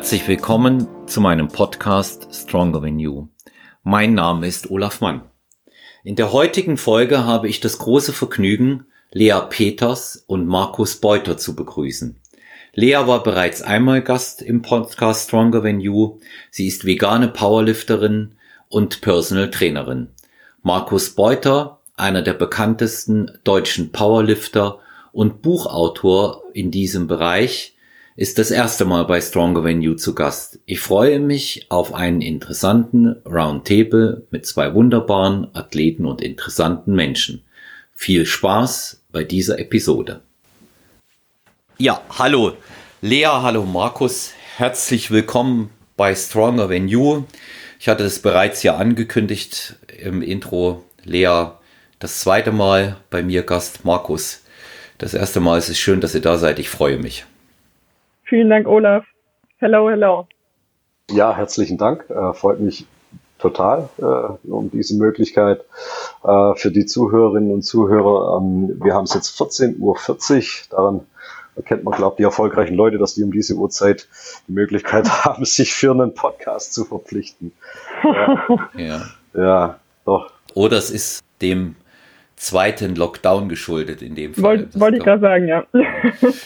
Herzlich willkommen zu meinem Podcast Stronger Than You. Mein Name ist Olaf Mann. In der heutigen Folge habe ich das große Vergnügen, Lea Peters und Markus Beuter zu begrüßen. Lea war bereits einmal Gast im Podcast Stronger Than You. Sie ist vegane Powerlifterin und Personal Trainerin. Markus Beuter, einer der bekanntesten deutschen Powerlifter und Buchautor in diesem Bereich, ist das erste Mal bei Stronger Venue zu Gast. Ich freue mich auf einen interessanten Roundtable mit zwei wunderbaren Athleten und interessanten Menschen. Viel Spaß bei dieser Episode. Ja, hallo Lea, hallo Markus, herzlich willkommen bei Stronger Venue. Ich hatte es bereits ja angekündigt im Intro. Lea, das zweite Mal bei mir Gast Markus. Das erste Mal ist es schön, dass ihr da seid. Ich freue mich. Vielen Dank, Olaf. Hello, hello. Ja, herzlichen Dank. Äh, freut mich total äh, um diese Möglichkeit äh, für die Zuhörerinnen und Zuhörer. Ähm, wir haben es jetzt 14.40 Uhr. Daran erkennt man, glaube ich, die erfolgreichen Leute, dass die um diese Uhrzeit die Möglichkeit haben, sich für einen Podcast zu verpflichten. ja. ja, doch. Oder es ist dem zweiten Lockdown geschuldet in dem Fall. Wollte wollt ich gerade sagen, ja.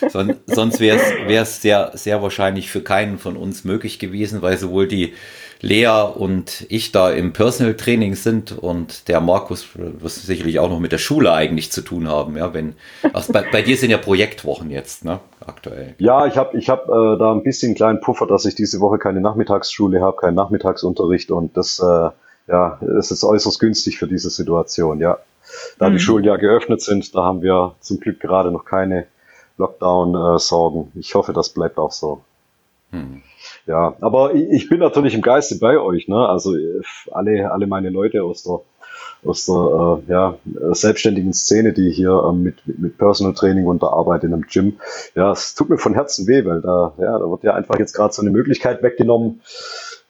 Son, sonst wäre es sehr, sehr wahrscheinlich für keinen von uns möglich gewesen, weil sowohl die Lea und ich da im Personal Training sind und der Markus wird sicherlich auch noch mit der Schule eigentlich zu tun haben, ja, wenn ach, bei, bei dir sind ja Projektwochen jetzt, ne, aktuell. Ja, ich habe ich hab, äh, da ein bisschen kleinen Puffer, dass ich diese Woche keine Nachmittagsschule habe, keinen Nachmittagsunterricht und das äh, ja, es ist äußerst günstig für diese Situation, ja. Da mhm. die Schulen ja geöffnet sind, da haben wir zum Glück gerade noch keine Lockdown-Sorgen. ich hoffe, das bleibt auch so. Mhm. Ja, aber ich, bin natürlich im Geiste bei euch. Ne? Also alle, alle meine Leute aus der aus der äh, ja, selbstständigen Szene, die hier ähm, mit, mit Personal Training und der Arbeit in einem Gym. Ja, es tut mir von Herzen weh, weil da, ja, da wird ja einfach jetzt gerade so eine Möglichkeit weggenommen,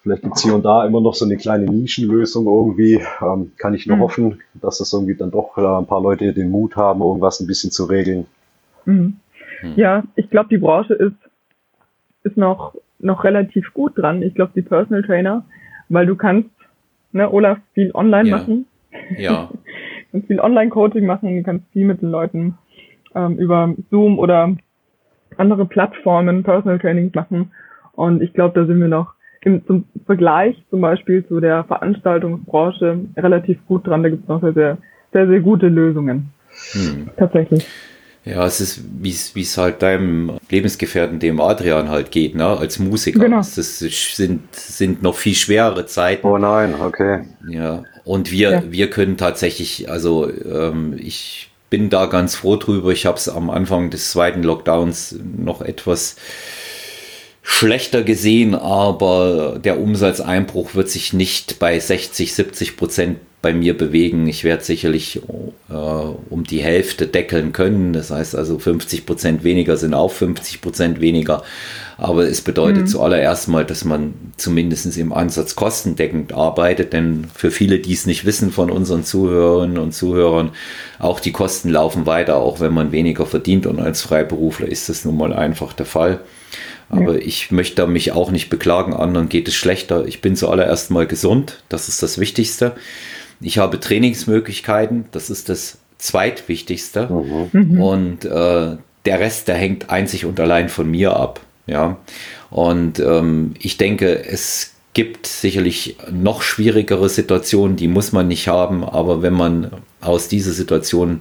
Vielleicht gibt's hier und da immer noch so eine kleine Nischenlösung irgendwie. Ähm, kann ich nur mhm. hoffen, dass das irgendwie dann doch äh, ein paar Leute den Mut haben, irgendwas ein bisschen zu regeln. Mhm. Mhm. Ja, ich glaube, die Branche ist, ist noch, noch relativ gut dran. Ich glaube, die Personal Trainer, weil du kannst, ne, Olaf, viel online ja. machen. Ja. du kannst viel Online-Coaching machen, du kannst viel mit den Leuten ähm, über Zoom oder andere Plattformen Personal Trainings machen. Und ich glaube, da sind wir noch im zum Vergleich zum Beispiel zu der Veranstaltungsbranche relativ gut dran. Da gibt es noch sehr, sehr, sehr, sehr gute Lösungen. Hm. Tatsächlich. Ja, es ist, wie es halt deinem Lebensgefährten, dem Adrian halt geht, ne, als Musiker. Genau. Das sind, sind noch viel schwerere Zeiten. Oh nein, okay. Ja, und wir, ja. wir können tatsächlich, also ähm, ich bin da ganz froh drüber. Ich habe es am Anfang des zweiten Lockdowns noch etwas schlechter gesehen, aber der Umsatzeinbruch wird sich nicht bei 60, 70 Prozent bei mir bewegen. Ich werde sicherlich äh, um die Hälfte deckeln können. Das heißt also 50 Prozent weniger sind auch 50 Prozent weniger. Aber es bedeutet mhm. zuallererst mal, dass man zumindest im Ansatz kostendeckend arbeitet. Denn für viele, die es nicht wissen von unseren Zuhörerinnen und Zuhörern, auch die Kosten laufen weiter, auch wenn man weniger verdient. Und als Freiberufler ist das nun mal einfach der Fall. Aber ja. ich möchte mich auch nicht beklagen, anderen geht es schlechter. Ich bin zuallererst mal gesund, das ist das Wichtigste. Ich habe Trainingsmöglichkeiten, das ist das zweitwichtigste. Mhm. Und äh, der Rest, der hängt einzig und allein von mir ab. Ja. Und ähm, ich denke, es gibt sicherlich noch schwierigere Situationen, die muss man nicht haben, aber wenn man aus dieser Situation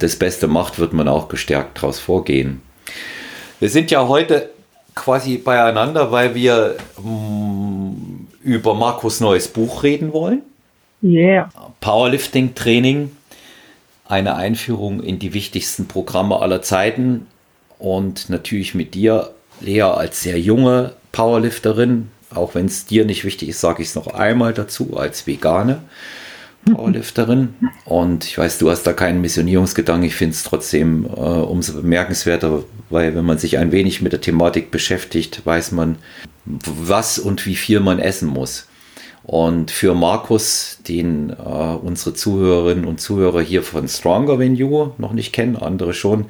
das Beste macht, wird man auch gestärkt daraus vorgehen. Wir sind ja heute quasi beieinander, weil wir mh, mm, über Markus neues Buch reden wollen. Yeah. Powerlifting Training, eine Einführung in die wichtigsten Programme aller Zeiten und natürlich mit dir, Lea, als sehr junge Powerlifterin, auch wenn es dir nicht wichtig ist, sage ich es noch einmal dazu, als Vegane. Powerlifterin. Und ich weiß, du hast da keinen Missionierungsgedanken. Ich finde es trotzdem äh, umso bemerkenswerter, weil wenn man sich ein wenig mit der Thematik beschäftigt, weiß man, was und wie viel man essen muss. Und für Markus, den äh, unsere Zuhörerinnen und Zuhörer hier von Stronger Than You noch nicht kennen, andere schon,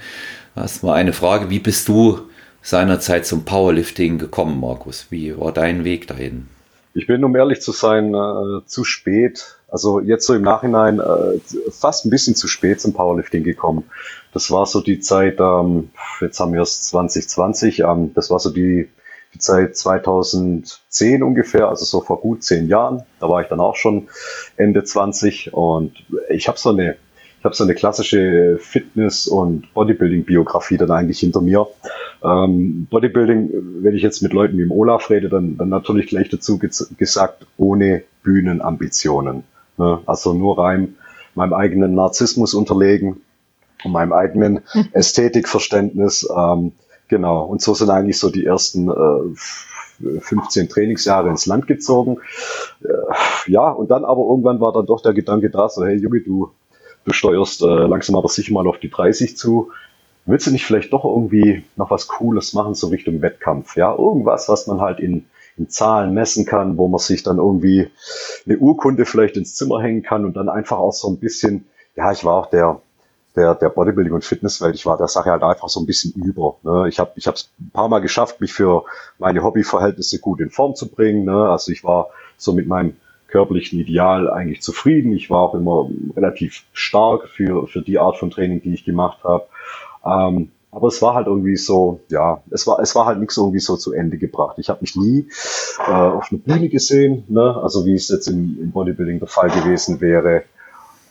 erstmal eine Frage, wie bist du seinerzeit zum Powerlifting gekommen, Markus? Wie war dein Weg dahin? Ich bin, um ehrlich zu sein, äh, zu spät. Also jetzt so im Nachhinein äh, fast ein bisschen zu spät zum Powerlifting gekommen. Das war so die Zeit, ähm, jetzt haben wir es 2020, ähm, das war so die, die Zeit 2010 ungefähr, also so vor gut zehn Jahren. Da war ich dann auch schon Ende 20 und ich habe so eine ich habe so eine klassische Fitness- und Bodybuilding-Biografie dann eigentlich hinter mir. Ähm, Bodybuilding, wenn ich jetzt mit Leuten wie im Olaf rede, dann, dann natürlich gleich dazu gesagt, ohne Bühnenambitionen. Ne? Also nur rein meinem eigenen Narzissmus unterlegen und meinem eigenen Ästhetikverständnis. Ähm, genau. Und so sind eigentlich so die ersten äh, 15 Trainingsjahre ins Land gezogen. Äh, ja, und dann aber irgendwann war dann doch der Gedanke da, so, hey Junge, du du steuerst äh, langsam aber sicher mal auf die 30 zu. Willst du nicht vielleicht doch irgendwie noch was Cooles machen, so Richtung Wettkampf? Ja, irgendwas, was man halt in, in Zahlen messen kann, wo man sich dann irgendwie eine Urkunde vielleicht ins Zimmer hängen kann und dann einfach auch so ein bisschen, ja, ich war auch der, der, der Bodybuilding- und Fitnesswelt, ich war der Sache halt einfach so ein bisschen über. Ne? Ich habe ich es ein paar Mal geschafft, mich für meine Hobbyverhältnisse gut in Form zu bringen. Ne? Also ich war so mit meinem körperlichen Ideal eigentlich zufrieden. Ich war auch immer relativ stark für, für die Art von Training, die ich gemacht habe. Ähm, aber es war halt irgendwie so, ja, es war, es war halt nichts irgendwie so zu Ende gebracht. Ich habe mich nie äh, auf eine Bühne gesehen, ne? also wie es jetzt im, im Bodybuilding der Fall gewesen wäre.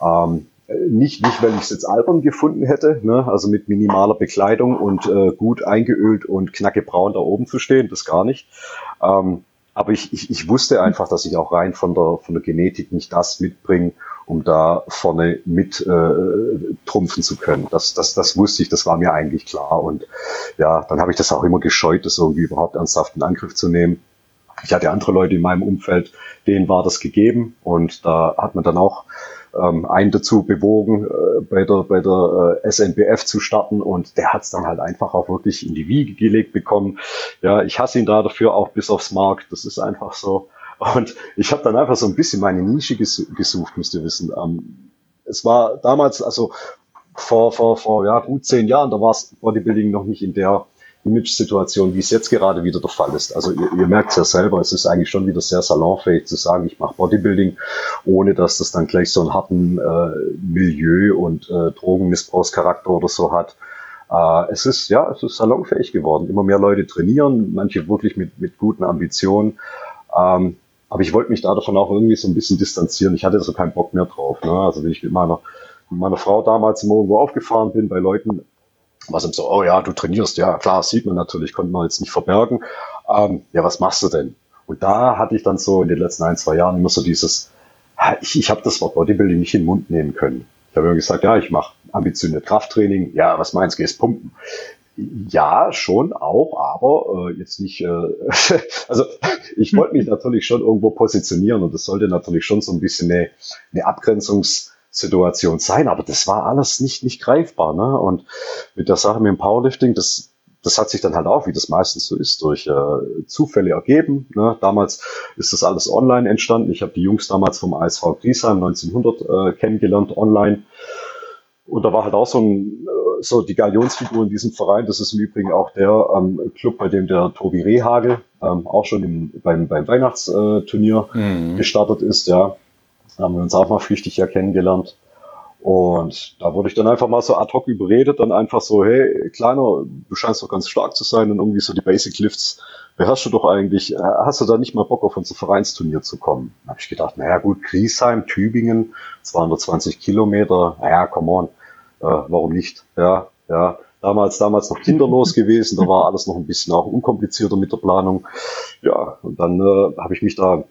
Ähm, nicht, nicht, weil ich es jetzt albern gefunden hätte, ne? also mit minimaler Bekleidung und äh, gut eingeölt und knackebraun da oben zu stehen, das gar nicht. Ähm, aber ich, ich, ich wusste einfach, dass ich auch rein von der, von der Genetik nicht das mitbringe, um da vorne mit äh, trumpfen zu können. Das, das, das wusste ich, das war mir eigentlich klar. Und ja, dann habe ich das auch immer gescheut, das irgendwie überhaupt ernsthaft in Angriff zu nehmen. Ich hatte andere Leute in meinem Umfeld, denen war das gegeben und da hat man dann auch ähm, einen dazu bewogen, äh, bei der, bei der äh, SNBF zu starten und der hat es dann halt einfach auch wirklich in die Wiege gelegt bekommen. Ja, ich hasse ihn da dafür auch bis aufs Markt. Das ist einfach so. Und ich habe dann einfach so ein bisschen meine Nische ges gesucht, müsst ihr wissen. Ähm, es war damals, also vor, vor, vor ja, gut zehn Jahren, da war Bodybuilding noch nicht in der Image-Situation, wie es jetzt gerade wieder der Fall ist. Also ihr, ihr merkt es ja selber, es ist eigentlich schon wieder sehr salonfähig zu sagen, ich mache Bodybuilding, ohne dass das dann gleich so einen harten äh, Milieu- und äh, Drogenmissbrauchscharakter oder so hat. Äh, es ist, ja, es ist salonfähig geworden. Immer mehr Leute trainieren, manche wirklich mit, mit guten Ambitionen. Ähm, aber ich wollte mich da davon auch irgendwie so ein bisschen distanzieren. Ich hatte so keinen Bock mehr drauf. Ne? Also wenn ich mit meiner, mit meiner Frau damals irgendwo aufgefahren bin bei Leuten, was ihm so, oh ja, du trainierst, ja klar, sieht man natürlich, konnte man jetzt nicht verbergen. Ähm, ja, was machst du denn? Und da hatte ich dann so in den letzten ein, zwei Jahren immer so dieses, ich, ich habe das Wort Bodybuilding nicht in den Mund nehmen können. Ich habe immer gesagt, ja, ich mache ambitioniert Krafttraining. Ja, was meinst du, gehst pumpen? Ja, schon auch, aber äh, jetzt nicht, äh, also ich wollte mich natürlich schon irgendwo positionieren und das sollte natürlich schon so ein bisschen eine, eine Abgrenzungs- Situation sein, aber das war alles nicht, nicht greifbar. Ne? Und mit der Sache mit dem Powerlifting, das, das hat sich dann halt auch, wie das meistens so ist, durch äh, Zufälle ergeben. Ne? Damals ist das alles online entstanden. Ich habe die Jungs damals vom ASV Griesheim 1900 äh, kennengelernt online. Und da war halt auch so ein, äh, so die Galionsfigur in diesem Verein. Das ist im Übrigen auch der ähm, Club, bei dem der Tobi Rehagel ähm, auch schon im, beim, beim Weihnachtsturnier mhm. gestartet ist. Ja, da haben wir uns auch mal flüchtig ja kennengelernt. Und da wurde ich dann einfach mal so ad hoc überredet, dann einfach so, hey, Kleiner, du scheinst doch ganz stark zu sein und irgendwie so die Basic Lifts beherrschst du doch eigentlich. Äh, hast du da nicht mal Bock auf unser Vereinsturnier zu kommen? Da habe ich gedacht, naja gut, Griesheim, Tübingen, 220 Kilometer, naja, come on, äh, warum nicht? Ja, ja, damals, damals noch kinderlos gewesen, da war alles noch ein bisschen auch unkomplizierter mit der Planung. Ja, und dann äh, habe ich mich da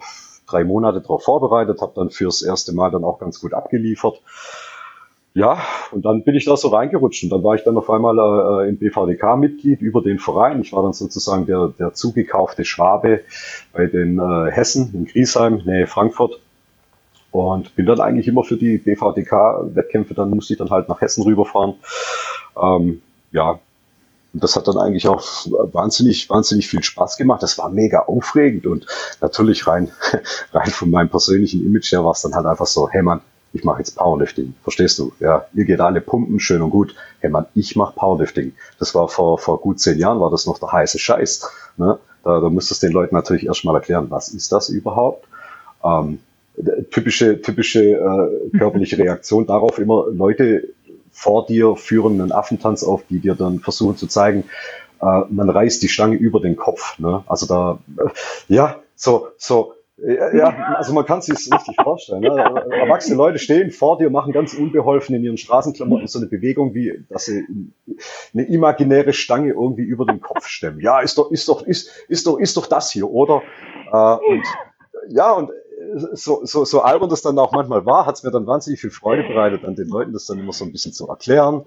drei Monate darauf vorbereitet, habe dann fürs erste Mal dann auch ganz gut abgeliefert. Ja, und dann bin ich da so reingerutscht und dann war ich dann auf einmal äh, im BVDK-Mitglied über den Verein. Ich war dann sozusagen der, der zugekaufte Schwabe bei den äh, Hessen in Griesheim, Nähe Frankfurt. Und bin dann eigentlich immer für die BVDK-Wettkämpfe, dann musste ich dann halt nach Hessen rüberfahren. Ähm, ja, und das hat dann eigentlich auch wahnsinnig, wahnsinnig viel Spaß gemacht. Das war mega aufregend und natürlich rein, rein von meinem persönlichen Image her war es dann halt einfach so, hey man, ich mache jetzt Powerlifting, verstehst du? Ja, ihr geht alle pumpen, schön und gut. Hey Mann, ich mache Powerlifting. Das war vor, vor gut zehn Jahren, war das noch der heiße Scheiß. Ne? Da, da musstest du den Leuten natürlich erstmal erklären, was ist das überhaupt? Ähm, typische, typische äh, körperliche Reaktion darauf immer Leute vor dir führen einen Affentanz auf, die dir dann versuchen zu zeigen, äh, man reißt die Stange über den Kopf. Ne? Also da, äh, ja, so, so, ja, also man kann sich es richtig vorstellen. Ne? Erwachsene Leute stehen vor dir, machen ganz unbeholfen in ihren Straßenklamotten so eine Bewegung, wie dass sie eine imaginäre Stange irgendwie über den Kopf stemmen. Ja, ist doch, ist doch, ist, ist doch, ist doch das hier, oder? Äh, und ja, und so, so, so albern das dann auch manchmal war, hat es mir dann wahnsinnig viel Freude bereitet, an den Leuten das dann immer so ein bisschen zu erklären.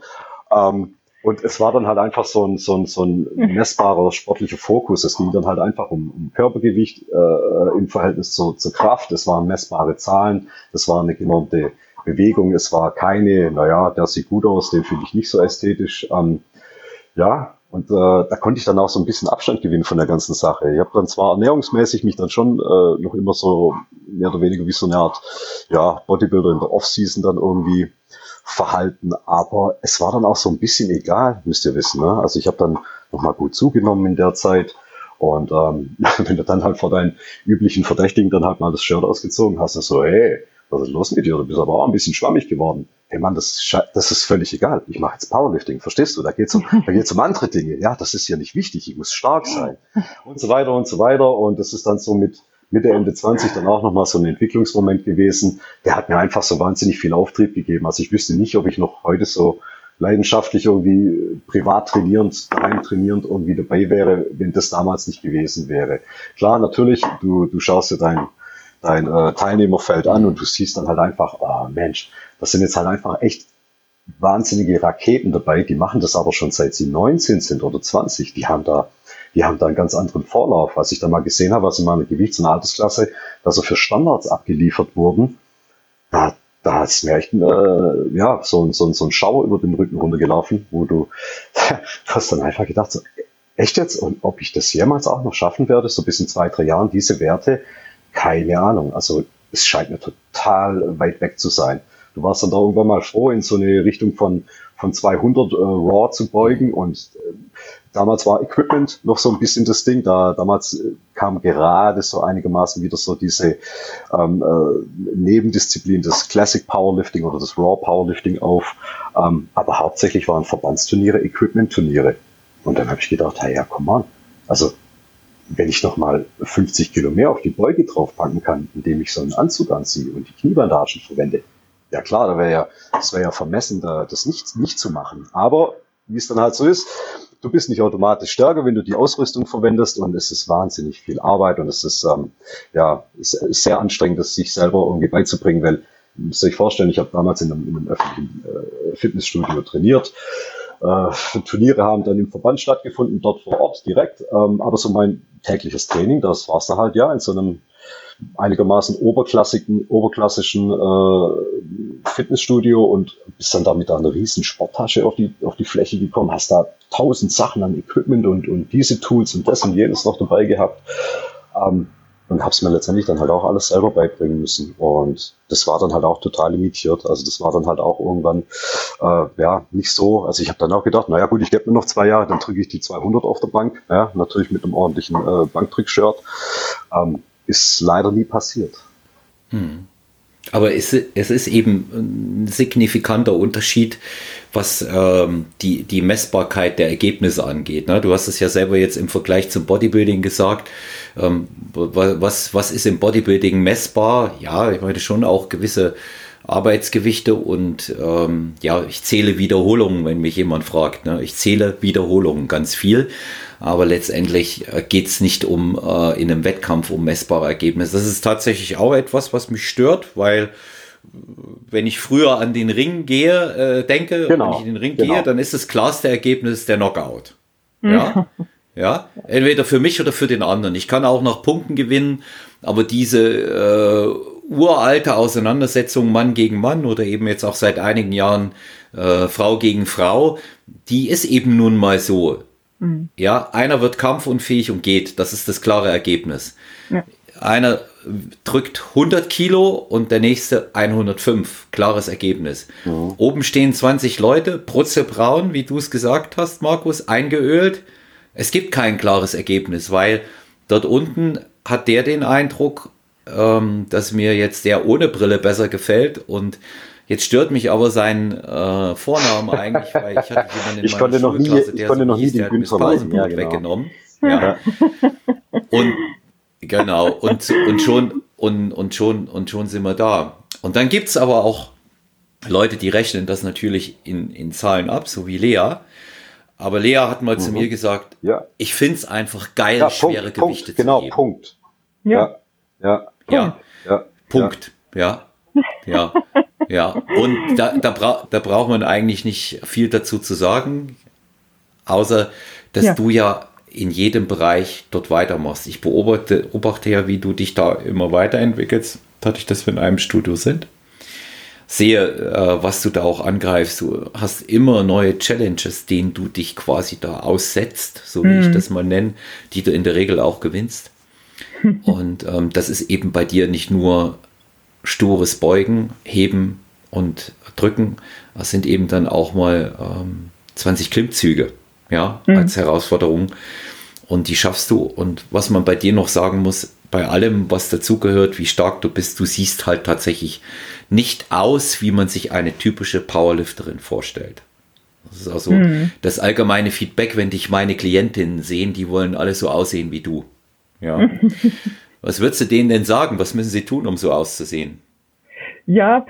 Ähm, und es war dann halt einfach so ein, so ein, so ein mhm. messbarer sportlicher Fokus. Es ging dann halt einfach um, um Körpergewicht äh, im Verhältnis zu, zur Kraft. Es waren messbare Zahlen. Das war eine genormte Bewegung. Es war keine, naja, der sieht gut aus, den finde ich nicht so ästhetisch. Ähm, ja, und äh, da konnte ich dann auch so ein bisschen Abstand gewinnen von der ganzen Sache. Ich habe dann zwar ernährungsmäßig mich dann schon äh, noch immer so mehr oder weniger wie so eine Art ja, Bodybuilder in der Off-Season dann irgendwie verhalten. Aber es war dann auch so ein bisschen egal, müsst ihr wissen. Ne? Also ich habe dann nochmal gut zugenommen in der Zeit. Und ähm, wenn du dann halt vor deinen üblichen Verdächtigen dann halt mal das Shirt ausgezogen hast, dann so, hey, was ist los mit dir? Du bist aber auch ein bisschen schwammig geworden. Hey Mann, das, das ist völlig egal. Ich mache jetzt Powerlifting, verstehst du? Da geht's um, da geht's um andere Dinge. Ja, das ist ja nicht wichtig. Ich muss stark sein und so weiter und so weiter. Und das ist dann so mit Mitte, Ende 20 dann auch nochmal so ein Entwicklungsmoment gewesen. Der hat mir einfach so wahnsinnig viel Auftrieb gegeben. Also ich wüsste nicht, ob ich noch heute so leidenschaftlich irgendwie privat trainierend, daheim trainierend irgendwie dabei wäre, wenn das damals nicht gewesen wäre. Klar, natürlich, du, du schaust dir dein, dein äh, Teilnehmerfeld an und du siehst dann halt einfach, oh Mensch, das sind jetzt halt einfach echt wahnsinnige Raketen dabei, die machen das aber schon seit sie 19 sind oder 20. Die haben da die haben da einen ganz anderen Vorlauf. Als ich da mal gesehen habe, was in meiner Gewichts- und Altersklasse, dass er für Standards abgeliefert wurden, da, da ist mir echt äh, ja, so, so, so ein Schauer über den Rücken runtergelaufen, wo du hast dann einfach gedacht, so, echt jetzt? Und ob ich das jemals auch noch schaffen werde, so bis in zwei, drei Jahren, diese Werte, keine Ahnung. Also es scheint mir total weit weg zu sein. Du warst dann da irgendwann mal froh, in so eine Richtung von, von 200 äh, Raw zu beugen und damals war Equipment noch so ein bisschen das Ding. Da damals äh, kam gerade so einigermaßen wieder so diese ähm, äh, Nebendisziplin des Classic Powerlifting oder des Raw Powerlifting auf. Ähm, aber hauptsächlich waren Verbandsturniere Equipment-Turniere. Und dann habe ich gedacht, hey, ja, komm mal. Also wenn ich noch mal 50 Kilo mehr auf die Beuge draufpacken kann, indem ich so einen Anzug anziehe und die Kniebandagen verwende, ja klar, da wäre ja, das wäre ja vermessen, da, das nicht, nicht zu machen. Aber wie es dann halt so ist, du bist nicht automatisch stärker, wenn du die Ausrüstung verwendest und es ist wahnsinnig viel Arbeit und es ist ähm, ja ist, ist sehr anstrengend, das sich selber irgendwie beizubringen, weil muss sich vorstellen, ich habe damals in einem, in einem öffentlichen äh, Fitnessstudio trainiert. Äh, Turniere haben dann im Verband stattgefunden, dort vor Ort direkt. Ähm, aber so mein tägliches Training, das war's da halt ja in so einem einigermaßen oberklassigen, oberklassischen äh, Fitnessstudio und bist dann da mit einer riesen Sporttasche auf die, auf die Fläche gekommen, hast da tausend Sachen an Equipment und, und diese Tools und das und jenes noch dabei gehabt. Ähm, und habe es mir letztendlich dann halt auch alles selber beibringen müssen. Und das war dann halt auch total limitiert. Also das war dann halt auch irgendwann äh, ja nicht so. Also ich habe dann auch gedacht, naja gut, ich gebe mir noch zwei Jahre, dann drücke ich die 200 auf der Bank. Ja, natürlich mit einem ordentlichen äh, Bankdrück-Shirt. Ähm, ist leider nie passiert. Hm. Aber es, es, ist eben ein signifikanter Unterschied, was ähm, die, die Messbarkeit der Ergebnisse angeht. Ne? Du hast es ja selber jetzt im Vergleich zum Bodybuilding gesagt. Ähm, was, was ist im Bodybuilding messbar? Ja, ich meine schon auch gewisse Arbeitsgewichte und ähm, ja, ich zähle Wiederholungen, wenn mich jemand fragt. Ne? Ich zähle Wiederholungen ganz viel, aber letztendlich äh, geht es nicht um äh, in einem Wettkampf um messbare Ergebnisse. Das ist tatsächlich auch etwas, was mich stört, weil wenn ich früher an den Ring gehe, äh, denke, genau, wenn ich in den Ring genau. gehe, dann ist das klarste Ergebnis der Knockout. Ja. Ja, entweder für mich oder für den anderen. Ich kann auch nach Punkten gewinnen, aber diese äh, uralte Auseinandersetzung Mann gegen Mann oder eben jetzt auch seit einigen Jahren äh, Frau gegen Frau, die ist eben nun mal so. Mhm. Ja, einer wird kampfunfähig und geht. Das ist das klare Ergebnis. Ja. Einer drückt 100 Kilo und der nächste 105. Klares Ergebnis. Mhm. Oben stehen 20 Leute, brutzelbraun, wie du es gesagt hast, Markus, eingeölt. Es gibt kein klares Ergebnis, weil dort unten hat der den Eindruck, ähm, dass mir jetzt der ohne Brille besser gefällt und Jetzt stört mich aber sein äh, Vornamen eigentlich, weil ich hatte jemanden in ich konnte noch nie, ich konnte noch nie den Günther ja, genau. weggenommen. Ja. und genau, und, und schon, und, und schon, und schon sind wir da. Und dann gibt es aber auch Leute, die rechnen das natürlich in, in Zahlen ab, so wie Lea. Aber Lea hat mal mhm. zu mir gesagt, ja. ich finde es einfach geil, ja, schwere Punkt, Gewichte Punkt, genau, zu Genau, Punkt. Ja. Ja. Ja. ja. Punkt. Ja. Ja. Ja. Und da, da, bra da braucht man eigentlich nicht viel dazu zu sagen, außer dass du ja in jedem Bereich dort weitermachst. Ich beobachte, beobachte ja, wie du dich da immer weiterentwickelst, dadurch, dass wir in einem Studio sind. Sehe, äh, was du da auch angreifst. Du hast immer neue Challenges, denen du dich quasi da aussetzt, so wie mhm. ich das mal nenne, die du in der Regel auch gewinnst. Und ähm, das ist eben bei dir nicht nur stures Beugen, Heben und Drücken. Es sind eben dann auch mal ähm, 20 Klimmzüge ja, mhm. als Herausforderung. Und die schaffst du. Und was man bei dir noch sagen muss, bei allem, was dazugehört, wie stark du bist, du siehst halt tatsächlich nicht aus, wie man sich eine typische Powerlifterin vorstellt. Das ist also mhm. das allgemeine Feedback, wenn dich meine Klientinnen sehen, die wollen alle so aussehen wie du. Ja. was würdest du denen denn sagen? Was müssen sie tun, um so auszusehen? Ja,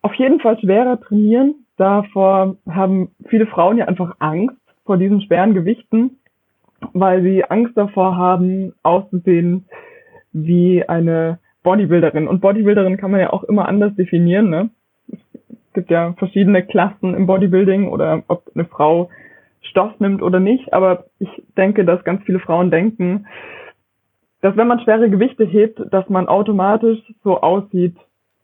auf jeden Fall schwerer trainieren. Davor haben viele Frauen ja einfach Angst vor diesen schweren Gewichten, weil sie Angst davor haben, auszusehen wie eine Bodybuilderin. Und Bodybuilderin kann man ja auch immer anders definieren. Ne? Es gibt ja verschiedene Klassen im Bodybuilding oder ob eine Frau Stoff nimmt oder nicht. Aber ich denke, dass ganz viele Frauen denken, dass wenn man schwere Gewichte hebt, dass man automatisch so aussieht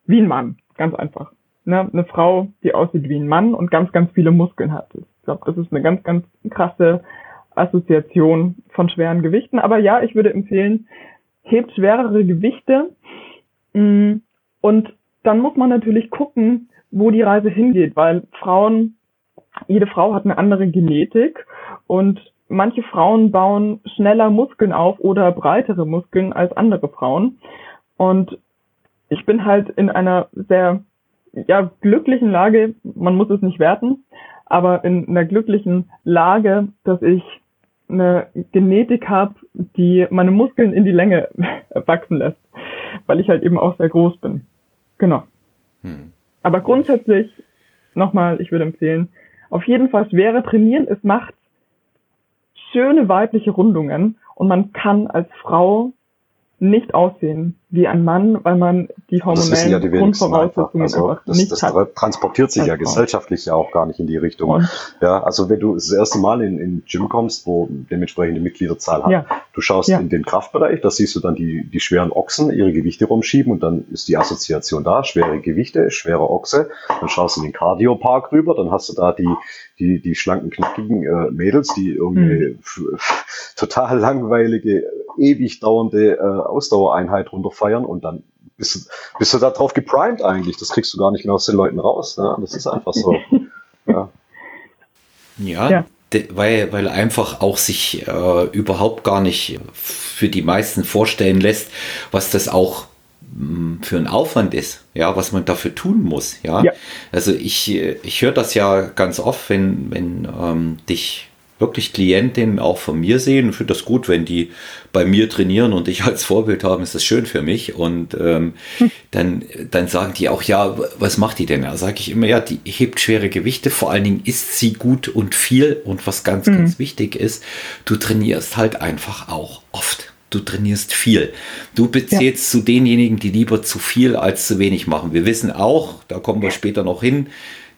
wie ein Mann. Ganz einfach. Ne? Eine Frau, die aussieht wie ein Mann und ganz, ganz viele Muskeln hat glaube, das ist eine ganz, ganz krasse Assoziation von schweren Gewichten. Aber ja, ich würde empfehlen, hebt schwerere Gewichte. Mm, und dann muss man natürlich gucken, wo die Reise hingeht, weil Frauen, jede Frau hat eine andere Genetik und manche Frauen bauen schneller Muskeln auf oder breitere Muskeln als andere Frauen. Und ich bin halt in einer sehr ja, glücklichen Lage, man muss es nicht werten, aber in einer glücklichen Lage, dass ich eine Genetik habe, die meine Muskeln in die Länge wachsen lässt, weil ich halt eben auch sehr groß bin. Genau. Hm. Aber grundsätzlich, nochmal, ich würde empfehlen, auf jeden Fall schwere trainieren. Es macht schöne weibliche Rundungen und man kann als Frau nicht aussehen wie ein Mann, weil man die hormonellen ja die Grundvoraussetzungen also das, nicht das hat. transportiert sich ja gesellschaftlich ja auch gar nicht in die Richtung. Und ja, also wenn du das erste Mal in, in Gym kommst, wo dementsprechende Mitgliederzahl hat, ja. du schaust ja. in den Kraftbereich, da siehst du dann die, die schweren Ochsen ihre Gewichte rumschieben und dann ist die Assoziation da, schwere Gewichte, schwere Ochse, dann schaust du in den Cardio-Park rüber, dann hast du da die, die, die schlanken, knackigen äh, Mädels, die irgendwie hm. total langweilige, ewig dauernde äh, Ausdauereinheit runterfeiern und dann bist du, bist du da drauf geprimed eigentlich. Das kriegst du gar nicht mehr aus den Leuten raus. Ne? Das ist einfach so. ja. ja. ja. Weil, weil einfach auch sich äh, überhaupt gar nicht für die meisten vorstellen lässt, was das auch hm, für ein Aufwand ist, ja, was man dafür tun muss, ja. ja. Also ich, ich höre das ja ganz oft, wenn, wenn ähm, dich wirklich Klientinnen auch von mir sehen und finde das gut, wenn die bei mir trainieren und ich als Vorbild haben, ist das schön für mich. Und ähm, hm. dann, dann sagen die auch, ja, was macht die denn? Da sage ich immer, ja, die hebt schwere Gewichte, vor allen Dingen isst sie gut und viel. Und was ganz, mhm. ganz wichtig ist, du trainierst halt einfach auch oft. Du trainierst viel. Du bezählst ja. zu denjenigen, die lieber zu viel als zu wenig machen. Wir wissen auch, da kommen wir später noch hin,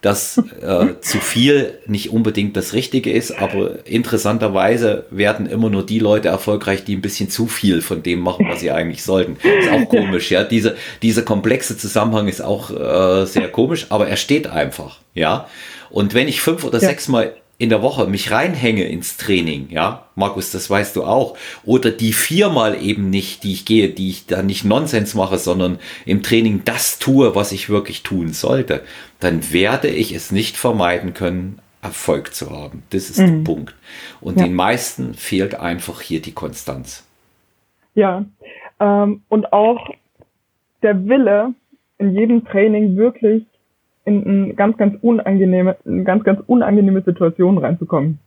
dass äh, zu viel nicht unbedingt das Richtige ist, aber interessanterweise werden immer nur die Leute erfolgreich, die ein bisschen zu viel von dem machen, was sie eigentlich sollten. Ist auch komisch, ja. Diese, dieser komplexe Zusammenhang ist auch äh, sehr komisch, aber er steht einfach, ja. Und wenn ich fünf oder ja. sechs Mal in der Woche mich reinhänge ins Training, ja, Markus, das weißt du auch, oder die viermal eben nicht, die ich gehe, die ich da nicht Nonsens mache, sondern im Training das tue, was ich wirklich tun sollte, dann werde ich es nicht vermeiden können, Erfolg zu haben. Das ist mhm. der Punkt. Und ja. den meisten fehlt einfach hier die Konstanz. Ja, ähm, und auch der Wille, in jedem Training wirklich in eine ganz, ganz unangenehme, ganz, ganz unangenehme Situation reinzukommen.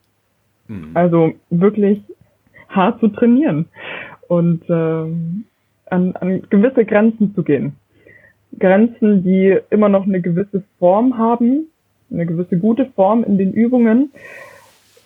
Mhm. Also wirklich hart zu trainieren und äh, an, an gewisse Grenzen zu gehen. Grenzen, die immer noch eine gewisse Form haben, eine gewisse gute Form in den Übungen,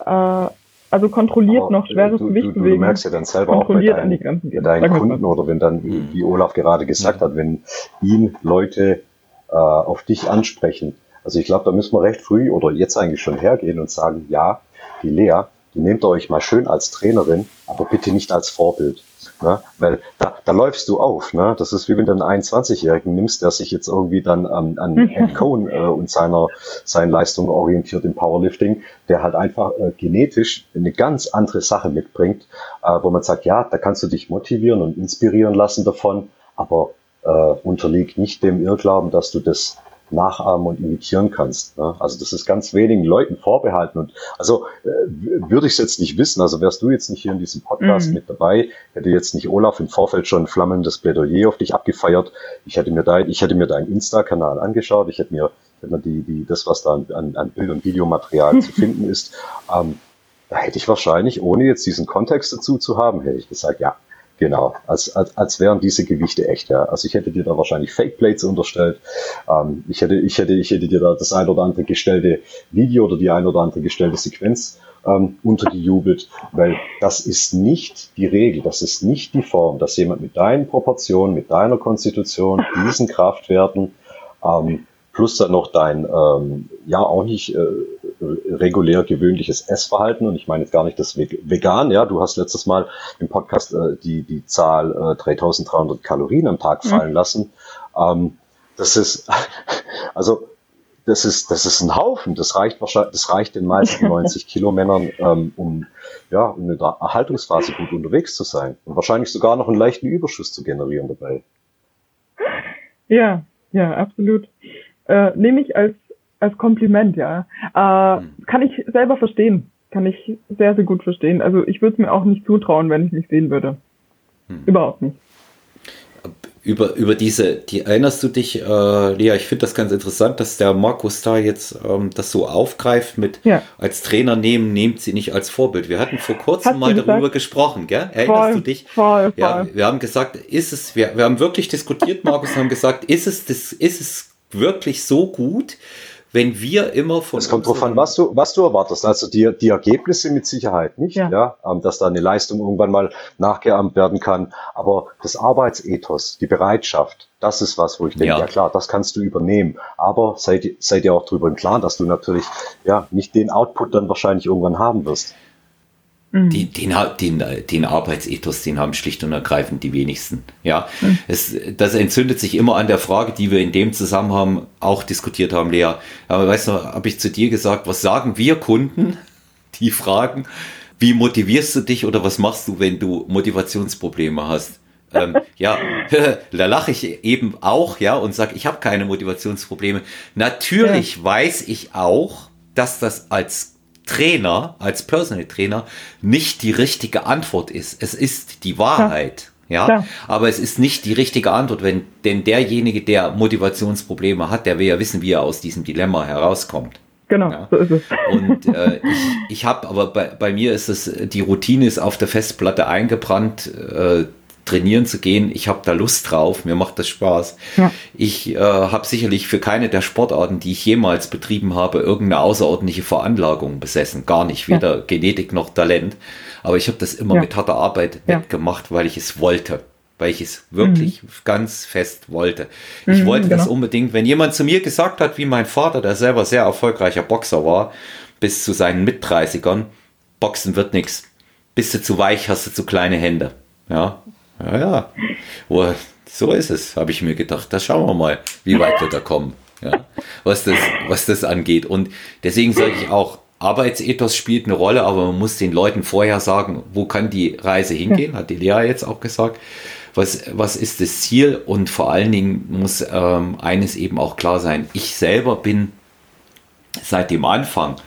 äh, also kontrolliert Aber noch schweres du, Gewicht du, bewegen. Du merkst ja dann selber auch bei deinen, an die Grenzen gehen. deinen Kunden oder wenn dann, wie Olaf gerade gesagt hat, wenn ihn Leute äh, auf dich ansprechen. Also ich glaube, da müssen wir recht früh oder jetzt eigentlich schon hergehen und sagen, ja, die Lea, die nehmt ihr euch mal schön als Trainerin, aber bitte nicht als Vorbild. Ne? Weil da, da läufst du auf. Ne? Das ist wie wenn du einen 21-Jährigen nimmst, der sich jetzt irgendwie dann an, an Ed Cohn äh, und seiner seinen Leistungen orientiert im Powerlifting, der halt einfach äh, genetisch eine ganz andere Sache mitbringt, äh, wo man sagt, ja, da kannst du dich motivieren und inspirieren lassen davon, aber äh, unterliegt nicht dem Irrglauben, dass du das nachahmen und imitieren kannst. Ne? Also das ist ganz wenigen Leuten vorbehalten. Und also äh, würde ich es jetzt nicht wissen, also wärst du jetzt nicht hier in diesem Podcast mhm. mit dabei, hätte jetzt nicht Olaf im Vorfeld schon flammendes Plädoyer auf dich abgefeiert. Ich hätte mir dein, ich hätte mir deinen Insta-Kanal angeschaut, ich hätte mir, hätte mir die, die, das, was da an, an Bild- und Videomaterial zu finden ist, ähm, da hätte ich wahrscheinlich, ohne jetzt diesen Kontext dazu zu haben, hätte ich gesagt, ja, Genau, als, als, als wären diese Gewichte echt, ja. Also ich hätte dir da wahrscheinlich Fake Plates unterstellt. Ähm, ich hätte, ich hätte, ich hätte dir da das ein oder andere gestellte Video oder die ein oder andere gestellte Sequenz ähm, untergejubelt, weil das ist nicht die Regel, das ist nicht die Form, dass jemand mit deinen Proportionen, mit deiner Konstitution, diesen Kraftwerten, ähm, plus dann noch dein, ähm, ja, auch nicht, äh, regulär gewöhnliches Essverhalten und ich meine jetzt gar nicht das Vegan, ja, du hast letztes Mal im Podcast äh, die, die Zahl äh, 3300 Kalorien am Tag mhm. fallen mhm. lassen. Ähm, das ist, also, das ist, das ist ein Haufen. Das reicht wahrscheinlich, das reicht den meisten 90 Kilo Männern, ähm, um, ja, um in der Erhaltungsphase gut unterwegs zu sein und wahrscheinlich sogar noch einen leichten Überschuss zu generieren dabei. Ja, ja, absolut. Äh, nehme ich als als Kompliment, ja. Äh, hm. Kann ich selber verstehen. Kann ich sehr, sehr gut verstehen. Also ich würde es mir auch nicht zutrauen, wenn ich mich sehen würde. Hm. Überhaupt nicht. Über, über diese, die erinnerst du dich, äh, Lea, ich finde das ganz interessant, dass der Markus da jetzt ähm, das so aufgreift mit ja. als Trainer nehmen, nehmt sie nicht als Vorbild. Wir hatten vor kurzem Hast mal darüber gesprochen, gell? Erinnerst voll, du dich? Voll, voll. Ja, wir haben gesagt, ist es, wir, wir haben wirklich diskutiert, Markus, haben gesagt, ist es, das, ist es wirklich so gut? Wenn wir immer von. Es kommt drauf an, was du, was du erwartest. Also die, die Ergebnisse mit Sicherheit nicht, ja, ja ähm, dass da eine Leistung irgendwann mal nachgeahmt werden kann. Aber das Arbeitsethos, die Bereitschaft, das ist was, wo ich denke, ja, ja klar, das kannst du übernehmen. Aber seid, seid ihr auch darüber im Klaren, dass du natürlich ja nicht den Output dann wahrscheinlich irgendwann haben wirst. Mhm. Die, den, den, den Arbeitsethos, den haben schlicht und ergreifend die wenigsten. Ja, mhm. es, das entzündet sich immer an der Frage, die wir in dem Zusammenhang auch diskutiert haben, Lea. Aber weißt du, habe ich zu dir gesagt, was sagen wir Kunden, die fragen, wie motivierst du dich oder was machst du, wenn du Motivationsprobleme hast? ähm, ja, da lache ich eben auch, ja, und sage, ich habe keine Motivationsprobleme. Natürlich ja. weiß ich auch, dass das als Trainer, als Personal Trainer, nicht die richtige Antwort ist. Es ist die Wahrheit. Ja, ja, aber es ist nicht die richtige Antwort, wenn, denn derjenige, der Motivationsprobleme hat, der will ja wissen, wie er aus diesem Dilemma herauskommt. Genau, ja. so ist es. Und äh, ich, ich habe, aber bei, bei mir ist es, die Routine ist auf der Festplatte eingebrannt. Äh, trainieren zu gehen. Ich habe da Lust drauf, mir macht das Spaß. Ja. Ich äh, habe sicherlich für keine der Sportarten, die ich jemals betrieben habe, irgendeine außerordentliche Veranlagung besessen. Gar nicht, weder ja. Genetik noch Talent. Aber ich habe das immer ja. mit harter Arbeit weggemacht, weil ich es wollte. Weil ich es wirklich mhm. ganz fest wollte. Ich mhm, wollte genau. das unbedingt. Wenn jemand zu mir gesagt hat, wie mein Vater, der selber sehr erfolgreicher Boxer war, bis zu seinen Mit-30ern, Boxen wird nichts. Bist du zu weich, hast du zu kleine Hände. Ja, ja, ja. Oh, so ist es, habe ich mir gedacht. Da schauen wir mal, wie weit wir da kommen. Ja, was, das, was das angeht. Und deswegen sage ich auch, Arbeitsethos spielt eine Rolle, aber man muss den Leuten vorher sagen, wo kann die Reise hingehen, hat die Lea jetzt auch gesagt. Was, was ist das Ziel? Und vor allen Dingen muss ähm, eines eben auch klar sein. Ich selber bin seit dem Anfang,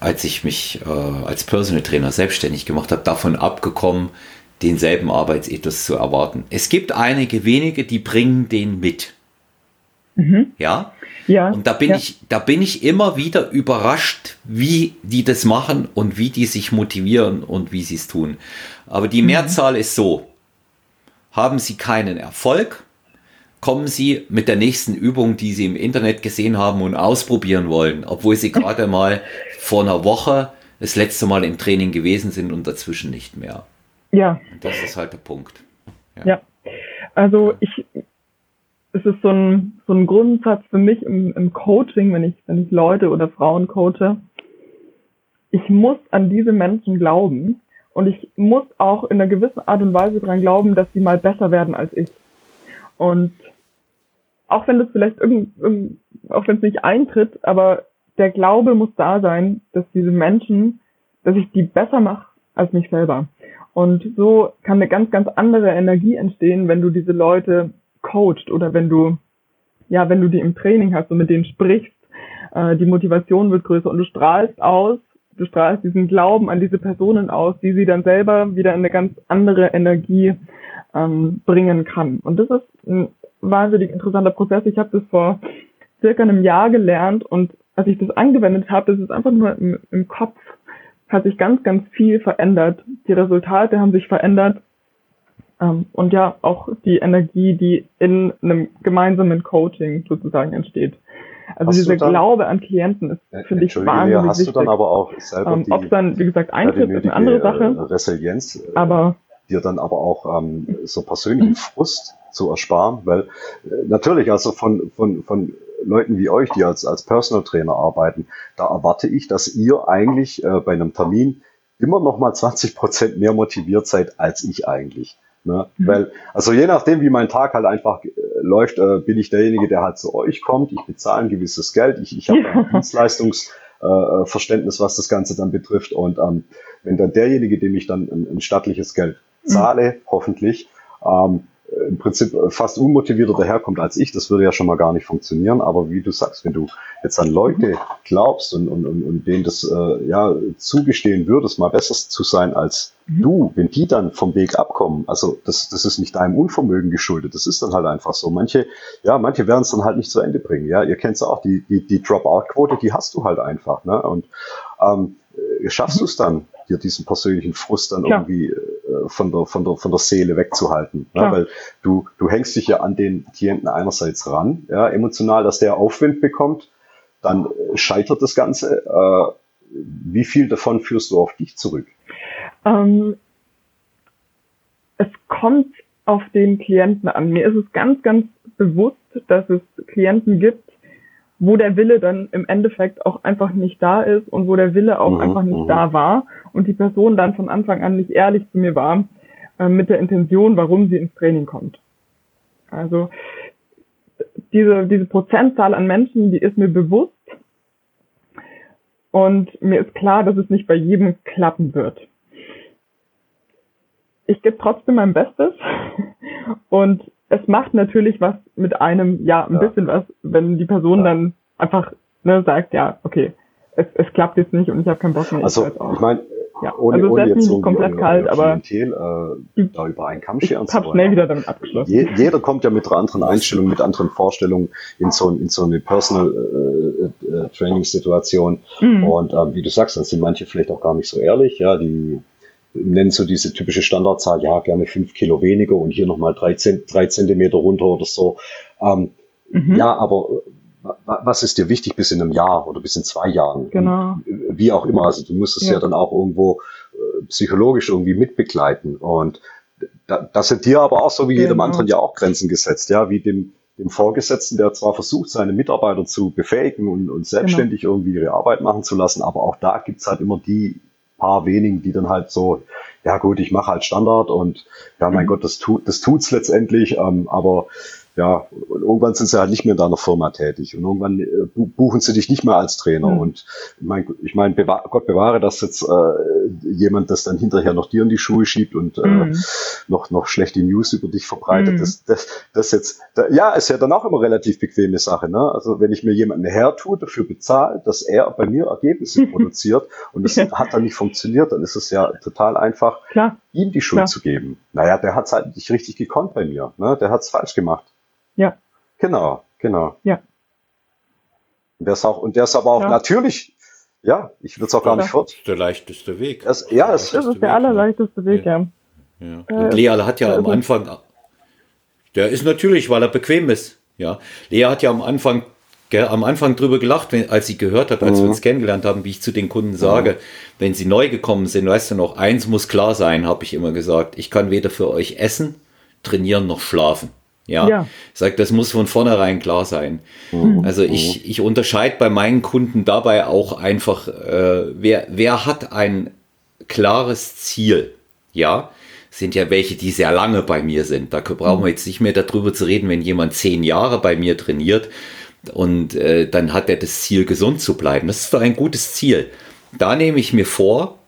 als ich mich äh, als Personal Trainer selbstständig gemacht habe, davon abgekommen, denselben Arbeitsethos zu erwarten. Es gibt einige wenige, die bringen den mit. Mhm. Ja. Ja. Und da bin ja. ich, da bin ich immer wieder überrascht, wie die das machen und wie die sich motivieren und wie sie es tun. Aber die mhm. Mehrzahl ist so. Haben sie keinen Erfolg, kommen sie mit der nächsten Übung, die sie im Internet gesehen haben und ausprobieren wollen, obwohl sie gerade mal vor einer Woche das letzte Mal im Training gewesen sind und dazwischen nicht mehr. Ja. Das ist halt der Punkt. Ja. ja. Also ich, es ist so ein, so ein Grundsatz für mich im, im Coaching, wenn ich, wenn ich Leute oder Frauen coache. Ich muss an diese Menschen glauben und ich muss auch in einer gewissen Art und Weise daran glauben, dass sie mal besser werden als ich. Und auch wenn das vielleicht irgend, irgend auch wenn es nicht eintritt, aber der Glaube muss da sein, dass diese Menschen, dass ich die besser mache als mich selber. Und so kann eine ganz, ganz andere Energie entstehen, wenn du diese Leute coacht oder wenn du, ja, wenn du die im Training hast und mit denen sprichst, äh, die Motivation wird größer und du strahlst aus, du strahlst diesen Glauben an diese Personen aus, die sie dann selber wieder in eine ganz andere Energie ähm, bringen kann. Und das ist ein wahnsinnig interessanter Prozess. Ich habe das vor circa einem Jahr gelernt und als ich das angewendet habe, das ist einfach nur im, im Kopf, hat sich ganz, ganz viel verändert. Die Resultate haben sich verändert. Ähm, und ja, auch die Energie, die in einem gemeinsamen Coaching sozusagen entsteht. Also dieser Glaube an Klienten ist, finde ich, wahnsinnig hast wichtig. du dann aber auch selber ähm, Ob es dann, wie gesagt, eintritt, ist eine andere Sache. Resilienz, äh, aber dir dann aber auch ähm, so persönlichen Frust zu ersparen, weil äh, natürlich, also von, von, von Leuten wie euch, die als, als Personal Trainer arbeiten, da erwarte ich, dass ihr eigentlich äh, bei einem Termin immer noch mal 20 Prozent mehr motiviert seid als ich eigentlich. Ne? Mhm. Weil, also je nachdem, wie mein Tag halt einfach äh, läuft, äh, bin ich derjenige, der halt zu euch kommt. Ich bezahle ein gewisses Geld. Ich, ich habe ein Dienstleistungsverständnis, äh, was das Ganze dann betrifft. Und ähm, wenn dann derjenige, dem ich dann ein, ein stattliches Geld zahle, mhm. hoffentlich, ähm, im Prinzip fast unmotivierter daherkommt als ich, das würde ja schon mal gar nicht funktionieren. Aber wie du sagst, wenn du jetzt an Leute glaubst und, und, und, und denen das äh, ja zugestehen würdest, mal besser zu sein als mhm. du, wenn die dann vom Weg abkommen, also das, das ist nicht deinem Unvermögen geschuldet, das ist dann halt einfach so. Manche, ja, manche werden es dann halt nicht zu Ende bringen. Ja, ihr kennt es auch, die, die, die Dropout-Quote, die hast du halt einfach. Ne? Und ähm, schaffst du es dann, dir diesen persönlichen Frust dann Klar. irgendwie äh, von, der, von, der, von der Seele wegzuhalten. Ja, weil du, du hängst dich ja an den Klienten einerseits ran, ja, emotional, dass der Aufwind bekommt, dann äh, scheitert das Ganze. Äh, wie viel davon führst du auf dich zurück? Ähm, es kommt auf den Klienten an. Mir ist es ganz, ganz bewusst, dass es Klienten gibt, wo der Wille dann im Endeffekt auch einfach nicht da ist und wo der Wille auch mhm, einfach nicht mhm. da war und die Person dann von Anfang an nicht ehrlich zu mir war äh, mit der Intention, warum sie ins Training kommt. Also diese, diese Prozentzahl an Menschen, die ist mir bewusst und mir ist klar, dass es nicht bei jedem klappen wird. Ich gebe trotzdem mein Bestes und es macht natürlich was mit einem, ja, ein ja. bisschen was, wenn die Person ja. dann einfach ne, sagt, ja, okay, es, es klappt jetzt nicht und ich habe keinen Bock mehr. Also ich, ich meine, ja. ohne, also ohne jetzt so komplett kalt, aber äh, da über einen Kamm scheren zu wollen. schnell wieder damit abgeschlossen. Je, jeder kommt ja mit einer anderen Einstellung, mit anderen Vorstellungen in so, in so eine Personal äh, äh, Training Situation. Mhm. Und ähm, wie du sagst, dann sind manche vielleicht auch gar nicht so ehrlich, ja, die nennen so diese typische Standardzahl, ja, gerne fünf Kilo weniger und hier nochmal drei, drei Zentimeter runter oder so. Ähm, mhm. Ja, aber was ist dir wichtig bis in einem Jahr oder bis in zwei Jahren? Genau. Wie auch immer. Also du musst es ja. ja dann auch irgendwo äh, psychologisch irgendwie mitbegleiten. Und da, das sind dir aber auch so wie genau. jedem anderen ja auch Grenzen gesetzt, ja, wie dem, dem Vorgesetzten, der zwar versucht, seine Mitarbeiter zu befähigen und, und selbstständig genau. irgendwie ihre Arbeit machen zu lassen, aber auch da gibt's halt immer die paar wenigen, die dann halt so, ja gut, ich mache halt Standard und ja, mein mhm. Gott, das tut das tut's letztendlich, ähm, aber ja, und irgendwann sind sie halt nicht mehr in deiner Firma tätig und irgendwann äh, buchen sie dich nicht mehr als Trainer. Mhm. Und ich meine, ich mein, bewahr, Gott bewahre, dass jetzt äh, jemand das dann hinterher noch dir in die Schuhe schiebt und äh, mhm. noch, noch schlechte News über dich verbreitet. Mhm. Das, das, das jetzt, da, ja, ist ja dann auch immer relativ bequeme Sache. Ne? Also wenn ich mir jemanden hertue, dafür bezahle, dass er bei mir Ergebnisse produziert und das hat dann nicht funktioniert, dann ist es ja total einfach, Klar. ihm die Schuld Klar. zu geben. Naja, der hat es halt nicht richtig gekonnt bei mir. Ne? Der hat es falsch gemacht. Ja. Genau, genau. Ja. Und der ist auch, und der ist aber auch ja. natürlich, ja, ich würde es auch gar nicht fort. Der leichteste Weg. Das, ja, das, das ist der allerleichteste Weg, ja. ja. ja. Und Lea hat ja am Anfang, der ist natürlich, weil er bequem ist. Ja, Lea hat ja am Anfang gell, am Anfang drüber gelacht, wenn, als sie gehört hat, als mhm. wir uns kennengelernt haben, wie ich zu den Kunden sage, mhm. wenn sie neu gekommen sind, weißt du noch, eins muss klar sein, habe ich immer gesagt. Ich kann weder für euch essen, trainieren noch schlafen. Ja, ja. ich sage, das muss von vornherein klar sein. Mhm. Also ich, ich unterscheide bei meinen Kunden dabei auch einfach, äh, wer, wer hat ein klares Ziel? Ja, sind ja welche, die sehr lange bei mir sind. Da brauchen wir jetzt nicht mehr darüber zu reden, wenn jemand zehn Jahre bei mir trainiert und äh, dann hat er das Ziel, gesund zu bleiben. Das ist doch ein gutes Ziel. Da nehme ich mir vor,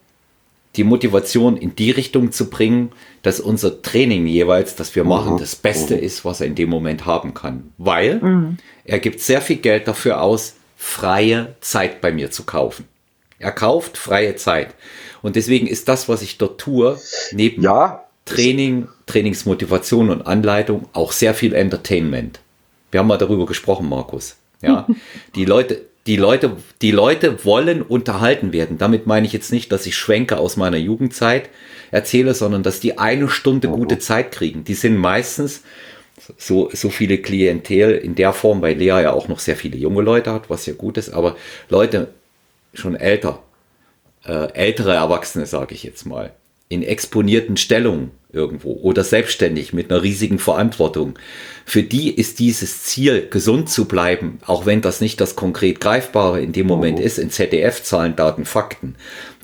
die Motivation in die Richtung zu bringen, dass unser Training jeweils, das wir machen, mhm. das Beste mhm. ist, was er in dem Moment haben kann. Weil mhm. er gibt sehr viel Geld dafür aus, freie Zeit bei mir zu kaufen. Er kauft freie Zeit. Und deswegen ist das, was ich dort tue, neben ja. Training, Trainingsmotivation und Anleitung auch sehr viel Entertainment. Wir haben mal darüber gesprochen, Markus. Ja, die Leute, die Leute, die Leute wollen unterhalten werden. Damit meine ich jetzt nicht, dass ich Schwenke aus meiner Jugendzeit erzähle, sondern dass die eine Stunde oh. gute Zeit kriegen. Die sind meistens so, so viele Klientel in der Form, weil Lea ja auch noch sehr viele junge Leute hat, was ja gut ist, aber Leute schon älter, äh, ältere Erwachsene, sage ich jetzt mal, in exponierten Stellungen irgendwo oder selbstständig mit einer riesigen Verantwortung. Für die ist dieses Ziel, gesund zu bleiben, auch wenn das nicht das konkret Greifbare in dem Moment oh. ist, in ZDF, Zahlen, Daten, Fakten,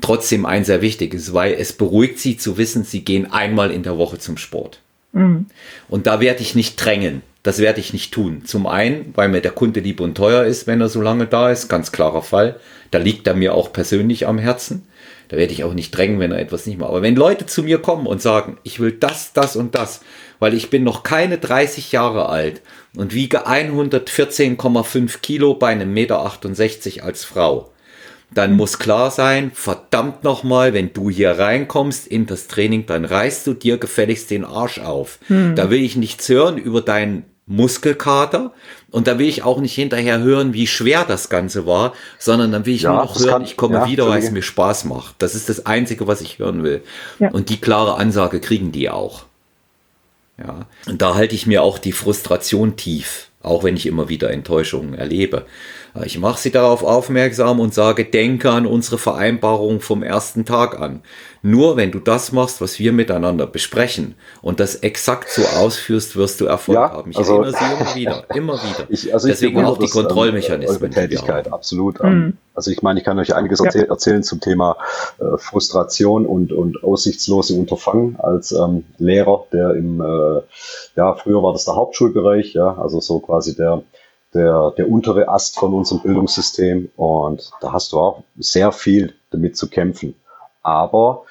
trotzdem ein sehr wichtiges, weil es beruhigt sie zu wissen, sie gehen einmal in der Woche zum Sport. Mhm. Und da werde ich nicht drängen. Das werde ich nicht tun. Zum einen, weil mir der Kunde lieb und teuer ist, wenn er so lange da ist, ganz klarer Fall. Da liegt er mir auch persönlich am Herzen. Da werde ich auch nicht drängen, wenn er etwas nicht macht. Aber wenn Leute zu mir kommen und sagen, ich will das, das und das, weil ich bin noch keine 30 Jahre alt und wiege 114,5 Kilo bei einem Meter 68 als Frau, dann muss klar sein, verdammt nochmal, wenn du hier reinkommst in das Training, dann reißt du dir gefälligst den Arsch auf. Hm. Da will ich nichts hören über deinen Muskelkater. Und da will ich auch nicht hinterher hören, wie schwer das Ganze war, sondern dann will ich ja, nur noch hören, kann, ich komme ja, wieder, weil es mir Spaß macht. Das ist das Einzige, was ich hören will. Ja. Und die klare Ansage kriegen die auch. Ja. Und da halte ich mir auch die Frustration tief, auch wenn ich immer wieder Enttäuschungen erlebe. Ich mache sie darauf aufmerksam und sage, denke an unsere Vereinbarung vom ersten Tag an. Nur wenn du das machst, was wir miteinander besprechen und das exakt so ausführst, wirst du Erfolg ja, haben. Ich also, erinnere sie immer wieder, immer wieder. Ich, also Deswegen auch die das, ähm, Kontrollmechanismen. Tätigkeit, absolut. Mhm. Also ich meine, ich kann euch einiges ja. erzählen zum Thema äh, Frustration und, und aussichtslose Unterfangen als ähm, Lehrer, der im, äh, ja, früher war das der Hauptschulbereich, ja, also so quasi der der, der untere Ast von unserem Bildungssystem und da hast du auch sehr viel damit zu kämpfen. Aber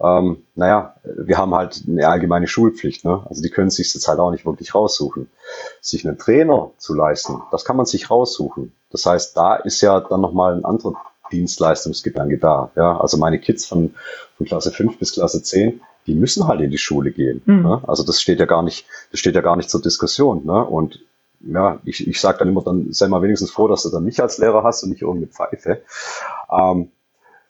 ähm, naja, wir haben halt eine allgemeine Schulpflicht. Ne? Also die können sich jetzt halt auch nicht wirklich raussuchen. Sich einen Trainer zu leisten, das kann man sich raussuchen. Das heißt, da ist ja dann nochmal ein anderer Dienstleistungsgedanke da. Ja? Also meine Kids von, von Klasse 5 bis Klasse 10, die müssen halt in die Schule gehen. Mhm. Ne? Also das steht ja gar nicht, das steht ja gar nicht zur Diskussion. Ne? Und ja, ich, ich sage dann immer, dann sei mal wenigstens froh, dass du dann mich als Lehrer hast und nicht irgendeine Pfeife. Ähm,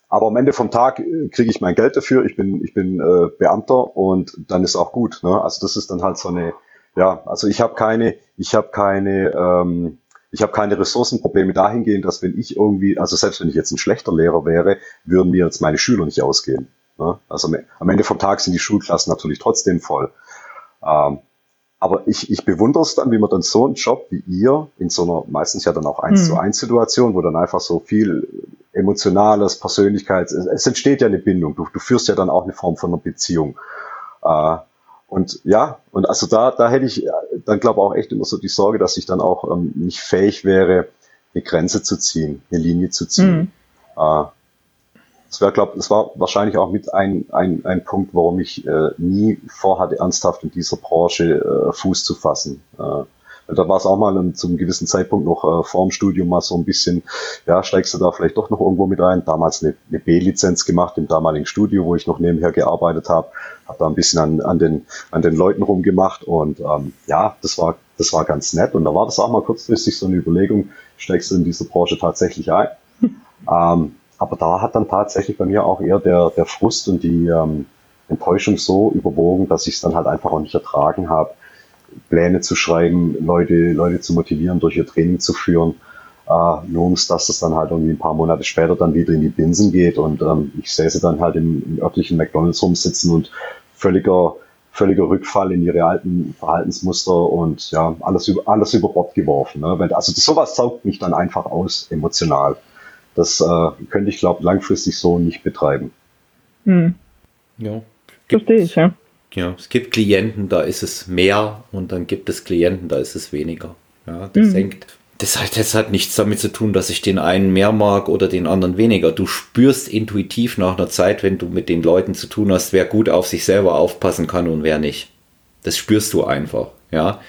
aber am Ende vom Tag äh, kriege ich mein Geld dafür. Ich bin, ich bin äh, Beamter und dann ist auch gut. Ne? Also das ist dann halt so eine, ja, also ich habe keine, ich habe keine, ähm, ich habe keine Ressourcenprobleme dahingehend, dass wenn ich irgendwie, also selbst wenn ich jetzt ein schlechter Lehrer wäre, würden mir jetzt meine Schüler nicht ausgehen. Ne? Also am Ende vom Tag sind die Schulklassen natürlich trotzdem voll. Ähm, aber ich, ich bewundere es dann, wie man dann so einen Job wie ihr in so einer meistens ja dann auch eins mhm. zu eins Situation, wo dann einfach so viel emotionales, Persönlichkeits, es, entsteht ja eine Bindung. Du, du führst ja dann auch eine Form von einer Beziehung. Äh, und ja, und also da, da hätte ich, dann glaube auch echt immer so die Sorge, dass ich dann auch ähm, nicht fähig wäre, eine Grenze zu ziehen, eine Linie zu ziehen. Mhm. Äh, das wäre, glaube das war wahrscheinlich auch mit ein, ein, ein Punkt, warum ich äh, nie vorhatte, ernsthaft in dieser Branche äh, Fuß zu fassen. Äh, da war es auch mal zum einem gewissen Zeitpunkt noch äh, vor dem Studium mal so ein bisschen, ja, steigst du da vielleicht doch noch irgendwo mit ein. Damals eine, eine B-Lizenz gemacht im damaligen Studio, wo ich noch nebenher gearbeitet habe. Habe da ein bisschen an, an, den, an den Leuten rumgemacht und ähm, ja, das war, das war ganz nett. Und da war das auch mal kurzfristig so eine Überlegung, steigst du in diese Branche tatsächlich ein? ähm, aber da hat dann tatsächlich bei mir auch eher der, der Frust und die ähm, Enttäuschung so überwogen, dass ich es dann halt einfach auch nicht ertragen habe, Pläne zu schreiben, Leute, Leute zu motivieren, durch ihr Training zu führen, äh, nur um dass das dann halt irgendwie ein paar Monate später dann wieder in die Binsen geht und ähm, ich sie dann halt im, im örtlichen McDonalds rumsitzen und völliger völliger Rückfall in ihre alten Verhaltensmuster und ja, alles über, alles über Bord geworfen. Ne? Also sowas saugt mich dann einfach aus, emotional. Das äh, könnte ich, glaube langfristig so nicht betreiben. Hm. Ja. Verstehe ich, ja. Ja, es gibt Klienten, da ist es mehr und dann gibt es Klienten, da ist es weniger. Ja, das mhm. hängt. Das hat, das hat nichts damit zu tun, dass ich den einen mehr mag oder den anderen weniger. Du spürst intuitiv nach einer Zeit, wenn du mit den Leuten zu tun hast, wer gut auf sich selber aufpassen kann und wer nicht. Das spürst du einfach, ja.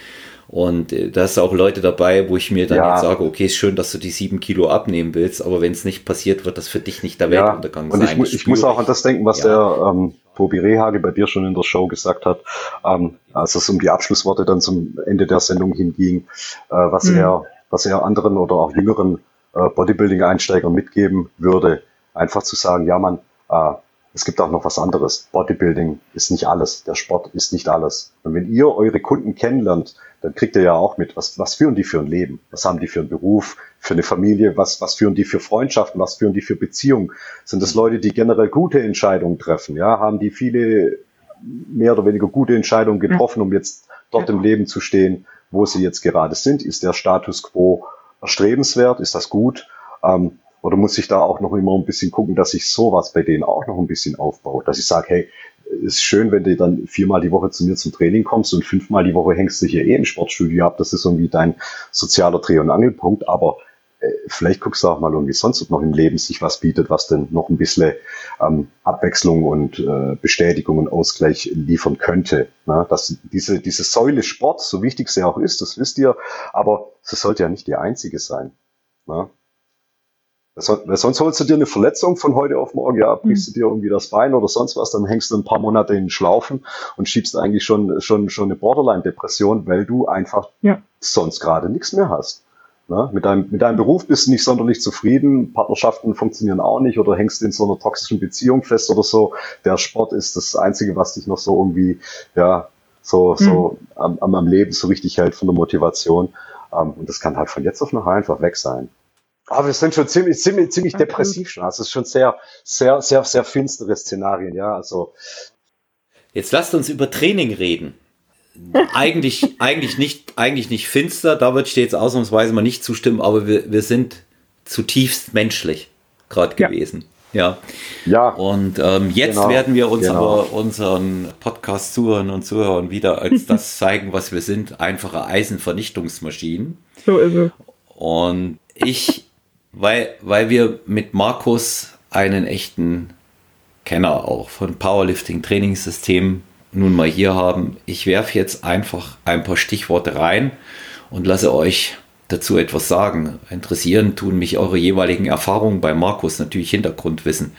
Und äh, da ist auch Leute dabei, wo ich mir dann ja. jetzt sage, okay, ist schön, dass du die sieben Kilo abnehmen willst, aber wenn es nicht passiert, wird das für dich nicht der ja. Weltuntergang und sein. Ich, ich muss auch an das denken, was ja. der ähm, Tobi Rehage bei dir schon in der Show gesagt hat, ähm, als es um die Abschlussworte dann zum Ende der Sendung hinging, äh, was mhm. er, was er anderen oder auch jüngeren äh, Bodybuilding-Einsteigern mitgeben würde, einfach zu sagen, ja man, äh, es gibt auch noch was anderes. Bodybuilding ist nicht alles. Der Sport ist nicht alles. Und wenn ihr eure Kunden kennenlernt, dann kriegt ihr ja auch mit, was, was führen die für ein Leben? Was haben die für einen Beruf, für eine Familie? Was, was führen die für Freundschaften? Was führen die für Beziehungen? Sind das Leute, die generell gute Entscheidungen treffen? Ja, haben die viele mehr oder weniger gute Entscheidungen getroffen, um jetzt dort im Leben zu stehen, wo sie jetzt gerade sind? Ist der Status quo erstrebenswert? Ist das gut? Ähm, oder muss ich da auch noch immer ein bisschen gucken, dass ich sowas bei denen auch noch ein bisschen aufbaue? Dass ich sage, hey, ist schön, wenn du dann viermal die Woche zu mir zum Training kommst und fünfmal die Woche hängst du hier eh im Sportstudio ab. Das ist irgendwie dein sozialer Dreh- und Angelpunkt. Aber äh, vielleicht guckst du auch mal irgendwie sonst, noch im Leben sich was bietet, was denn noch ein bisschen ähm, Abwechslung und äh, Bestätigung und Ausgleich liefern könnte. Ne? Dass diese, diese Säule Sport, so wichtig sie auch ist, das wisst ihr, aber sie sollte ja nicht die einzige sein. Ne? Weil sonst holst du dir eine Verletzung von heute auf morgen, ja, brichst du dir irgendwie das Bein oder sonst was, dann hängst du ein paar Monate in den Schlaufen und schiebst eigentlich schon, schon, schon eine Borderline-Depression, weil du einfach ja. sonst gerade nichts mehr hast. Ne? Mit, deinem, mit deinem Beruf bist du nicht sonderlich zufrieden, Partnerschaften funktionieren auch nicht oder hängst in so einer toxischen Beziehung fest oder so. Der Sport ist das Einzige, was dich noch so irgendwie, ja, so, mhm. so am, am Leben so richtig hält von der Motivation. Ähm, und das kann halt von jetzt auf nachher einfach weg sein. Aber ah, wir sind schon ziemlich, ziemlich, ziemlich depressiv schon. Also es ist schon sehr, sehr, sehr, sehr finstere Szenarien, ja. Also. Jetzt lasst uns über Training reden. eigentlich, eigentlich nicht, eigentlich nicht finster. Da würde ich dir jetzt ausnahmsweise mal nicht zustimmen, aber wir, wir sind zutiefst menschlich gerade ja. gewesen. Ja. Ja. Und ähm, jetzt genau, werden wir uns genau. aber unseren Podcast-Zuhörern und Zuhörern wieder als das zeigen, was wir sind. Einfache Eisenvernichtungsmaschinen. So ist es. Und ich weil, weil wir mit Markus einen echten Kenner auch von Powerlifting Trainingssystemen nun mal hier haben. Ich werfe jetzt einfach ein paar Stichworte rein und lasse euch dazu etwas sagen. Interessieren tun mich eure jeweiligen Erfahrungen bei Markus, natürlich Hintergrundwissen.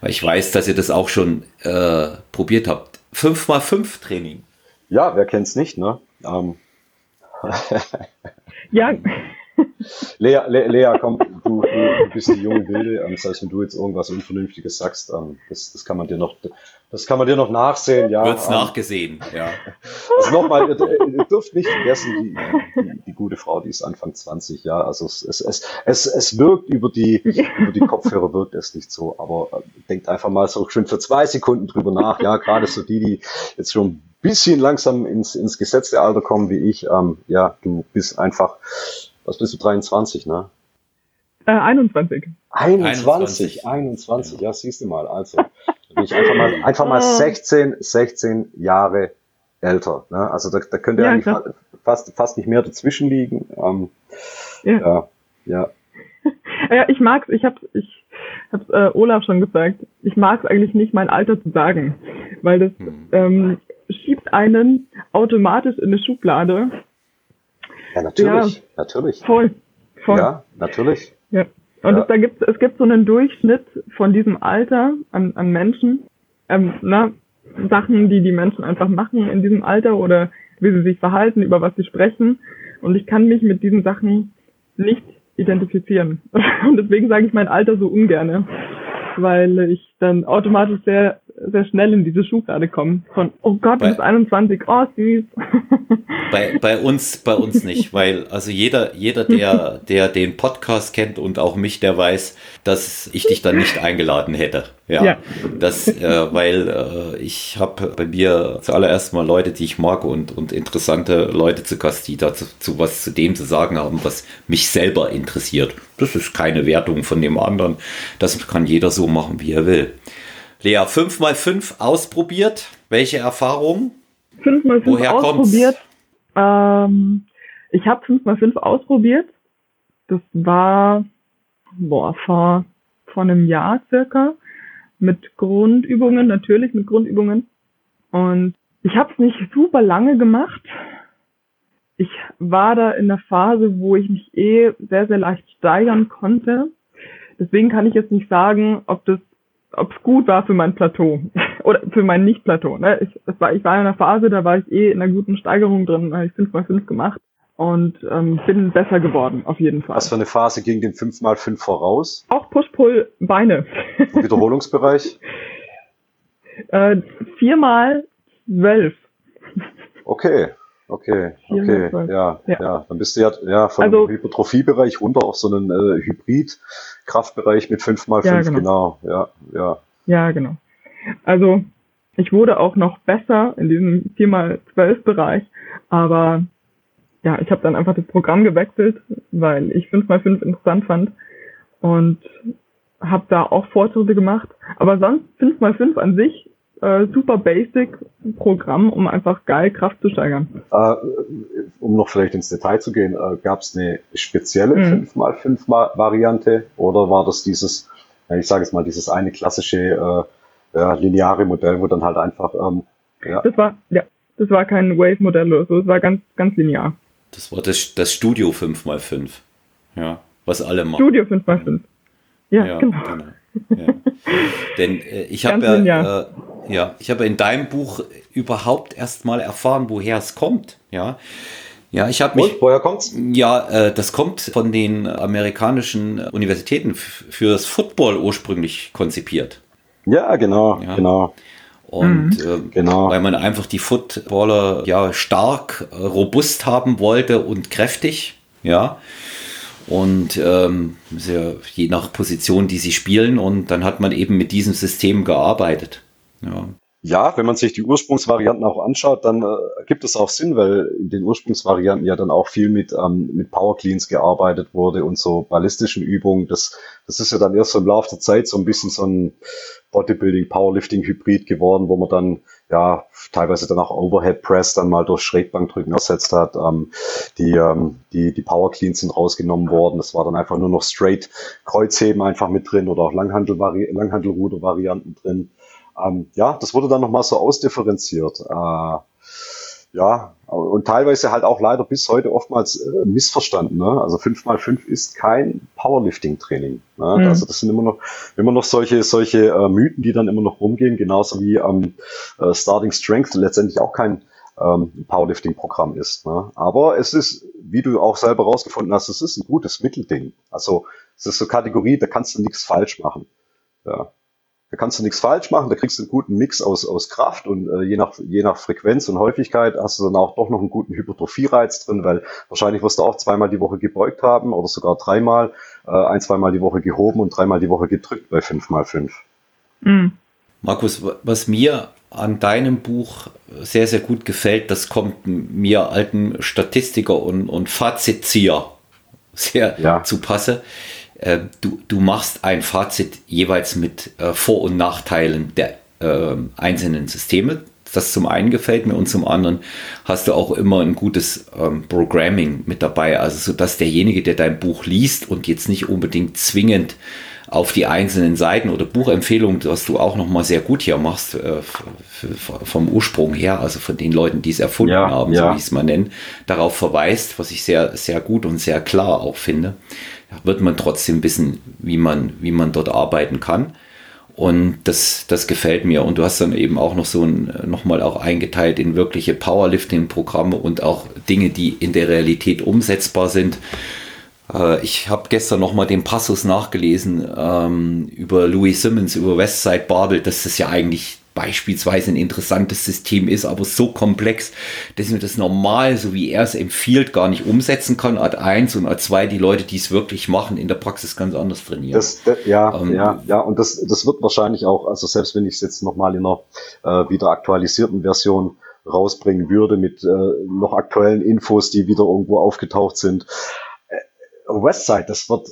Weil ich weiß, dass ihr das auch schon äh, probiert habt. 5x5 Training. Ja, wer kennt's nicht, ne? Ähm. ja, Lea, Le, Lea, komm, du, du, du bist die junge Wilde. Ähm, das heißt, wenn du jetzt irgendwas Unvernünftiges sagst, ähm, das, das kann man dir noch, das kann man dir noch nachsehen, ja. Wird's ähm, nachgesehen, ja. Also nochmal, ihr, dürft nicht vergessen, die, die, die, gute Frau, die ist Anfang 20, ja. Also es, es, es, es, es wirkt über die, über die Kopfhörer wirkt es nicht so, aber denkt einfach mal so schön für zwei Sekunden drüber nach, ja. Gerade so die, die jetzt schon ein bisschen langsam ins, ins gesetzte Alter kommen wie ich, ähm, ja, du bist einfach was bist du, 23, ne? Äh, 21. 21, 21, 21 ja. ja, siehst du mal. Also, bin ich einfach mal, einfach mal 16, 16 Jahre älter. Ne? Also da, da könnte ja, eigentlich fa fast, fast nicht mehr dazwischen liegen. Ähm, ja. ja. Ja. ja, ich mag's, ich hab's, ich hab's äh, Olaf schon gesagt, ich mag's eigentlich nicht, mein Alter zu sagen, weil das hm. ähm, schiebt einen automatisch in eine Schublade. Ja, natürlich, ja, natürlich. Voll, voll. Ja, natürlich. Ja. Und ja. Es, da gibt, es gibt so einen Durchschnitt von diesem Alter an, an Menschen, ähm, na, Sachen, die die Menschen einfach machen in diesem Alter oder wie sie sich verhalten, über was sie sprechen. Und ich kann mich mit diesen Sachen nicht identifizieren. Und deswegen sage ich mein Alter so ungerne, weil ich dann automatisch sehr sehr schnell in diese Schublade kommen. Von, oh Gott, du bist 21, oh süß. Bei, bei uns, bei uns nicht, weil also jeder, jeder, der, der den Podcast kennt und auch mich, der weiß, dass ich dich dann nicht eingeladen hätte. Ja, ja. das, äh, weil äh, ich habe bei mir zuallererst mal Leute, die ich mag und, und interessante Leute zu Gast, die dazu zu was zu dem zu sagen haben, was mich selber interessiert. Das ist keine Wertung von dem anderen. Das kann jeder so machen, wie er will. Lea, 5x5 ausprobiert. Welche Erfahrungen? 5x5 Woher ausprobiert. Ähm, ich habe 5x5 ausprobiert. Das war boah, vor, vor einem Jahr circa. Mit Grundübungen, natürlich mit Grundübungen. Und ich habe es nicht super lange gemacht. Ich war da in der Phase, wo ich mich eh sehr, sehr leicht steigern konnte. Deswegen kann ich jetzt nicht sagen, ob das ob es gut war für mein Plateau oder für mein Nicht-Plateau. Ne? Ich, es war, ich war in einer Phase, da war ich eh in einer guten Steigerung drin, da habe ich 5x5 gemacht und ähm, bin besser geworden, auf jeden Fall. Was für eine Phase ging dem 5x5 voraus? Auch Push-Pull-Beine. Wiederholungsbereich? äh, viermal zwölf. Okay. Okay, okay, ja, ja, ja, dann bist du ja, ja vom also, Hypertrophiebereich runter auf so einen äh, Hybrid-Kraftbereich mit 5x5, ja, genau. genau, ja, ja. Ja, genau. Also ich wurde auch noch besser in diesem 4x12-Bereich, aber ja, ich habe dann einfach das Programm gewechselt, weil ich 5x5 interessant fand und habe da auch Fortschritte gemacht. Aber sonst 5x5 an sich äh, super basic Programm, um einfach geil Kraft zu steigern. Äh, um noch vielleicht ins Detail zu gehen, äh, gab es eine spezielle mhm. 5x5 Variante oder war das dieses, ich sage jetzt mal, dieses eine klassische äh, ja, lineare Modell, wo dann halt einfach ähm, ja. Das war, ja, das war kein Wave-Modell oder so, es war ganz, ganz linear. Das war das, das Studio 5x5. Ja, was alle machen. Studio 5x5. Ja, ja genau. genau. Ja. Denn äh, ich habe ja, äh, ja, ich habe in deinem Buch überhaupt erst mal erfahren, woher es kommt. Ja, ja, ich habe mich. Und, woher kommt's? Ja, äh, das kommt von den amerikanischen Universitäten für das Football ursprünglich konzipiert. Ja, genau, ja. genau. Und mhm. äh, genau. weil man einfach die Footballer ja stark, äh, robust haben wollte und kräftig, ja. Und ähm, je nach Position, die sie spielen, und dann hat man eben mit diesem System gearbeitet. Ja. Ja, wenn man sich die Ursprungsvarianten auch anschaut, dann äh, gibt es auch Sinn, weil in den Ursprungsvarianten ja dann auch viel mit, ähm, mit Power Cleans gearbeitet wurde und so ballistischen Übungen. Das, das ist ja dann erst im Laufe der Zeit so ein bisschen so ein Bodybuilding, Powerlifting Hybrid geworden, wo man dann ja teilweise dann auch Overhead Press dann mal durch Schrägbankdrücken ersetzt hat. Ähm, die, ähm, die, die Power Cleans sind rausgenommen worden. Das war dann einfach nur noch straight Kreuzheben einfach mit drin oder auch Langhandel Langhandelruder Varianten drin. Ähm, ja, das wurde dann nochmal so ausdifferenziert. Äh, ja, und teilweise halt auch leider bis heute oftmals äh, missverstanden. Ne? Also 5x5 ist kein Powerlifting-Training. Ne? Mhm. Also das sind immer noch, immer noch solche, solche äh, Mythen, die dann immer noch rumgehen, genauso wie ähm, äh, Starting Strength letztendlich auch kein ähm, Powerlifting-Programm ist. Ne? Aber es ist, wie du auch selber rausgefunden hast, es ist ein gutes Mittelding. Also es ist so Kategorie, da kannst du nichts falsch machen. Ja. Da kannst du nichts falsch machen, da kriegst du einen guten Mix aus, aus Kraft und äh, je, nach, je nach Frequenz und Häufigkeit hast du dann auch doch noch einen guten Hypertrophie-Reiz drin, weil wahrscheinlich wirst du auch zweimal die Woche gebeugt haben oder sogar dreimal, äh, ein, zweimal die Woche gehoben und dreimal die Woche gedrückt bei 5x5. Mhm. Markus, was mir an deinem Buch sehr, sehr gut gefällt, das kommt mir alten Statistiker und, und Fazitzieher sehr ja. zu Passe. Äh, du, du machst ein Fazit jeweils mit äh, Vor- und Nachteilen der äh, einzelnen Systeme das zum einen gefällt mir und zum anderen hast du auch immer ein gutes ähm, Programming mit dabei. Also so dass derjenige, der dein Buch liest und jetzt nicht unbedingt zwingend auf die einzelnen Seiten oder Buchempfehlungen, was du auch noch mal sehr gut hier machst, äh, vom Ursprung her, also von den Leuten, die es erfunden ja, haben, ja. so wie ich es mal nenne, darauf verweist, was ich sehr, sehr gut und sehr klar auch finde, wird man trotzdem wissen, wie man, wie man dort arbeiten kann. Und das, das gefällt mir. Und du hast dann eben auch noch so ein, nochmal auch eingeteilt in wirkliche Powerlifting-Programme und auch Dinge, die in der Realität umsetzbar sind. Äh, ich habe gestern nochmal den Passus nachgelesen ähm, über Louis Simmons, über Westside Babel, dass das ja eigentlich beispielsweise ein interessantes System ist, aber so komplex, dass man das normal, so wie er es empfiehlt, gar nicht umsetzen kann. Art 1 und Art 2, die Leute, die es wirklich machen, in der Praxis ganz anders trainieren. Das, ja, ähm, ja, ja, und das, das wird wahrscheinlich auch, also selbst wenn ich es jetzt nochmal in einer äh, wieder aktualisierten Version rausbringen würde mit äh, noch aktuellen Infos, die wieder irgendwo aufgetaucht sind, Westside, das wird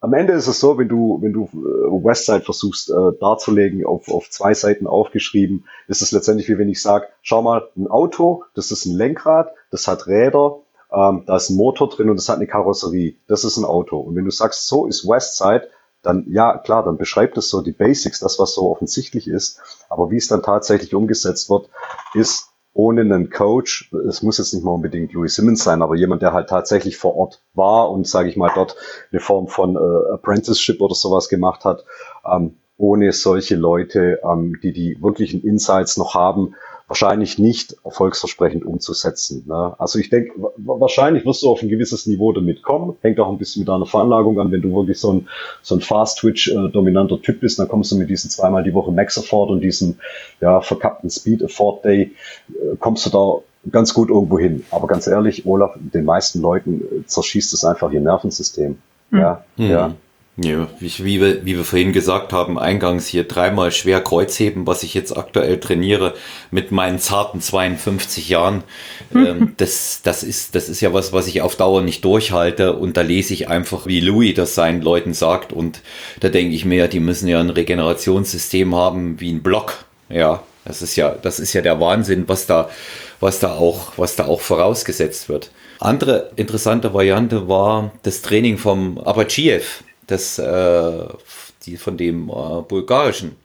am Ende ist es so, wenn du, wenn du äh, Westside versuchst äh, darzulegen, auf, auf zwei Seiten aufgeschrieben, ist es letztendlich wie wenn ich sage, schau mal, ein Auto, das ist ein Lenkrad, das hat Räder, ähm, da ist ein Motor drin und das hat eine Karosserie. Das ist ein Auto. Und wenn du sagst, so ist Westside, dann ja, klar, dann beschreibt es so die Basics, das, was so offensichtlich ist. Aber wie es dann tatsächlich umgesetzt wird, ist ohne einen Coach, es muss jetzt nicht mal unbedingt Louis Simmons sein, aber jemand, der halt tatsächlich vor Ort war und, sage ich mal, dort eine Form von äh, Apprenticeship oder sowas gemacht hat, ähm, ohne solche Leute, ähm, die die wirklichen Insights noch haben, wahrscheinlich nicht erfolgsversprechend umzusetzen. Ne? Also ich denke, wahrscheinlich wirst du auf ein gewisses Niveau damit kommen. Hängt auch ein bisschen mit deiner Veranlagung an. Wenn du wirklich so ein, so ein Fast-Twitch-dominanter äh, Typ bist, dann kommst du mit diesen zweimal die Woche Max Afford und diesem ja, verkappten Speed Afford Day, äh, kommst du da ganz gut irgendwo hin. Aber ganz ehrlich, Olaf, den meisten Leuten äh, zerschießt es einfach ihr Nervensystem. Mhm. Ja, mhm. ja. Ja, wie, wie, wir, wie wir vorhin gesagt haben, eingangs hier dreimal schwer Kreuzheben, was ich jetzt aktuell trainiere mit meinen zarten 52 Jahren. Ähm, das, das, ist, das ist ja was, was ich auf Dauer nicht durchhalte. Und da lese ich einfach, wie Louis das seinen Leuten sagt. Und da denke ich mir, ja, die müssen ja ein Regenerationssystem haben wie ein Block. Ja, das ist ja, das ist ja der Wahnsinn, was da, was da auch, was da auch vorausgesetzt wird. Andere interessante Variante war das Training vom Abachiev des, äh, die von dem äh, bulgarischen.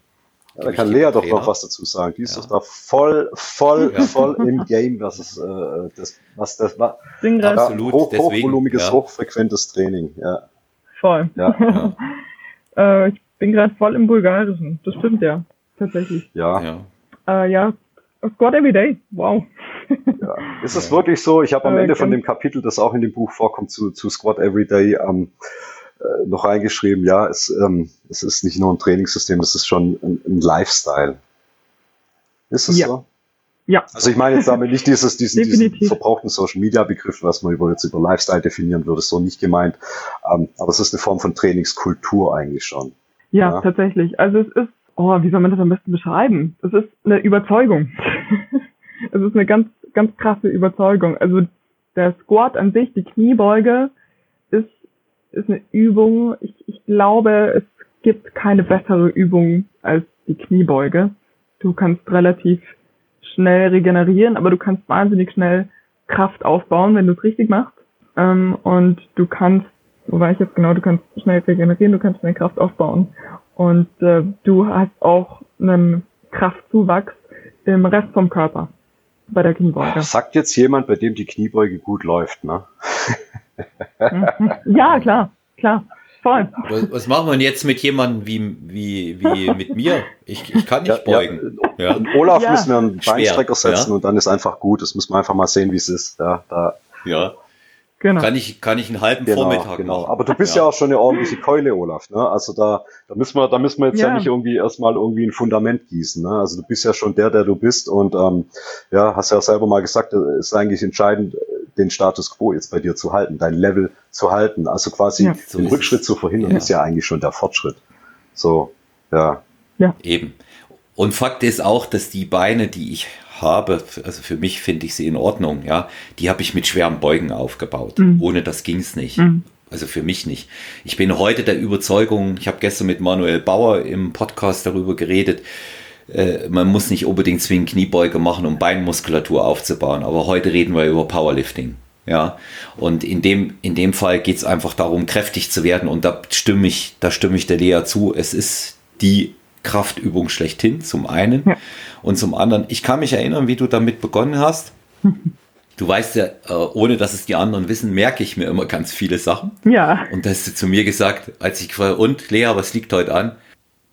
Ja, da kann Lea doch noch was dazu sagen. Die ist ja. doch da voll, voll, ja. voll im Game, was es, äh, das, was das war. Absolut. Hoch, hochvolumiges, hochfrequentes Training, ja. Voll. Ja. äh, ich bin gerade voll im Bulgarischen. Das stimmt ja. Tatsächlich. Ja. Ja. Äh, ja. Squad every day. Wow. ja. Ist es wirklich so? Ich habe am äh, Ende von dem Kapitel, das auch in dem Buch vorkommt, zu, zu Squad every day, ähm, äh, noch reingeschrieben, ja, es, ähm, es ist nicht nur ein Trainingssystem, es ist schon ein, ein Lifestyle. Ist es ja. so? Ja. Also ich meine jetzt damit nicht dieses, diesen, diesen verbrauchten Social Media Begriff, was man über, jetzt über Lifestyle definieren würde, so nicht gemeint. Ähm, aber es ist eine Form von Trainingskultur eigentlich schon. Ja, ja, tatsächlich. Also es ist, oh, wie soll man das am besten beschreiben? Es ist eine Überzeugung. es ist eine ganz, ganz krasse Überzeugung. Also der Squat an sich, die Kniebeuge, ist eine Übung. Ich, ich glaube, es gibt keine bessere Übung als die Kniebeuge. Du kannst relativ schnell regenerieren, aber du kannst wahnsinnig schnell Kraft aufbauen, wenn du es richtig machst. Ähm, und du kannst, wo war ich jetzt genau, du kannst schnell regenerieren, du kannst schnell Kraft aufbauen. Und äh, du hast auch einen Kraftzuwachs im Rest vom Körper bei der Kniebeuge. Sagt jetzt jemand, bei dem die Kniebeuge gut läuft, ne? ja, klar, klar. Voll. Was, was machen wir denn jetzt mit jemandem wie, wie, wie mit mir? Ich, ich kann nicht ja, beugen. Ja. ja. Olaf ja. müssen wir einen Beinstrecker setzen und dann ist einfach gut. Das muss man einfach mal sehen, wie es ist. Ja, da. ja. Genau. Kann ich, kann ich einen halben genau, Vormittag genau. machen. Aber du bist ja. ja. auch schon eine ordentliche Keule, Olaf. Ne? Also da, da müssen wir, da müssen wir jetzt ja. ja nicht irgendwie erstmal irgendwie ein Fundament gießen. Ne? Also du bist ja schon der, der du bist und ähm, ja, hast ja selber mal gesagt, es ist eigentlich entscheidend, den Status quo jetzt bei dir zu halten, dein Level zu halten. Also quasi ja, so den Rückschritt es. zu verhindern, ja. ist ja eigentlich schon der Fortschritt. So, ja. Ja. Eben. Und Fakt ist auch, dass die Beine, die ich habe, also für mich finde ich sie in Ordnung, ja, die habe ich mit schweren Beugen aufgebaut. Mhm. Ohne das ging es nicht. Mhm. Also für mich nicht. Ich bin heute der Überzeugung, ich habe gestern mit Manuel Bauer im Podcast darüber geredet, äh, man muss nicht unbedingt zwingend Kniebeuge machen, um Beinmuskulatur aufzubauen. Aber heute reden wir über Powerlifting. Ja, und in dem, in dem Fall geht es einfach darum, kräftig zu werden. Und da stimme ich, da stimme ich der Lea zu. Es ist die Kraftübung schlechthin, zum einen. Ja. Und zum anderen, ich kann mich erinnern, wie du damit begonnen hast. Du weißt ja, äh, ohne dass es die anderen wissen, merke ich mir immer ganz viele Sachen. Ja. Und da hast du zu mir gesagt, als ich gefragt und Lea, was liegt heute an?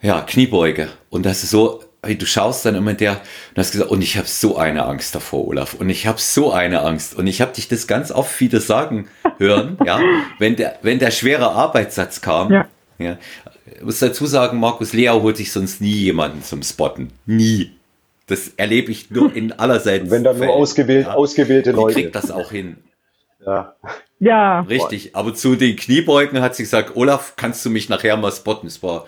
Ja, Kniebeuge. Und das ist so, du schaust dann immer der und hast gesagt, und ich habe so eine Angst davor, Olaf. Und ich habe so eine Angst. Und ich habe dich das ganz oft wieder sagen hören, ja, wenn der, wenn der schwere Arbeitssatz kam. Ja. ja. Ich muss dazu sagen, Markus Lea holt sich sonst nie jemanden zum Spotten. Nie. Das erlebe ich nur in allerseits. Wenn da nur ausgewählt, ja. ausgewählte Leute. Die kriegt das auch hin. Ja. Ja. Richtig. Aber zu den Kniebeugen hat sie gesagt, Olaf, kannst du mich nachher mal spotten? Es war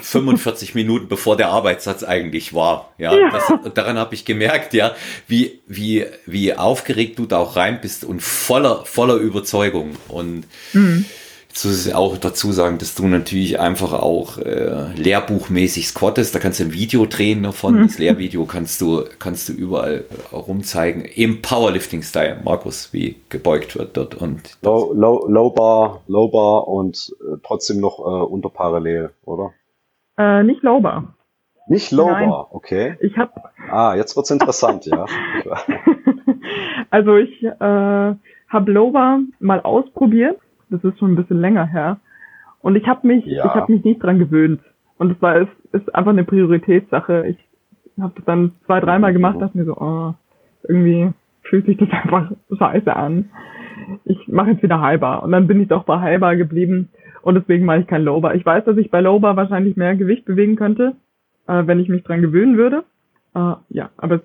45 Minuten bevor der Arbeitssatz eigentlich war. Ja, ja. Das, daran habe ich gemerkt, ja, wie, wie, wie aufgeregt du da auch rein bist und voller, voller Überzeugung. Und mhm. Ich auch dazu sagen, dass du natürlich einfach auch äh, lehrbuchmäßig squattest. Da kannst du ein Video drehen davon. Mhm. Das Lehrvideo kannst du, kannst du überall äh, rumzeigen. Im Powerlifting-Style, Markus, wie gebeugt wird dort. Und low, low, low Bar, Low Bar und äh, trotzdem noch äh, unter Parallel, oder? Äh, nicht Low Bar. Nicht Low Nein. Bar, okay. Ich hab. Ah, jetzt wird's interessant, ja. also ich äh, habe Low Bar mal ausprobiert das ist schon ein bisschen länger her. Und ich habe mich, ja. ich habe mich nicht dran gewöhnt. Und es war, es ist einfach eine Prioritätssache. Ich habe das dann zwei, dreimal gemacht, dachte mir so, oh, irgendwie fühlt sich das einfach scheiße an. Ich mache jetzt wieder Highbar. Und dann bin ich doch bei Highbar geblieben. Und deswegen mache ich kein Lowbar. Ich weiß, dass ich bei Lowbar wahrscheinlich mehr Gewicht bewegen könnte, äh, wenn ich mich dran gewöhnen würde. Uh, ja, aber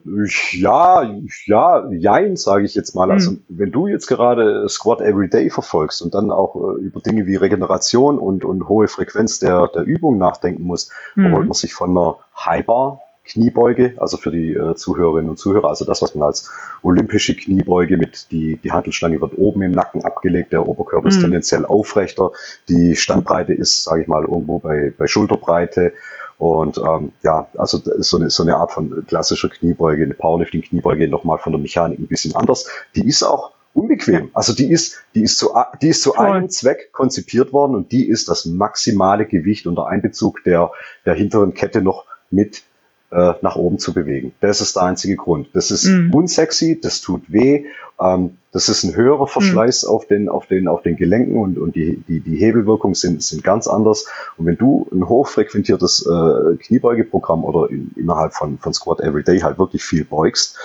ja, ja, jein, sage ich jetzt mal. Also, hm. wenn du jetzt gerade Squat Everyday verfolgst und dann auch äh, über Dinge wie Regeneration und, und hohe Frequenz der, der Übung nachdenken musst, mhm. man sich von einer Highbar Kniebeuge, also für die äh, Zuhörerinnen und Zuhörer, also das, was man als olympische Kniebeuge mit die, die Handelstange wird oben im Nacken abgelegt, der Oberkörper mhm. ist tendenziell aufrechter, die Standbreite ist, sage ich mal, irgendwo bei, bei Schulterbreite und ähm, ja, also so eine, so eine Art von klassischer Kniebeuge, eine Powerlifting-Kniebeuge nochmal von der Mechanik ein bisschen anders. Die ist auch unbequem. Also die ist, die ist zu, die ist zu einem Zweck konzipiert worden und die ist das maximale Gewicht unter Einbezug der, der hinteren Kette noch mit äh, nach oben zu bewegen. Das ist der einzige Grund. Das ist mm. unsexy, das tut weh, ähm, das ist ein höherer Verschleiß mm. auf den, auf den, auf den Gelenken und, und die, die, die Hebelwirkungen sind, sind ganz anders. Und wenn du ein hochfrequentiertes äh, Kniebeugeprogramm oder in, innerhalb von, von Squat Everyday halt wirklich viel beugst,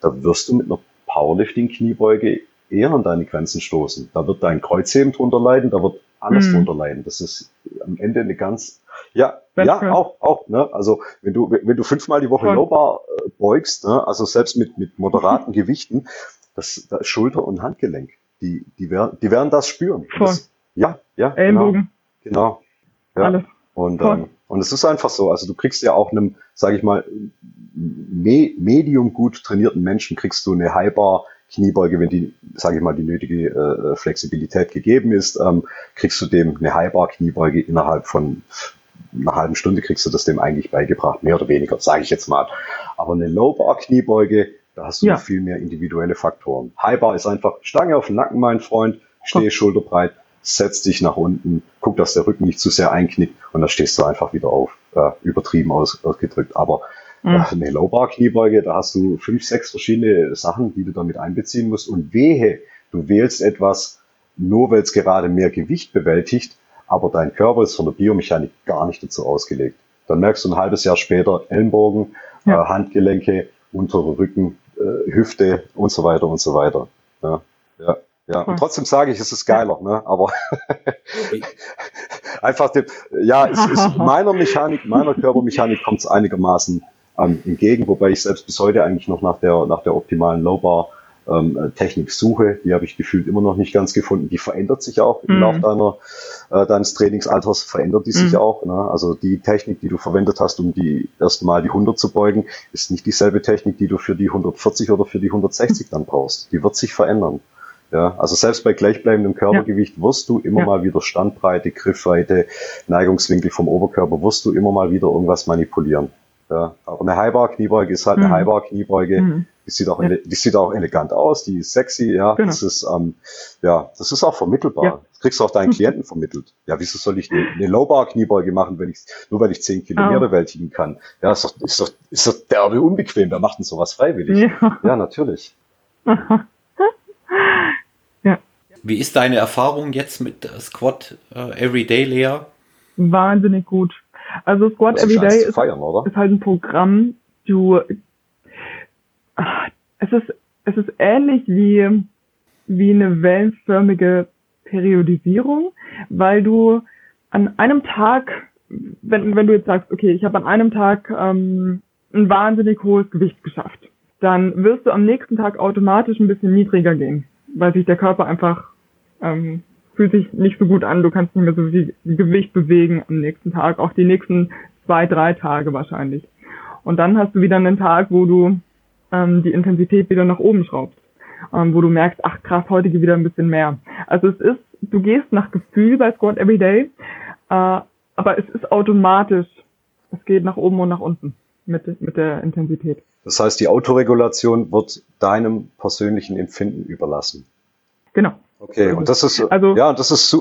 da wirst du mit einer Powerlifting-Kniebeuge eher an deine Grenzen stoßen. Da wird dein Kreuzheben drunter leiden, da wird alles mm. drunter leiden. Das ist am Ende eine ganz ja, ja, auch, auch, ne? Also, wenn du, wenn du fünfmal die Woche Lowbar äh, beugst, ne? Also selbst mit, mit moderaten Gewichten, das, das Schulter und Handgelenk, die, die werden, die werden das spüren. Das, ja, ja. Genau. Ellenbogen. Genau. genau. Ja. Alles. Und, ähm, und es ist einfach so. Also du kriegst ja auch einem, sage ich mal, me medium gut trainierten Menschen kriegst du eine Highbar Kniebeuge, wenn die, sage ich mal, die nötige äh, Flexibilität gegeben ist, ähm, kriegst du dem eine Highbar Kniebeuge innerhalb von einer halben Stunde kriegst du das dem eigentlich beigebracht, mehr oder weniger, sage ich jetzt mal. Aber eine Low-Bar-Kniebeuge, da hast du ja. viel mehr individuelle Faktoren. High-Bar ist einfach Stange auf den Nacken, mein Freund, stehe schulterbreit, setz dich nach unten, guck, dass der Rücken nicht zu sehr einknickt und dann stehst du einfach wieder auf, äh, übertrieben aus, ausgedrückt. Aber mhm. äh, eine Low-Bar-Kniebeuge, da hast du fünf, sechs verschiedene Sachen, die du damit einbeziehen musst. Und wehe, du wählst etwas, nur weil es gerade mehr Gewicht bewältigt, aber dein Körper ist von der Biomechanik gar nicht dazu ausgelegt. Dann merkst du ein halbes Jahr später Ellenbogen, ja. äh, Handgelenke, untere Rücken, äh, Hüfte und so weiter und so weiter. Ja, ja. Ja, und trotzdem sage ich, es ist geiler, ne? Aber einfach dem, ja, es ist meiner Mechanik, meiner Körpermechanik kommt es einigermaßen ähm, entgegen, wobei ich selbst bis heute eigentlich noch nach der nach der optimalen Low Bar ähm, Technik suche. Die habe ich gefühlt immer noch nicht ganz gefunden. Die verändert sich auch im mhm. Laufe deiner, äh, deines Trainingsalters, verändert die sich mhm. auch. Ne? Also die Technik, die du verwendet hast, um die erste Mal die 100 zu beugen, ist nicht dieselbe Technik, die du für die 140 oder für die 160 dann brauchst. Die wird sich verändern. Ja, also selbst bei gleichbleibendem Körpergewicht ja. wirst du immer ja. mal wieder Standbreite, Griffweite, Neigungswinkel vom Oberkörper, wirst du immer mal wieder irgendwas manipulieren. Ja, aber eine Highbar-Kniebeuge ist halt eine mhm. Highbar-Kniebeuge. Mhm. Die sieht auch, ja. die sieht auch elegant aus, die ist sexy, ja. Genau. Das ist, ähm, ja, das ist auch vermittelbar. Ja. Das kriegst du auch deinen Klienten vermittelt. Ja, wieso soll ich eine, eine Low-Bar-Kniebeuge machen, wenn ich, nur weil ich zehn Kilometer oh. bewältigen kann? Ja, ist doch, ist doch, ist doch derbe unbequem. Wer macht denn sowas freiwillig? Ja, ja natürlich. ja. Wie ist deine Erfahrung jetzt mit Squat äh, Everyday, Lea? Wahnsinnig gut. Also Squat Everyday ist, feiern, ist, halt ein Programm, du es ist es ist ähnlich wie wie eine wellenförmige Periodisierung, weil du an einem Tag, wenn, wenn du jetzt sagst, okay, ich habe an einem Tag ähm, ein wahnsinnig hohes Gewicht geschafft, dann wirst du am nächsten Tag automatisch ein bisschen niedriger gehen, weil sich der Körper einfach ähm, fühlt sich nicht so gut an, du kannst nicht mehr so viel Gewicht bewegen am nächsten Tag, auch die nächsten zwei, drei Tage wahrscheinlich. Und dann hast du wieder einen Tag, wo du ähm, die Intensität wieder nach oben schraubst, ähm, wo du merkst, ach krass, heute geht wieder ein bisschen mehr. Also es ist, du gehst nach Gefühl bei Squat Everyday, äh, aber es ist automatisch, es geht nach oben und nach unten mit, mit der Intensität. Das heißt, die Autoregulation wird deinem persönlichen Empfinden überlassen. Genau. Okay, und das ist also, ja, das ist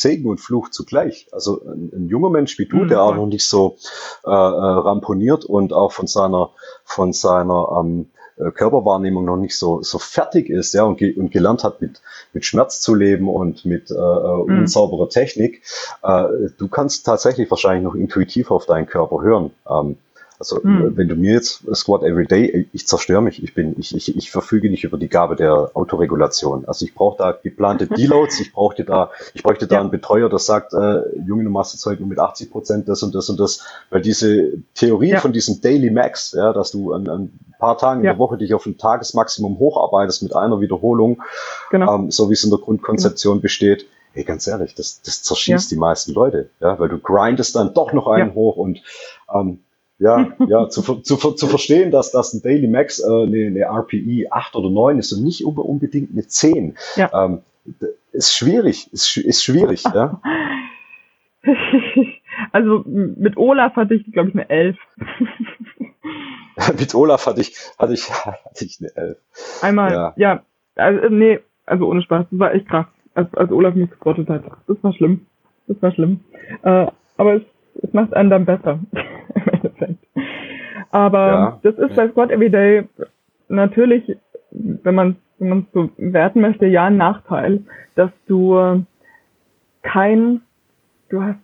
Segen und Fluch zugleich. Also ein, ein junger Mensch wie du, mhm. der auch noch nicht so äh, äh, ramponiert und auch von seiner von seiner ähm, äh, Körperwahrnehmung noch nicht so so fertig ist, ja, und, ge und gelernt hat mit mit Schmerz zu leben und mit äh, äh mhm. unsauberer Technik. Äh, du kannst tatsächlich wahrscheinlich noch intuitiv auf deinen Körper hören. Ähm, also hm. wenn du mir jetzt Squat Every Day, ich zerstöre mich. Ich bin, ich, ich, ich verfüge nicht über die Gabe der Autoregulation. Also ich brauche da geplante Deloads, ich brauchte da, ich bräuchte da ja. einen Betreuer, der sagt, äh, Junge, du machst jetzt heute mit 80 Prozent das und das und das, weil diese Theorie ja. von diesem Daily Max, ja, dass du an, an paar Tagen ja. in der Woche dich auf ein Tagesmaximum hocharbeitest mit einer Wiederholung, genau. ähm, so wie es in der Grundkonzeption genau. besteht, Hey, ganz ehrlich, das, das zerschießt ja. die meisten Leute, ja, weil du grindest dann doch noch einen ja. hoch und ähm, ja, ja, zu, zu, zu verstehen, dass das ein Daily Max äh, eine, eine RPI 8 oder 9 ist und nicht unbedingt eine 10. Ja. Ähm, ist schwierig, ist, ist schwierig, ja. Also mit Olaf hatte ich, glaube ich, eine 11. mit Olaf hatte ich, hatte ich, hatte ich eine 11. Einmal, ja, ja also, nee, also ohne Spaß, das war echt krass, als, als Olaf mich gesquattet hat. Das war schlimm. Das war schlimm. Äh, aber es, es macht einen dann besser. Aber ja. das ist bei Squad Everyday natürlich, wenn man wenn man so werten möchte, ja ein Nachteil, dass du kein, du hast,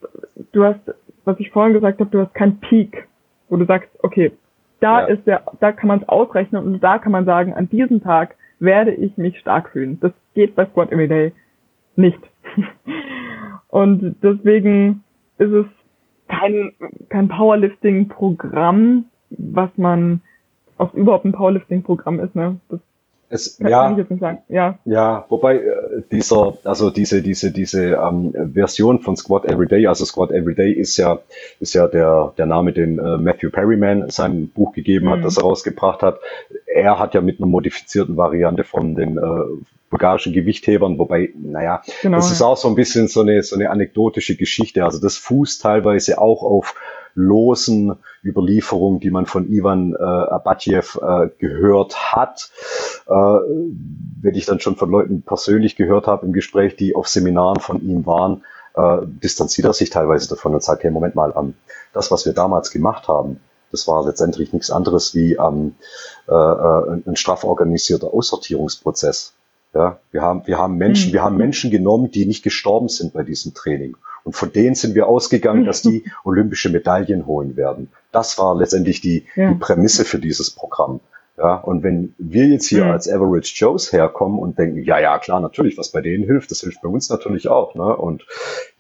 du hast, was ich vorhin gesagt habe, du hast kein Peak, wo du sagst, okay, da ja. ist der, da kann man es ausrechnen und da kann man sagen, an diesem Tag werde ich mich stark fühlen. Das geht bei Squad Everyday nicht. und deswegen ist es kein, kein Powerlifting-Programm, was man, was überhaupt ein Powerlifting-Programm ist, ne? Das es, kann, ja, kann ich jetzt nicht sagen. Ja. Ja, wobei äh, dieser, also diese, diese, diese ähm, Version von Squad Everyday, also Squad Everyday ist ja, ist ja der, der Name, den äh, Matthew Perryman sein Buch gegeben mhm. hat, das er rausgebracht hat. Er hat ja mit einer modifizierten Variante von den äh, bulgarischen Gewichthebern, wobei, naja, genau, das ist auch so ein bisschen so eine, so eine anekdotische Geschichte. Also das fußt teilweise auch auf losen Überlieferungen, die man von Ivan äh, Abatjev äh, gehört hat. Äh, wenn ich dann schon von Leuten persönlich gehört habe im Gespräch, die auf Seminaren von ihm waren, äh, distanziert er sich teilweise davon und sagt, hey, Moment mal, ähm, das, was wir damals gemacht haben, das war letztendlich nichts anderes wie ähm, äh, äh ein straff organisierter Aussortierungsprozess. Ja, wir haben, wir haben Menschen, wir haben mhm. Menschen genommen, die nicht gestorben sind bei diesem Training. Und von denen sind wir ausgegangen, dass die olympische Medaillen holen werden. Das war letztendlich die, ja. die Prämisse für dieses Programm. Ja, und wenn wir jetzt hier mhm. als Average Joes herkommen und denken, ja, ja, klar, natürlich, was bei denen hilft, das hilft bei uns natürlich auch, ne? Und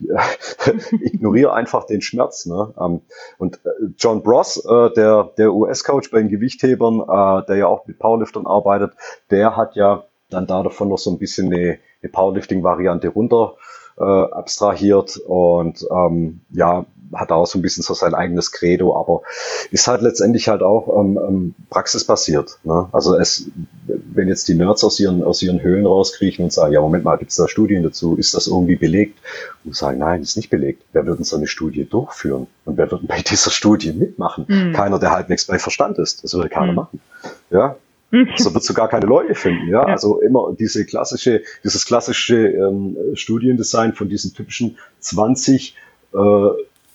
äh, ignoriere einfach den Schmerz, ne? Ähm, und äh, John Bross, äh, der, der US-Coach bei den Gewichthebern, der ja auch mit Powerliftern arbeitet, der hat ja dann da davon noch so ein bisschen eine, eine Powerlifting-Variante runter äh, abstrahiert und ähm, ja, hat auch so ein bisschen so sein eigenes Credo, aber ist halt letztendlich halt auch ähm, ähm, praxisbasiert. Ne? Also es, wenn jetzt die Nerds aus ihren, aus ihren Höhlen rauskriechen und sagen, ja, Moment mal, gibt es da Studien dazu? Ist das irgendwie belegt? Und sagen, nein, ist nicht belegt. Wer würde so eine Studie durchführen? Und wer würde bei dieser Studie mitmachen? Mhm. Keiner, der halbwegs bei Verstand ist. Das würde keiner mhm. machen. Ja, so wird sogar keine Leute finden, ja? ja. Also immer diese klassische, dieses klassische ähm, Studiendesign von diesen typischen 20 äh,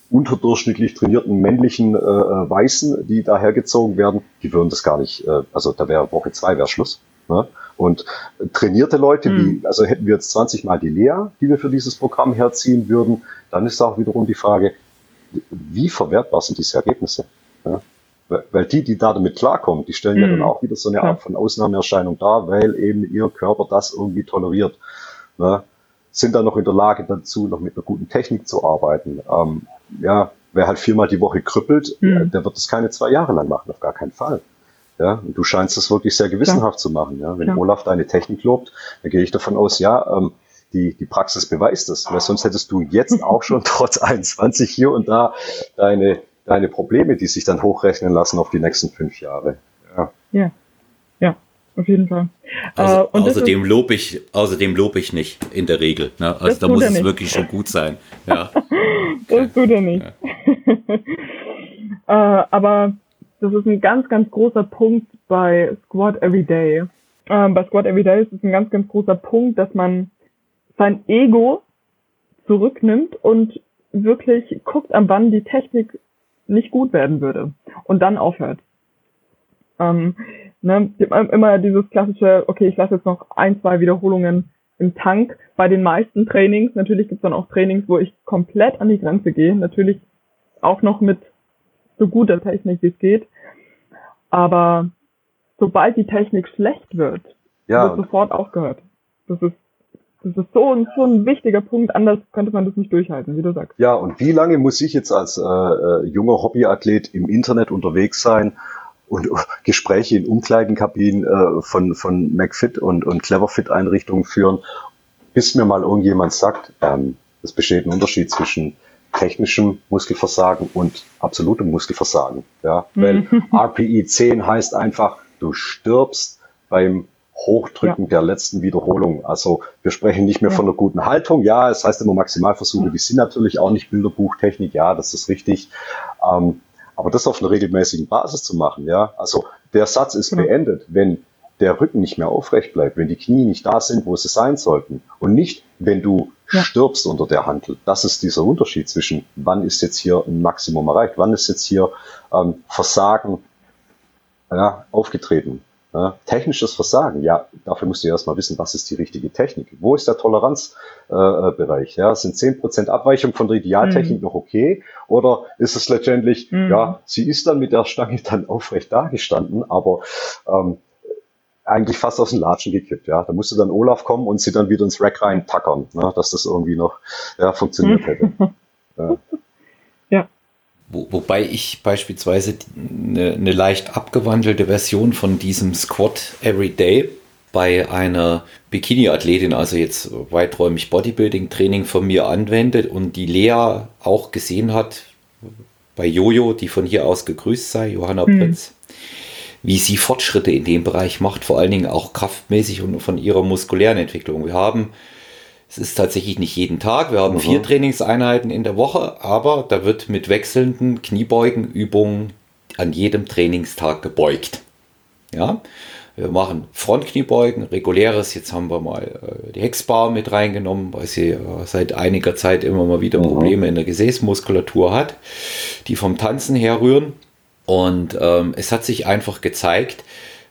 unterdurchschnittlich trainierten männlichen äh, äh, Weißen, die da hergezogen werden, die würden das gar nicht, äh, also da wäre Woche zwei wäre Schluss. Ne? Und trainierte Leute, mhm. die, also hätten wir jetzt 20 Mal die Lea, die wir für dieses Programm herziehen würden, dann ist auch wiederum die Frage, wie verwertbar sind diese Ergebnisse? Ja? Weil die, die da damit klarkommen, die stellen mhm. ja dann auch wieder so eine Art von Ausnahmeerscheinung dar, weil eben ihr Körper das irgendwie toleriert. Ne? Sind dann noch in der Lage dazu, noch mit einer guten Technik zu arbeiten. Ähm, ja, wer halt viermal die Woche krüppelt, mhm. der wird das keine zwei Jahre lang machen, auf gar keinen Fall. Ja, und du scheinst das wirklich sehr gewissenhaft ja. zu machen. Ja, wenn ja. Olaf deine Technik lobt, dann gehe ich davon aus, ja, ähm, die, die Praxis beweist es, weil sonst hättest du jetzt auch schon trotz 21 hier und da deine, deine Probleme, die sich dann hochrechnen lassen auf die nächsten fünf Jahre. Ja. Ja. Ja auf jeden Fall. Also, äh, außerdem lobe ich, außerdem lobe ich nicht in der Regel. Ne? Also da muss es nicht. wirklich schon gut sein. Ja. das tut er nicht. Ja. äh, aber das ist ein ganz, ganz großer Punkt bei Squad Everyday. Äh, bei Squad Everyday ist es ein ganz, ganz großer Punkt, dass man sein Ego zurücknimmt und wirklich guckt, an wann die Technik nicht gut werden würde und dann aufhört. Ähm, ne, immer dieses klassische, okay, ich lasse jetzt noch ein, zwei Wiederholungen im Tank. Bei den meisten Trainings, natürlich gibt's dann auch Trainings, wo ich komplett an die Grenze gehe. Natürlich auch noch mit so guter Technik, wie es geht. Aber sobald die Technik schlecht wird, ja. wird sofort aufgehört. Das ist das ist so ein, so ein wichtiger Punkt, anders könnte man das nicht durchhalten, wie du sagst. Ja, und wie lange muss ich jetzt als äh, äh junger Hobbyathlet im Internet unterwegs sein, und Gespräche in Umkleidenkabinen äh, von, von McFit und, und Cleverfit-Einrichtungen führen, bis mir mal irgendjemand sagt, ähm, es besteht ein Unterschied zwischen technischem Muskelversagen und absolutem Muskelversagen. Ja? Weil RPI 10 heißt einfach, du stirbst beim Hochdrücken ja. der letzten Wiederholung. Also wir sprechen nicht mehr ja. von einer guten Haltung. Ja, es heißt immer Maximalversuche, die sind natürlich auch nicht Bilderbuchtechnik. Ja, das ist richtig. Ähm, aber das auf einer regelmäßigen Basis zu machen, ja, also der Satz ist genau. beendet, wenn der Rücken nicht mehr aufrecht bleibt, wenn die Knie nicht da sind, wo sie sein sollten und nicht, wenn du ja. stirbst unter der Handel. Das ist dieser Unterschied zwischen, wann ist jetzt hier ein Maximum erreicht, wann ist jetzt hier ähm, Versagen ja, aufgetreten. Ja, technisches Versagen, ja, dafür musst du erstmal wissen, was ist die richtige Technik. Wo ist der Toleranzbereich? Äh, ja, sind zehn Prozent Abweichung von der Idealtechnik mhm. noch okay? Oder ist es letztendlich, mhm. ja, sie ist dann mit der Stange dann aufrecht dagestanden, aber ähm, eigentlich fast aus dem Latschen gekippt, ja. Da musste dann Olaf kommen und sie dann wieder ins Rack reintackern, ne, dass das irgendwie noch ja, funktioniert hätte. ja. Wo, wobei ich beispielsweise eine, eine leicht abgewandelte Version von diesem Squat Everyday bei einer Bikini-Athletin, also jetzt weiträumig Bodybuilding-Training von mir anwendet und die Lea auch gesehen hat, bei Jojo, die von hier aus gegrüßt sei, Johanna mhm. Prinz, wie sie Fortschritte in dem Bereich macht, vor allen Dingen auch kraftmäßig und von ihrer muskulären Entwicklung. Wir haben es ist tatsächlich nicht jeden Tag. Wir haben mhm. vier Trainingseinheiten in der Woche, aber da wird mit wechselnden Kniebeugenübungen an jedem Trainingstag gebeugt. Ja, wir machen Frontkniebeugen, reguläres. Jetzt haben wir mal äh, die Hexbar mit reingenommen, weil sie äh, seit einiger Zeit immer mal wieder mhm. Probleme in der Gesäßmuskulatur hat, die vom Tanzen herrühren. Und ähm, es hat sich einfach gezeigt,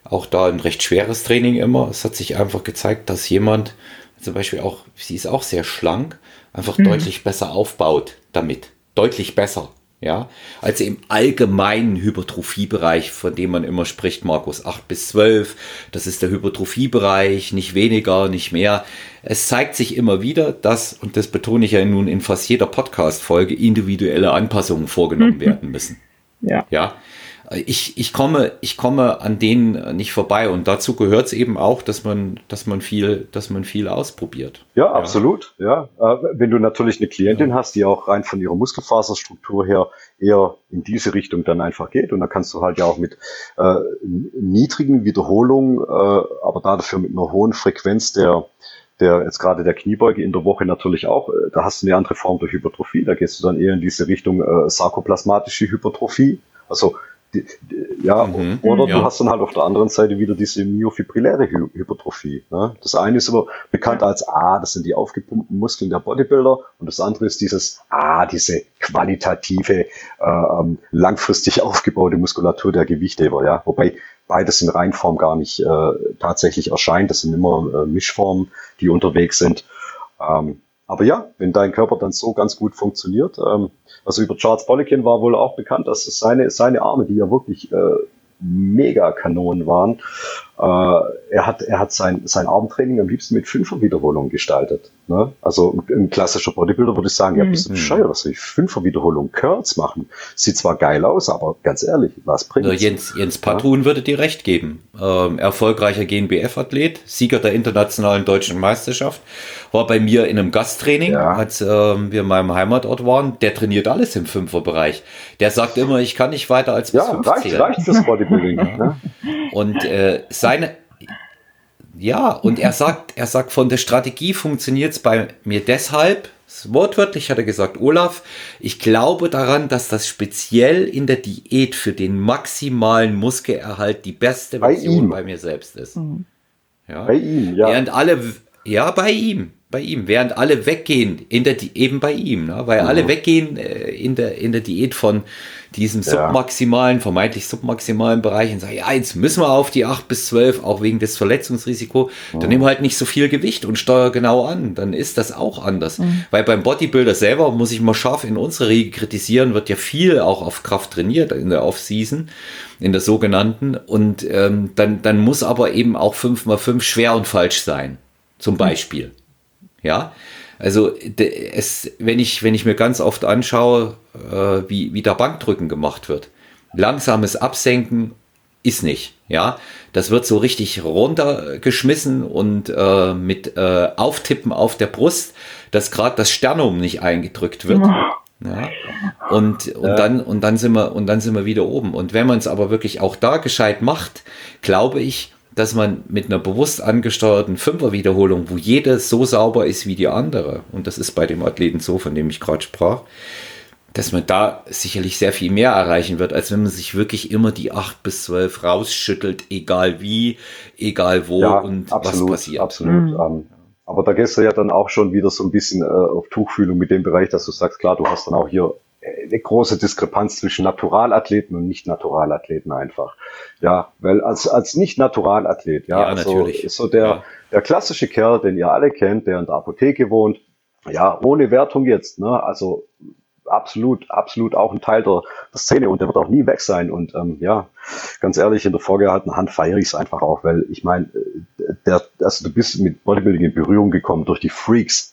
auch da ein recht schweres Training immer, es hat sich einfach gezeigt, dass jemand zum Beispiel auch, sie ist auch sehr schlank, einfach mhm. deutlich besser aufbaut damit. Deutlich besser. Ja, also im allgemeinen Hypertrophiebereich, von dem man immer spricht, Markus, 8 bis 12, das ist der Hypertrophiebereich, nicht weniger, nicht mehr. Es zeigt sich immer wieder, dass, und das betone ich ja nun in fast jeder Podcast-Folge, individuelle Anpassungen vorgenommen werden müssen. Ja. Ja. Ich, ich komme, ich komme an denen nicht vorbei. Und dazu gehört es eben auch, dass man, dass man viel, dass man viel ausprobiert. Ja, ja. absolut. Ja, äh, wenn du natürlich eine Klientin ja. hast, die auch rein von ihrer Muskelfaserstruktur her eher in diese Richtung dann einfach geht, und da kannst du halt ja auch mit äh, niedrigen Wiederholungen, äh, aber dafür mit einer hohen Frequenz der der jetzt gerade der Kniebeuge in der Woche natürlich auch, äh, da hast du eine andere Form der Hypertrophie, da gehst du dann eher in diese Richtung äh, sarkoplasmatische Hypertrophie, also ja, mhm, oder ja. du hast dann halt auf der anderen Seite wieder diese myofibrilläre Hy Hypertrophie. Ne? Das eine ist aber bekannt als A, das sind die aufgepumpten Muskeln der Bodybuilder und das andere ist dieses A, diese qualitative, äh, ähm, langfristig aufgebaute Muskulatur der Gewichtheber. Ja? Wobei beides in Reinform gar nicht äh, tatsächlich erscheint. Das sind immer äh, Mischformen, die unterwegs sind. Ähm, aber ja, wenn dein Körper dann so ganz gut funktioniert, ähm, also über Charles Poliquin war wohl auch bekannt, dass seine, seine Arme, die ja wirklich äh, mega Kanonen waren, äh, er hat, er hat sein, sein Armtraining am liebsten mit Fünfer-Wiederholungen gestaltet. Ne? Also ein, klassischer Bodybuilder würde ich sagen, ja, bist du mhm. bescheuert, was soll ich Fünfer-Wiederholungen Curls machen? Sieht zwar geil aus, aber ganz ehrlich, was bringt also Jens, Jens Patun ja? würde dir recht geben. Ähm, erfolgreicher GNBF-Athlet, Sieger der internationalen deutschen Meisterschaft, war bei mir in einem Gasttraining, ja. als ähm, wir in meinem Heimatort waren. Der trainiert alles im Fünferbereich. Der sagt immer, ich kann nicht weiter als bis ja, 15. reicht, reicht fürs Bodybuilding. ne? Und äh, seine, ja, und er sagt, er sagt, von der Strategie funktioniert es bei mir deshalb, wortwörtlich hat er gesagt, Olaf, ich glaube daran, dass das speziell in der Diät für den maximalen Muskelerhalt die beste Version bei, bei mir selbst ist. Mhm. Ja. Bei ihm, ja. Während alle, ja, bei ihm bei ihm, während alle weggehen, in der eben bei ihm, ne? weil mhm. alle weggehen äh, in, der, in der Diät von diesem submaximalen, vermeintlich submaximalen Bereich und sagen, ja, jetzt müssen wir auf die 8 bis 12, auch wegen des Verletzungsrisikos, mhm. dann nimm halt nicht so viel Gewicht und steuer genau an, dann ist das auch anders. Mhm. Weil beim Bodybuilder selber, muss ich mal scharf in unsere Riege kritisieren, wird ja viel auch auf Kraft trainiert in der Off-Season, in der sogenannten und ähm, dann, dann muss aber eben auch 5 mal 5 schwer und falsch sein, zum Beispiel. Ja, also es, wenn ich, wenn ich mir ganz oft anschaue, äh, wie, wie da Bankdrücken gemacht wird, langsames Absenken ist nicht. Ja, das wird so richtig runtergeschmissen und äh, mit äh, Auftippen auf der Brust, dass gerade das Sternum nicht eingedrückt wird. Ja. Und, und, ja. dann, und, dann sind wir, und dann sind wir wieder oben. Und wenn man es aber wirklich auch da gescheit macht, glaube ich, dass man mit einer bewusst angesteuerten Fünferwiederholung, wo jede so sauber ist wie die andere, und das ist bei dem Athleten so, von dem ich gerade sprach, dass man da sicherlich sehr viel mehr erreichen wird, als wenn man sich wirklich immer die acht bis zwölf rausschüttelt, egal wie, egal wo ja, und absolut, was passiert. Absolut. Mhm. Um, aber da gehst du ja dann auch schon wieder so ein bisschen äh, auf Tuchfühlung mit dem Bereich, dass du sagst, klar, du hast dann auch hier eine große Diskrepanz zwischen Naturalathleten und Nicht-Naturalathleten einfach. Ja, weil als, als Nicht-Naturalathlet, ja, ja also natürlich. so der, ja. der klassische Kerl, den ihr alle kennt, der in der Apotheke wohnt, ja, ohne Wertung jetzt, ne, also absolut, absolut auch ein Teil der, der Szene und der wird auch nie weg sein. Und ähm, ja, ganz ehrlich, in der vorgehaltenen Hand feiere ich es einfach auch, weil ich meine, äh, der, also du bist mit Bodybuilding in Berührung gekommen durch die Freaks,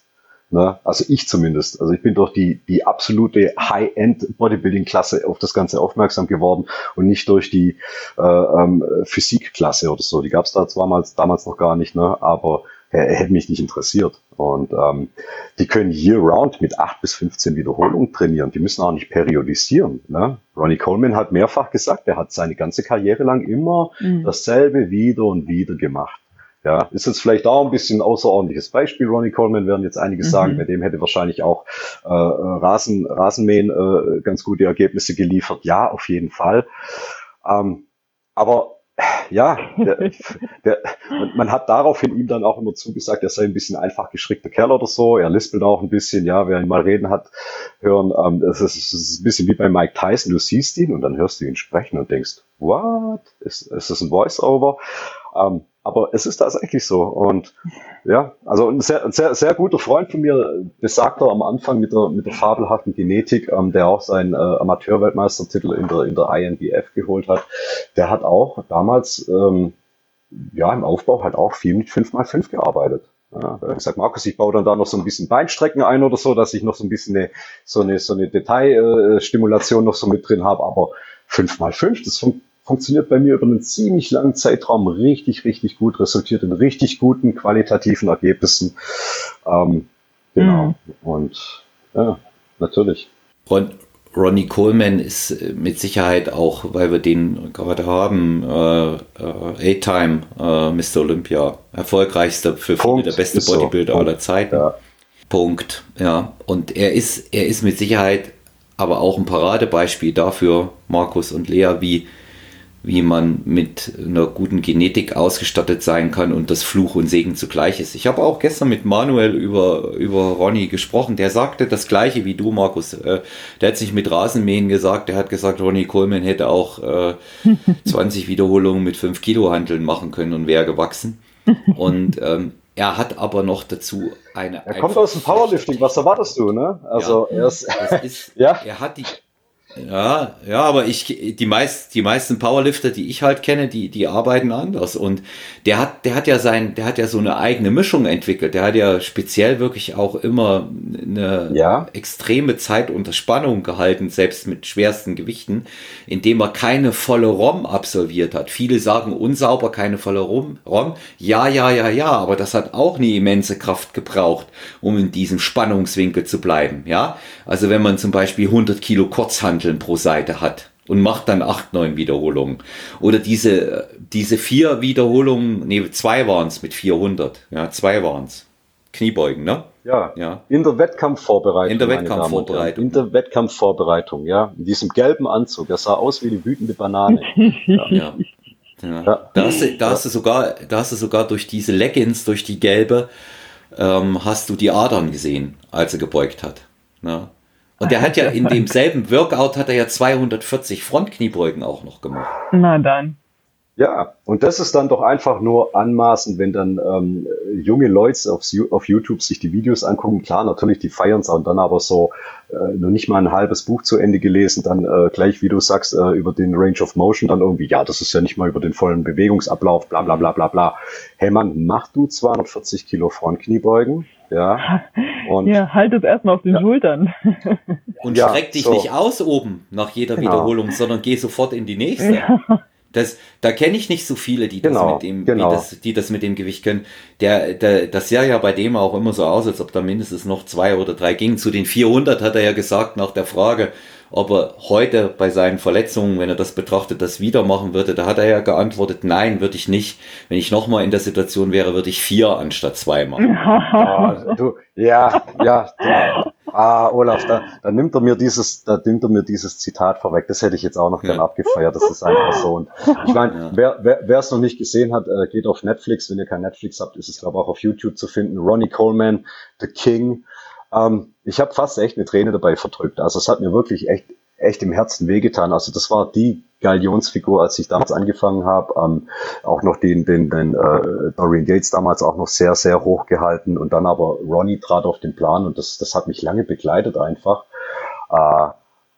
Ne? Also ich zumindest. Also ich bin durch die, die absolute High-End-Bodybuilding-Klasse auf das Ganze aufmerksam geworden und nicht durch die äh, ähm, Physik-Klasse oder so. Die gab es da zwar mal, damals noch gar nicht, ne? aber er, er hätte mich nicht interessiert. Und ähm, die können year-round mit acht bis 15 Wiederholungen trainieren. Die müssen auch nicht periodisieren. Ne? Ronnie Coleman hat mehrfach gesagt, er hat seine ganze Karriere lang immer mhm. dasselbe wieder und wieder gemacht. Ja, ist jetzt vielleicht auch ein bisschen außerordentliches Beispiel. Ronnie Coleman werden jetzt einige mhm. sagen, bei dem hätte wahrscheinlich auch äh, Rasen, Rasenmähen äh, ganz gute Ergebnisse geliefert. Ja, auf jeden Fall. Ähm, aber ja, der, der, man, hat daraufhin ihm dann auch immer zugesagt, er sei ein bisschen einfach geschrickter Kerl oder so. Er lispelt auch ein bisschen, ja, wer ihn mal reden hat, hören. Ähm, es, ist, es ist ein bisschen wie bei Mike Tyson. Du siehst ihn und dann hörst du ihn sprechen und denkst, what? Ist, ist das ein Voice-Over? Ähm, aber es ist tatsächlich so. Und ja, also ein sehr, sehr, sehr guter Freund von mir besagte am Anfang mit der, mit der fabelhaften Genetik, ähm, der auch seinen äh, Amateurweltmeistertitel in der, in der INBF geholt hat, der hat auch damals ähm, ja im Aufbau halt auch viel mit 5x5 gearbeitet. Ja, ich sag Markus, ich baue dann da noch so ein bisschen Beinstrecken ein oder so, dass ich noch so ein bisschen eine, so eine, so eine Detailstimulation noch so mit drin habe, aber 5 mal 5 das fun funktioniert bei mir über einen ziemlich langen Zeitraum richtig, richtig gut, resultiert in richtig guten qualitativen Ergebnissen. Ähm, genau. Mhm. Und ja, natürlich. Ron, Ronnie Coleman ist äh, mit Sicherheit auch, weil wir den gerade haben, äh, äh, A-Time, äh, Mr. Olympia, erfolgreichster für Punkt. viele der beste Bodybuilder so. aller Zeiten. Ja. Punkt. Ja. Und er ist, er ist mit Sicherheit aber auch ein Paradebeispiel dafür, Markus und Lea, wie, wie man mit einer guten Genetik ausgestattet sein kann und das Fluch und Segen zugleich ist. Ich habe auch gestern mit Manuel über, über Ronny gesprochen. Der sagte das gleiche wie du, Markus. Äh, der hat sich mit Rasenmähen gesagt. Der hat gesagt, Ronny Coleman hätte auch äh, 20 Wiederholungen mit 5 Kilo Handeln machen können und wäre gewachsen. Und ähm, er hat aber noch dazu eine. Er kommt aus dem Powerlifting, was erwartest du, ne? Also ja, er ist, ist ja. er hat die ja, ja, aber ich, die, meist, die meisten Powerlifter, die ich halt kenne, die, die arbeiten anders. Und der hat, der hat ja sein, der hat ja so eine eigene Mischung entwickelt. Der hat ja speziell wirklich auch immer eine ja. extreme Zeit unter Spannung gehalten, selbst mit schwersten Gewichten, indem er keine volle ROM absolviert hat. Viele sagen unsauber, keine volle ROM. ROM. Ja, ja, ja, ja, aber das hat auch eine immense Kraft gebraucht, um in diesem Spannungswinkel zu bleiben. Ja, also wenn man zum Beispiel 100 Kilo Kurzhand Hanteln pro Seite hat und macht dann acht, neun Wiederholungen. Oder diese, diese vier Wiederholungen, nee, zwei waren es mit 400. Ja, zwei waren es. Kniebeugen, ne? Ja, ja. In der Wettkampfvorbereitung. In der Wettkampfvorbereitung. In der Wettkampfvorbereitung, ja. In diesem gelben Anzug. Er sah aus wie eine wütende Banane. ja. ja. Ja. Da, hast du, da, hast du sogar, da hast du sogar durch diese Leggings, durch die gelbe, ähm, hast du die Adern gesehen, als er gebeugt hat. Ne? Und der hat ja in demselben Workout hat er ja 240 Frontkniebeugen auch noch gemacht. Na dann. Ja, und das ist dann doch einfach nur anmaßend, wenn dann ähm, junge Leute auf, auf YouTube sich die Videos angucken. Klar, natürlich, die feiern es und dann aber so äh, noch nicht mal ein halbes Buch zu Ende gelesen, dann äh, gleich, wie du sagst, äh, über den Range of Motion, dann irgendwie, ja, das ist ja nicht mal über den vollen Bewegungsablauf, bla bla bla bla bla. Hey Mann, mach du 240 Kilo Frontkniebeugen, ja. Und ja, halt es erstmal auf den ja. Schultern. Und ja, streck dich so. nicht aus oben nach jeder genau. Wiederholung, sondern geh sofort in die nächste. Ja. Das, da kenne ich nicht so viele, die das, genau, mit dem, genau. die, das, die das mit dem Gewicht können. Der, der, das sah ja bei dem auch immer so aus, als ob da mindestens noch zwei oder drei gingen. Zu den 400 hat er ja gesagt nach der Frage, ob er heute bei seinen Verletzungen, wenn er das betrachtet, das wieder machen würde. Da hat er ja geantwortet, nein, würde ich nicht. Wenn ich nochmal in der Situation wäre, würde ich vier anstatt zwei machen. oh, du, ja, ja. Du, ah, Olaf, da, da nimmt er mir dieses, da nimmt er mir dieses Zitat vorweg. Das hätte ich jetzt auch noch ja. gern abgefeiert. Das ist einfach so. Und ich meine, ja. wer es noch nicht gesehen hat, äh, geht auf Netflix. Wenn ihr kein Netflix habt, ist es glaube ich auch auf YouTube zu finden. Ronnie Coleman, The King. Ähm, ich habe fast echt eine Träne dabei verdrückt. Also es hat mir wirklich echt, echt im Herzen wehgetan. Also das war die Galionsfigur, als ich damals angefangen habe. Ähm, auch noch den, den, den äh, Dorian Gates damals auch noch sehr, sehr hoch gehalten. Und dann aber Ronnie trat auf den Plan und das, das hat mich lange begleitet einfach. Äh,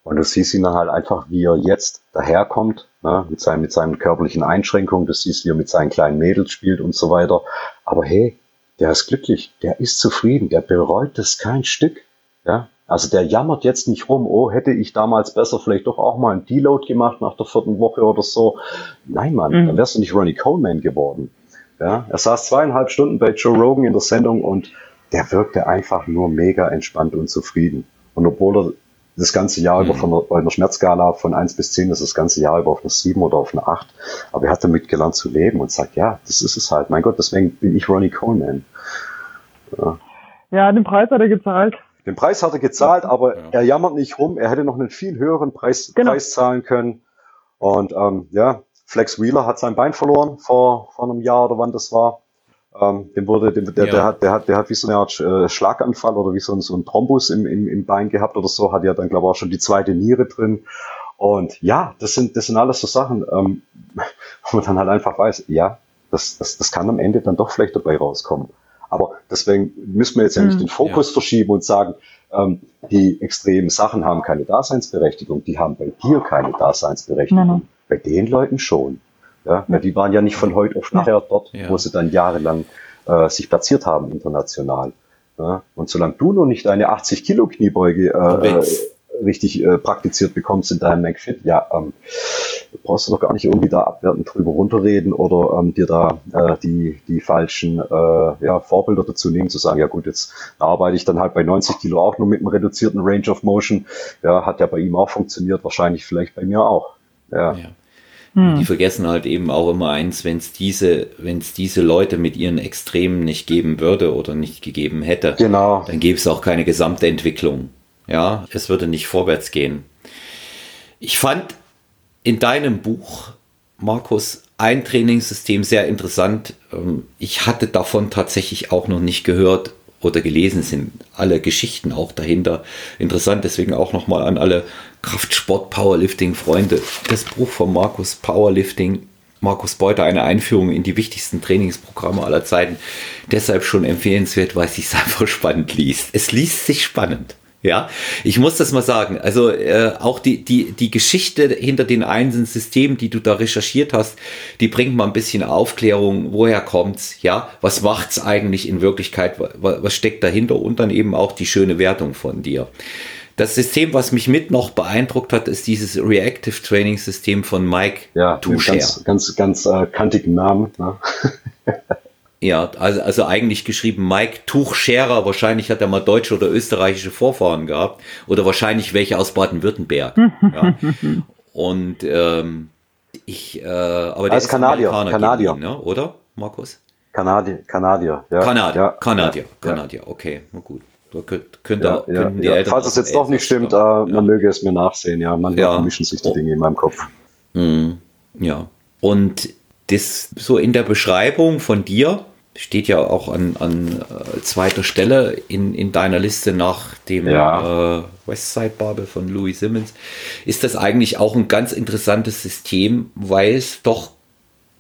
und du siehst ihn dann halt einfach, wie er jetzt daherkommt, ne, mit, seinen, mit seinen körperlichen Einschränkungen. Du siehst, wie er mit seinen kleinen Mädels spielt und so weiter. Aber hey, der ist glücklich, der ist zufrieden, der bereut das kein Stück. Ja, also der jammert jetzt nicht rum, oh, hätte ich damals besser vielleicht doch auch mal einen Deload gemacht nach der vierten Woche oder so. Nein, Mann, mhm. dann wärst du nicht Ronnie Coleman geworden. Ja, er saß zweieinhalb Stunden bei Joe Rogan in der Sendung und der wirkte einfach nur mega entspannt und zufrieden. Und obwohl er das ganze Jahr mhm. über von einer, bei einer Schmerzskala von eins bis zehn ist das ganze Jahr über auf eine sieben oder auf eine acht. Aber er hat damit gelernt zu leben und sagt, ja, das ist es halt. Mein Gott, deswegen bin ich Ronnie Coleman. Ja, ja den Preis hat er gezahlt. Den Preis hat er gezahlt, aber ja. er jammert nicht rum. Er hätte noch einen viel höheren Preis, genau. Preis zahlen können. Und ähm, ja, Flex Wheeler hat sein Bein verloren vor, vor einem Jahr oder wann das war. Ähm, dem wurde, dem, der, ja. der, hat, der, hat, der hat wie so eine Art äh, Schlaganfall oder wie so ein, so ein Thrombus im, im, im Bein gehabt oder so, hat ja dann, glaube ich, auch schon die zweite Niere drin. Und ja, das sind, das sind alles so Sachen, ähm, wo man dann halt einfach weiß, ja, das, das, das kann am Ende dann doch vielleicht dabei rauskommen. Aber deswegen müssen wir jetzt ja nicht mhm. den Fokus ja. verschieben und sagen, ähm, die extremen Sachen haben keine Daseinsberechtigung, die haben bei dir keine Daseinsberechtigung. Nein, nein. Bei den Leuten schon. Ja, weil die waren ja nicht von heute auf nachher dort, ja. wo sie dann jahrelang äh, sich platziert haben international. Ja, und solange du noch nicht eine 80 Kilo Kniebeuge äh, richtig äh, praktiziert bekommst in deinem McFit, ja, ähm, brauchst du doch gar nicht irgendwie da abwertend drüber runterreden oder ähm, dir da äh, die, die falschen äh, ja, Vorbilder dazu nehmen, zu sagen, ja gut, jetzt arbeite ich dann halt bei 90 Kilo auch nur mit einem reduzierten Range of Motion. Ja, hat ja bei ihm auch funktioniert, wahrscheinlich vielleicht bei mir auch. Ja. ja. Hm. Die vergessen halt eben auch immer eins, wenn es diese, wenn es diese Leute mit ihren Extremen nicht geben würde oder nicht gegeben hätte, genau. dann gäbe es auch keine gesamte Entwicklung. Ja, es würde nicht vorwärts gehen. Ich fand in deinem Buch, Markus, ein Trainingssystem sehr interessant. Ähm, ich hatte davon tatsächlich auch noch nicht gehört oder gelesen, sind alle Geschichten auch dahinter interessant. Deswegen auch nochmal an alle Kraftsport, Powerlifting, Freunde. Das Buch von Markus Powerlifting, Markus Beuter, eine Einführung in die wichtigsten Trainingsprogramme aller Zeiten. Deshalb schon empfehlenswert, weil es sich einfach spannend liest. Es liest sich spannend. Ja, ich muss das mal sagen. Also äh, auch die, die, die Geschichte hinter den einzelnen Systemen, die du da recherchiert hast, die bringt mal ein bisschen Aufklärung, woher kommt's, ja, was macht's eigentlich in Wirklichkeit, was, was steckt dahinter und dann eben auch die schöne Wertung von dir. Das System, was mich mit noch beeindruckt hat, ist dieses Reactive Training System von Mike ja, Toucher. Ganz, ganz, ganz äh, kantigen Namen. Ne? ja, also, also eigentlich geschrieben Mike Tuchscherer. Wahrscheinlich hat er mal deutsche oder österreichische Vorfahren gehabt. Oder wahrscheinlich welche aus Baden-Württemberg. ja. Und ähm, ich, äh, aber der ist Kanadier, Kanadier. ne? oder, Markus? Kanadier, Kanadier, ja. Kanadier, ja. Kanadier, Kanadier, okay, na gut. Da könnt, könnt ja, ja, die ja. Falls es jetzt doch nicht stimmt, äh, man möge es mir nachsehen. Ja, manchmal vermischen sich die Dinge in meinem Kopf. Mhm. Ja. Und das so in der Beschreibung von dir steht ja auch an, an äh, zweiter Stelle in, in deiner Liste nach dem ja. äh, Westside Bubble von Louis Simmons. Ist das eigentlich auch ein ganz interessantes System, weil es doch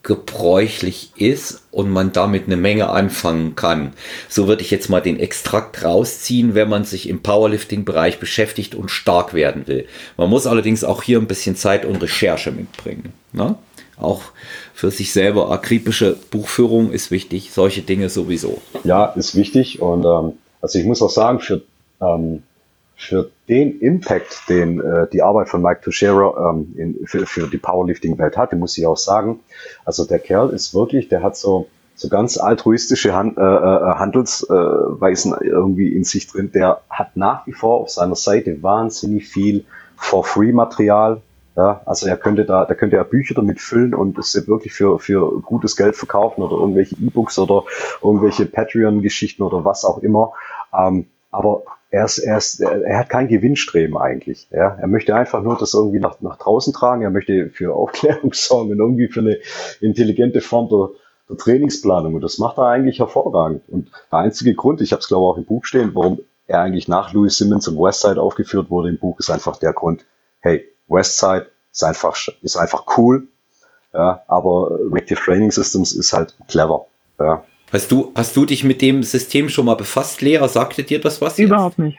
gebräuchlich ist und man damit eine Menge anfangen kann. So würde ich jetzt mal den Extrakt rausziehen, wenn man sich im Powerlifting-Bereich beschäftigt und stark werden will. Man muss allerdings auch hier ein bisschen Zeit und Recherche mitbringen. Ne? Auch für sich selber akribische Buchführung ist wichtig, solche Dinge sowieso. Ja, ist wichtig und ähm, also ich muss auch sagen, für ähm, für den Impact, den äh, die Arbeit von Mike Tuchero ähm, in, für, für die Powerlifting-Welt hat, den muss ich auch sagen. Also der Kerl ist wirklich, der hat so so ganz altruistische Hand, äh, äh, Handelsweisen äh, irgendwie in sich drin. Der hat nach wie vor auf seiner Seite wahnsinnig viel For-Free-Material. Ja, also er könnte da, da könnte er Bücher damit füllen und es wirklich für, für gutes Geld verkaufen oder irgendwelche E-Books oder irgendwelche Patreon-Geschichten oder was auch immer. Ähm, aber er, ist, er, ist, er hat kein Gewinnstreben eigentlich. Ja? Er möchte einfach nur das irgendwie nach, nach draußen tragen. Er möchte für Aufklärung sorgen und irgendwie für eine intelligente Form der, der Trainingsplanung. Und das macht er eigentlich hervorragend. Und der einzige Grund, ich habe es glaube auch im Buch stehen, warum er eigentlich nach Louis Simmons und Westside aufgeführt wurde im Buch, ist einfach der Grund, hey, Westside ist einfach, ist einfach cool, ja, aber Reactive Training Systems ist halt clever. Ja. Hast du, hast du dich mit dem System schon mal befasst, Lea? Sagte dir das was? Überhaupt jetzt? nicht.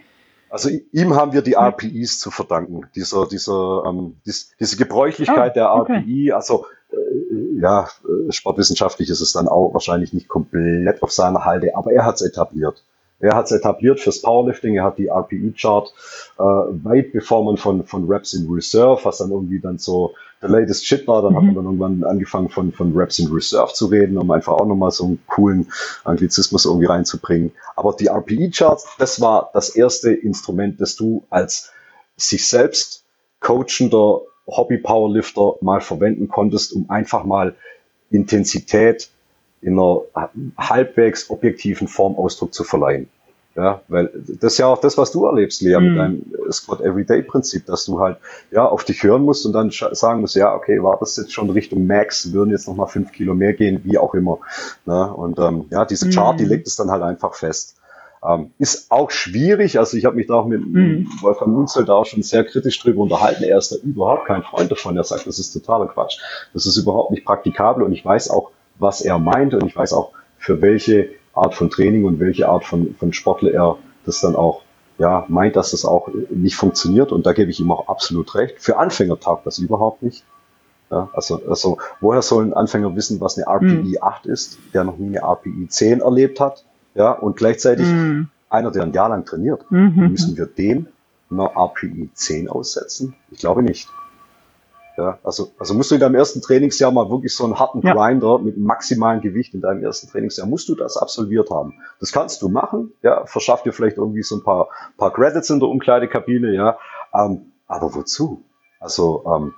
Also ihm haben wir die RPIs zu verdanken, dieser, dieser, ähm, dies, diese Gebräuchlichkeit oh, der RPI. Okay. Also äh, ja, äh, sportwissenschaftlich ist es dann auch wahrscheinlich nicht komplett auf seiner Halde, aber er hat es etabliert. Er hat es etabliert fürs Powerlifting, er hat die RPE-Chart äh, weit bevor man von, von Reps in Reserve, was dann irgendwie dann so der latest Shit war, dann mhm. hat man dann irgendwann angefangen von, von Reps in Reserve zu reden, um einfach auch nochmal so einen coolen Anglizismus irgendwie reinzubringen. Aber die RPE-Charts, das war das erste Instrument, das du als sich selbst coachender Hobby-Powerlifter mal verwenden konntest, um einfach mal Intensität in einer halbwegs objektiven Form Ausdruck zu verleihen. Ja, weil das ist ja auch das, was du erlebst, Lea, mhm. mit deinem Squad Everyday Prinzip, dass du halt, ja, auf dich hören musst und dann sagen musst, ja, okay, war das jetzt schon Richtung Max, würden jetzt nochmal fünf Kilo mehr gehen, wie auch immer. Ne? Und ähm, ja, diese Chart, mhm. die legt es dann halt einfach fest. Ähm, ist auch schwierig, also ich habe mich da auch mit mhm. Wolfgang Munzel da auch schon sehr kritisch drüber unterhalten. Er ist da überhaupt kein Freund davon. Er sagt, das ist totaler Quatsch. Das ist überhaupt nicht praktikabel und ich weiß auch, was er meint und ich weiß auch, für welche Art von Training und welche Art von, von Sportler er das dann auch ja, meint, dass das auch nicht funktioniert und da gebe ich ihm auch absolut recht. Für Anfänger taugt das überhaupt nicht. Ja, also, also woher soll ein Anfänger wissen, was eine RPI mhm. 8 ist, der noch nie eine RPI 10 erlebt hat, ja, und gleichzeitig mhm. einer, der ein Jahr lang trainiert, mhm. müssen wir dem einer RPI 10 aussetzen? Ich glaube nicht. Ja, also, also musst du in deinem ersten Trainingsjahr mal wirklich so einen harten ja. Grinder mit maximalen Gewicht in deinem ersten Trainingsjahr, musst du das absolviert haben. Das kannst du machen, ja, verschaff dir vielleicht irgendwie so ein paar, paar Credits in der Umkleidekabine, ja, ähm, aber wozu? Also, ähm,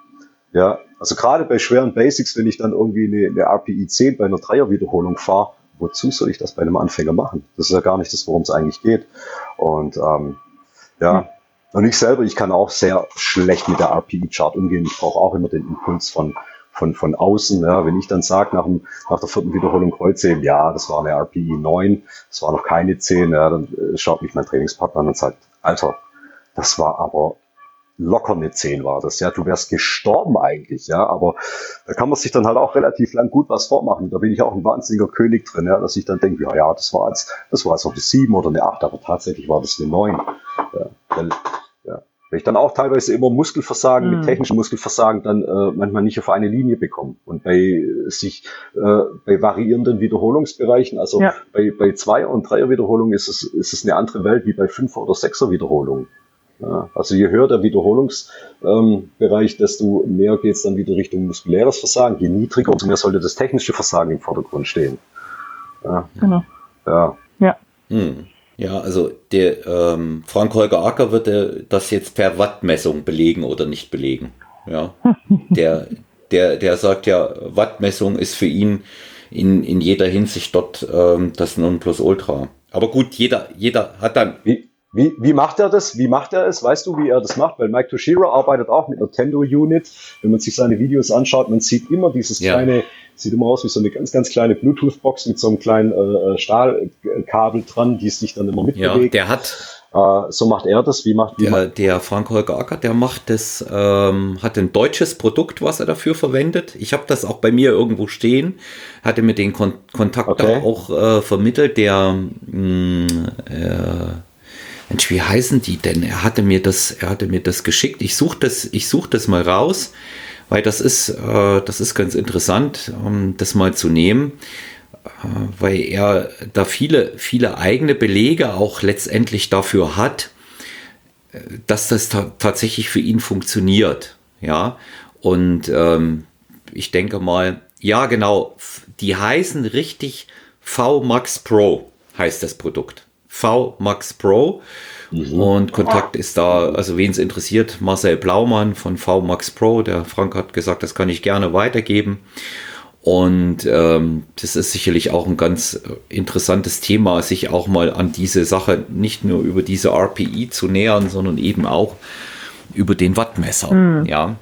ja, also gerade bei schweren Basics, wenn ich dann irgendwie eine, eine RPI 10 bei einer Dreierwiederholung fahre, wozu soll ich das bei einem Anfänger machen? Das ist ja gar nicht das, worum es eigentlich geht. Und ähm, ja. Und ich selber, ich kann auch sehr schlecht mit der RPI-Chart umgehen. Ich brauche auch immer den Impuls von, von, von außen. Ja. Wenn ich dann sage, nach, nach der vierten Wiederholung Kreuzheben, ja, das war eine RPI 9, das war noch keine 10, ja, dann äh, schaut mich mein Trainingspartner an und sagt, Alter, das war aber locker eine 10 war das, ja, du wärst gestorben eigentlich, ja, aber da kann man sich dann halt auch relativ lang gut was vormachen. Da bin ich auch ein wahnsinniger König drin, ja, dass ich dann denke, ja, ja, das war jetzt, das war jetzt noch eine 7 oder eine 8, aber tatsächlich war das eine 9. Ja, weil ich dann auch teilweise immer Muskelversagen mhm. mit technischem Muskelversagen dann äh, manchmal nicht auf eine Linie bekomme. Und bei sich äh, bei variierenden Wiederholungsbereichen, also ja. bei, bei Zweier- und Dreier-Wiederholungen ist es, ist es eine andere Welt wie bei Fünfer- oder Sechser-Wiederholungen. Ja, also je höher der Wiederholungsbereich, ähm, desto mehr geht es dann wieder Richtung muskuläres Versagen. Je niedriger, umso mehr sollte das technische Versagen im Vordergrund stehen. Ja. Genau. Ja. Ja. Hm. Ja, also der ähm, Frank Holger Acker wird das jetzt per Wattmessung belegen oder nicht belegen. Ja, der, der, der sagt ja, Wattmessung ist für ihn in, in jeder Hinsicht dort ähm, das Nonplusultra. Aber gut, jeder, jeder hat dann. Wie, wie, wie macht er das? Wie macht er es? Weißt du, wie er das macht? Weil Mike Toshiro arbeitet auch mit einer Tendo Unit. Wenn man sich seine Videos anschaut, man sieht immer dieses ja. kleine Sieht immer aus wie so eine ganz, ganz kleine Bluetooth-Box mit so einem kleinen äh, äh Stahlkabel dran, die sich dann immer mitbewegt. Ja, der hat. Äh, so macht er das. Wie macht wie der, macht der Frank Holger Acker? Der macht das, ähm, hat ein deutsches Produkt, was er dafür verwendet. Ich habe das auch bei mir irgendwo stehen. Hatte mir den Kon Kontakt okay. auch äh, vermittelt. Der mh, mm, äh, Mensch, wie heißen die denn? Er hatte mir das, er hatte mir das geschickt. Ich suche das, ich suche das mal raus weil das ist, äh, das ist ganz interessant, um das mal zu nehmen, äh, weil er da viele, viele eigene Belege auch letztendlich dafür hat, äh, dass das ta tatsächlich für ihn funktioniert. Ja, und ähm, ich denke mal, ja, genau, die heißen richtig V Max Pro heißt das Produkt. V Max Pro. Mhm. Und Kontakt ist da, also wen es interessiert, Marcel Blaumann von VMAX Pro, der Frank hat gesagt, das kann ich gerne weitergeben. Und ähm, das ist sicherlich auch ein ganz interessantes Thema, sich auch mal an diese Sache nicht nur über diese RPI zu nähern, sondern eben auch über den Wattmesser. Mhm. Ja.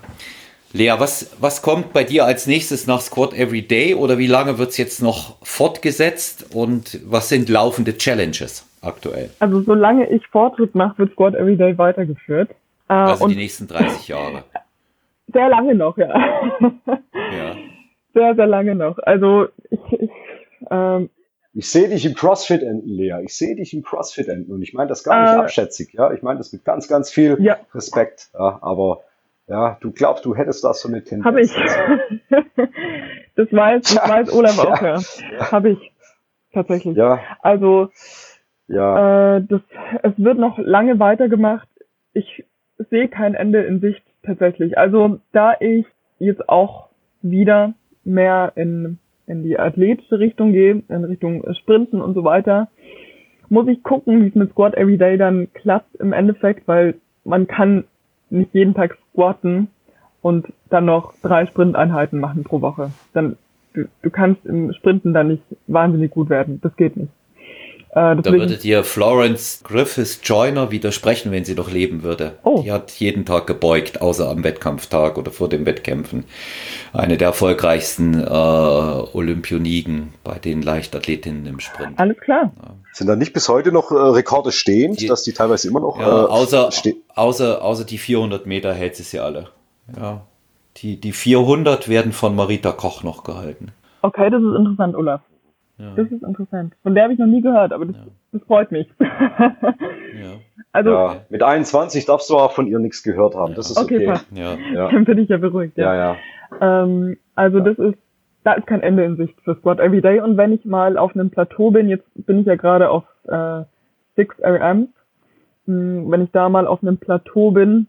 Lea, was, was kommt bei dir als nächstes nach Squad Every Day oder wie lange wird es jetzt noch fortgesetzt und was sind laufende Challenges? Aktuell? Also solange ich Fortschritt mache, wird Squad Everyday weitergeführt. Äh, also die nächsten 30 Jahre. Sehr lange noch, ja. ja. Sehr, sehr lange noch. Also ich, ich ähm, ich sehe dich im CrossFit enden, Lea. Ich sehe dich im CrossFit enden. Und ich meine das gar nicht äh, abschätzig, ja. Ich meine das mit ganz, ganz viel ja. Respekt. Ja, aber ja, du glaubst, du hättest da so eine Tendenz. Habe ich. das weiß, das weiß Olaf auch, ja. ja. Habe ich. Tatsächlich. Ja. Also ja. Äh, das, es wird noch lange weitergemacht. Ich sehe kein Ende in Sicht tatsächlich. Also da ich jetzt auch wieder mehr in, in die athletische Richtung gehe, in Richtung Sprinten und so weiter, muss ich gucken, wie es mit Squat Everyday dann klappt im Endeffekt, weil man kann nicht jeden Tag squatten und dann noch drei Sprinteinheiten machen pro Woche. Dann du, du kannst im Sprinten dann nicht wahnsinnig gut werden. Das geht nicht. Äh, da würde dir Florence Griffiths Joyner widersprechen, wenn sie noch leben würde. Oh. Die hat jeden Tag gebeugt, außer am Wettkampftag oder vor den Wettkämpfen. Eine der erfolgreichsten äh, Olympioniken bei den Leichtathletinnen im Sprint. Alles klar. Ja. Sind da nicht bis heute noch äh, Rekorde stehend, die, dass die teilweise immer noch ja, äh, außer, außer, außer die 400 Meter hält sie sie alle. Ja. Die, die 400 werden von Marita Koch noch gehalten. Okay, das ist interessant, Olaf. Ja. Das ist interessant. Von der habe ich noch nie gehört, aber das, ja. das freut mich. ja. Also, ja, mit 21 darfst du auch von ihr nichts gehört haben. Das ist okay. okay. Passt. Ja. Ja. Dann bin ich ja beruhigt. Ja, ja. Ähm, also das ist, da ist kein Ende in Sicht für Squad Everyday. Und wenn ich mal auf einem Plateau bin, jetzt bin ich ja gerade auf äh, 6 RMs, mh, wenn ich da mal auf einem Plateau bin,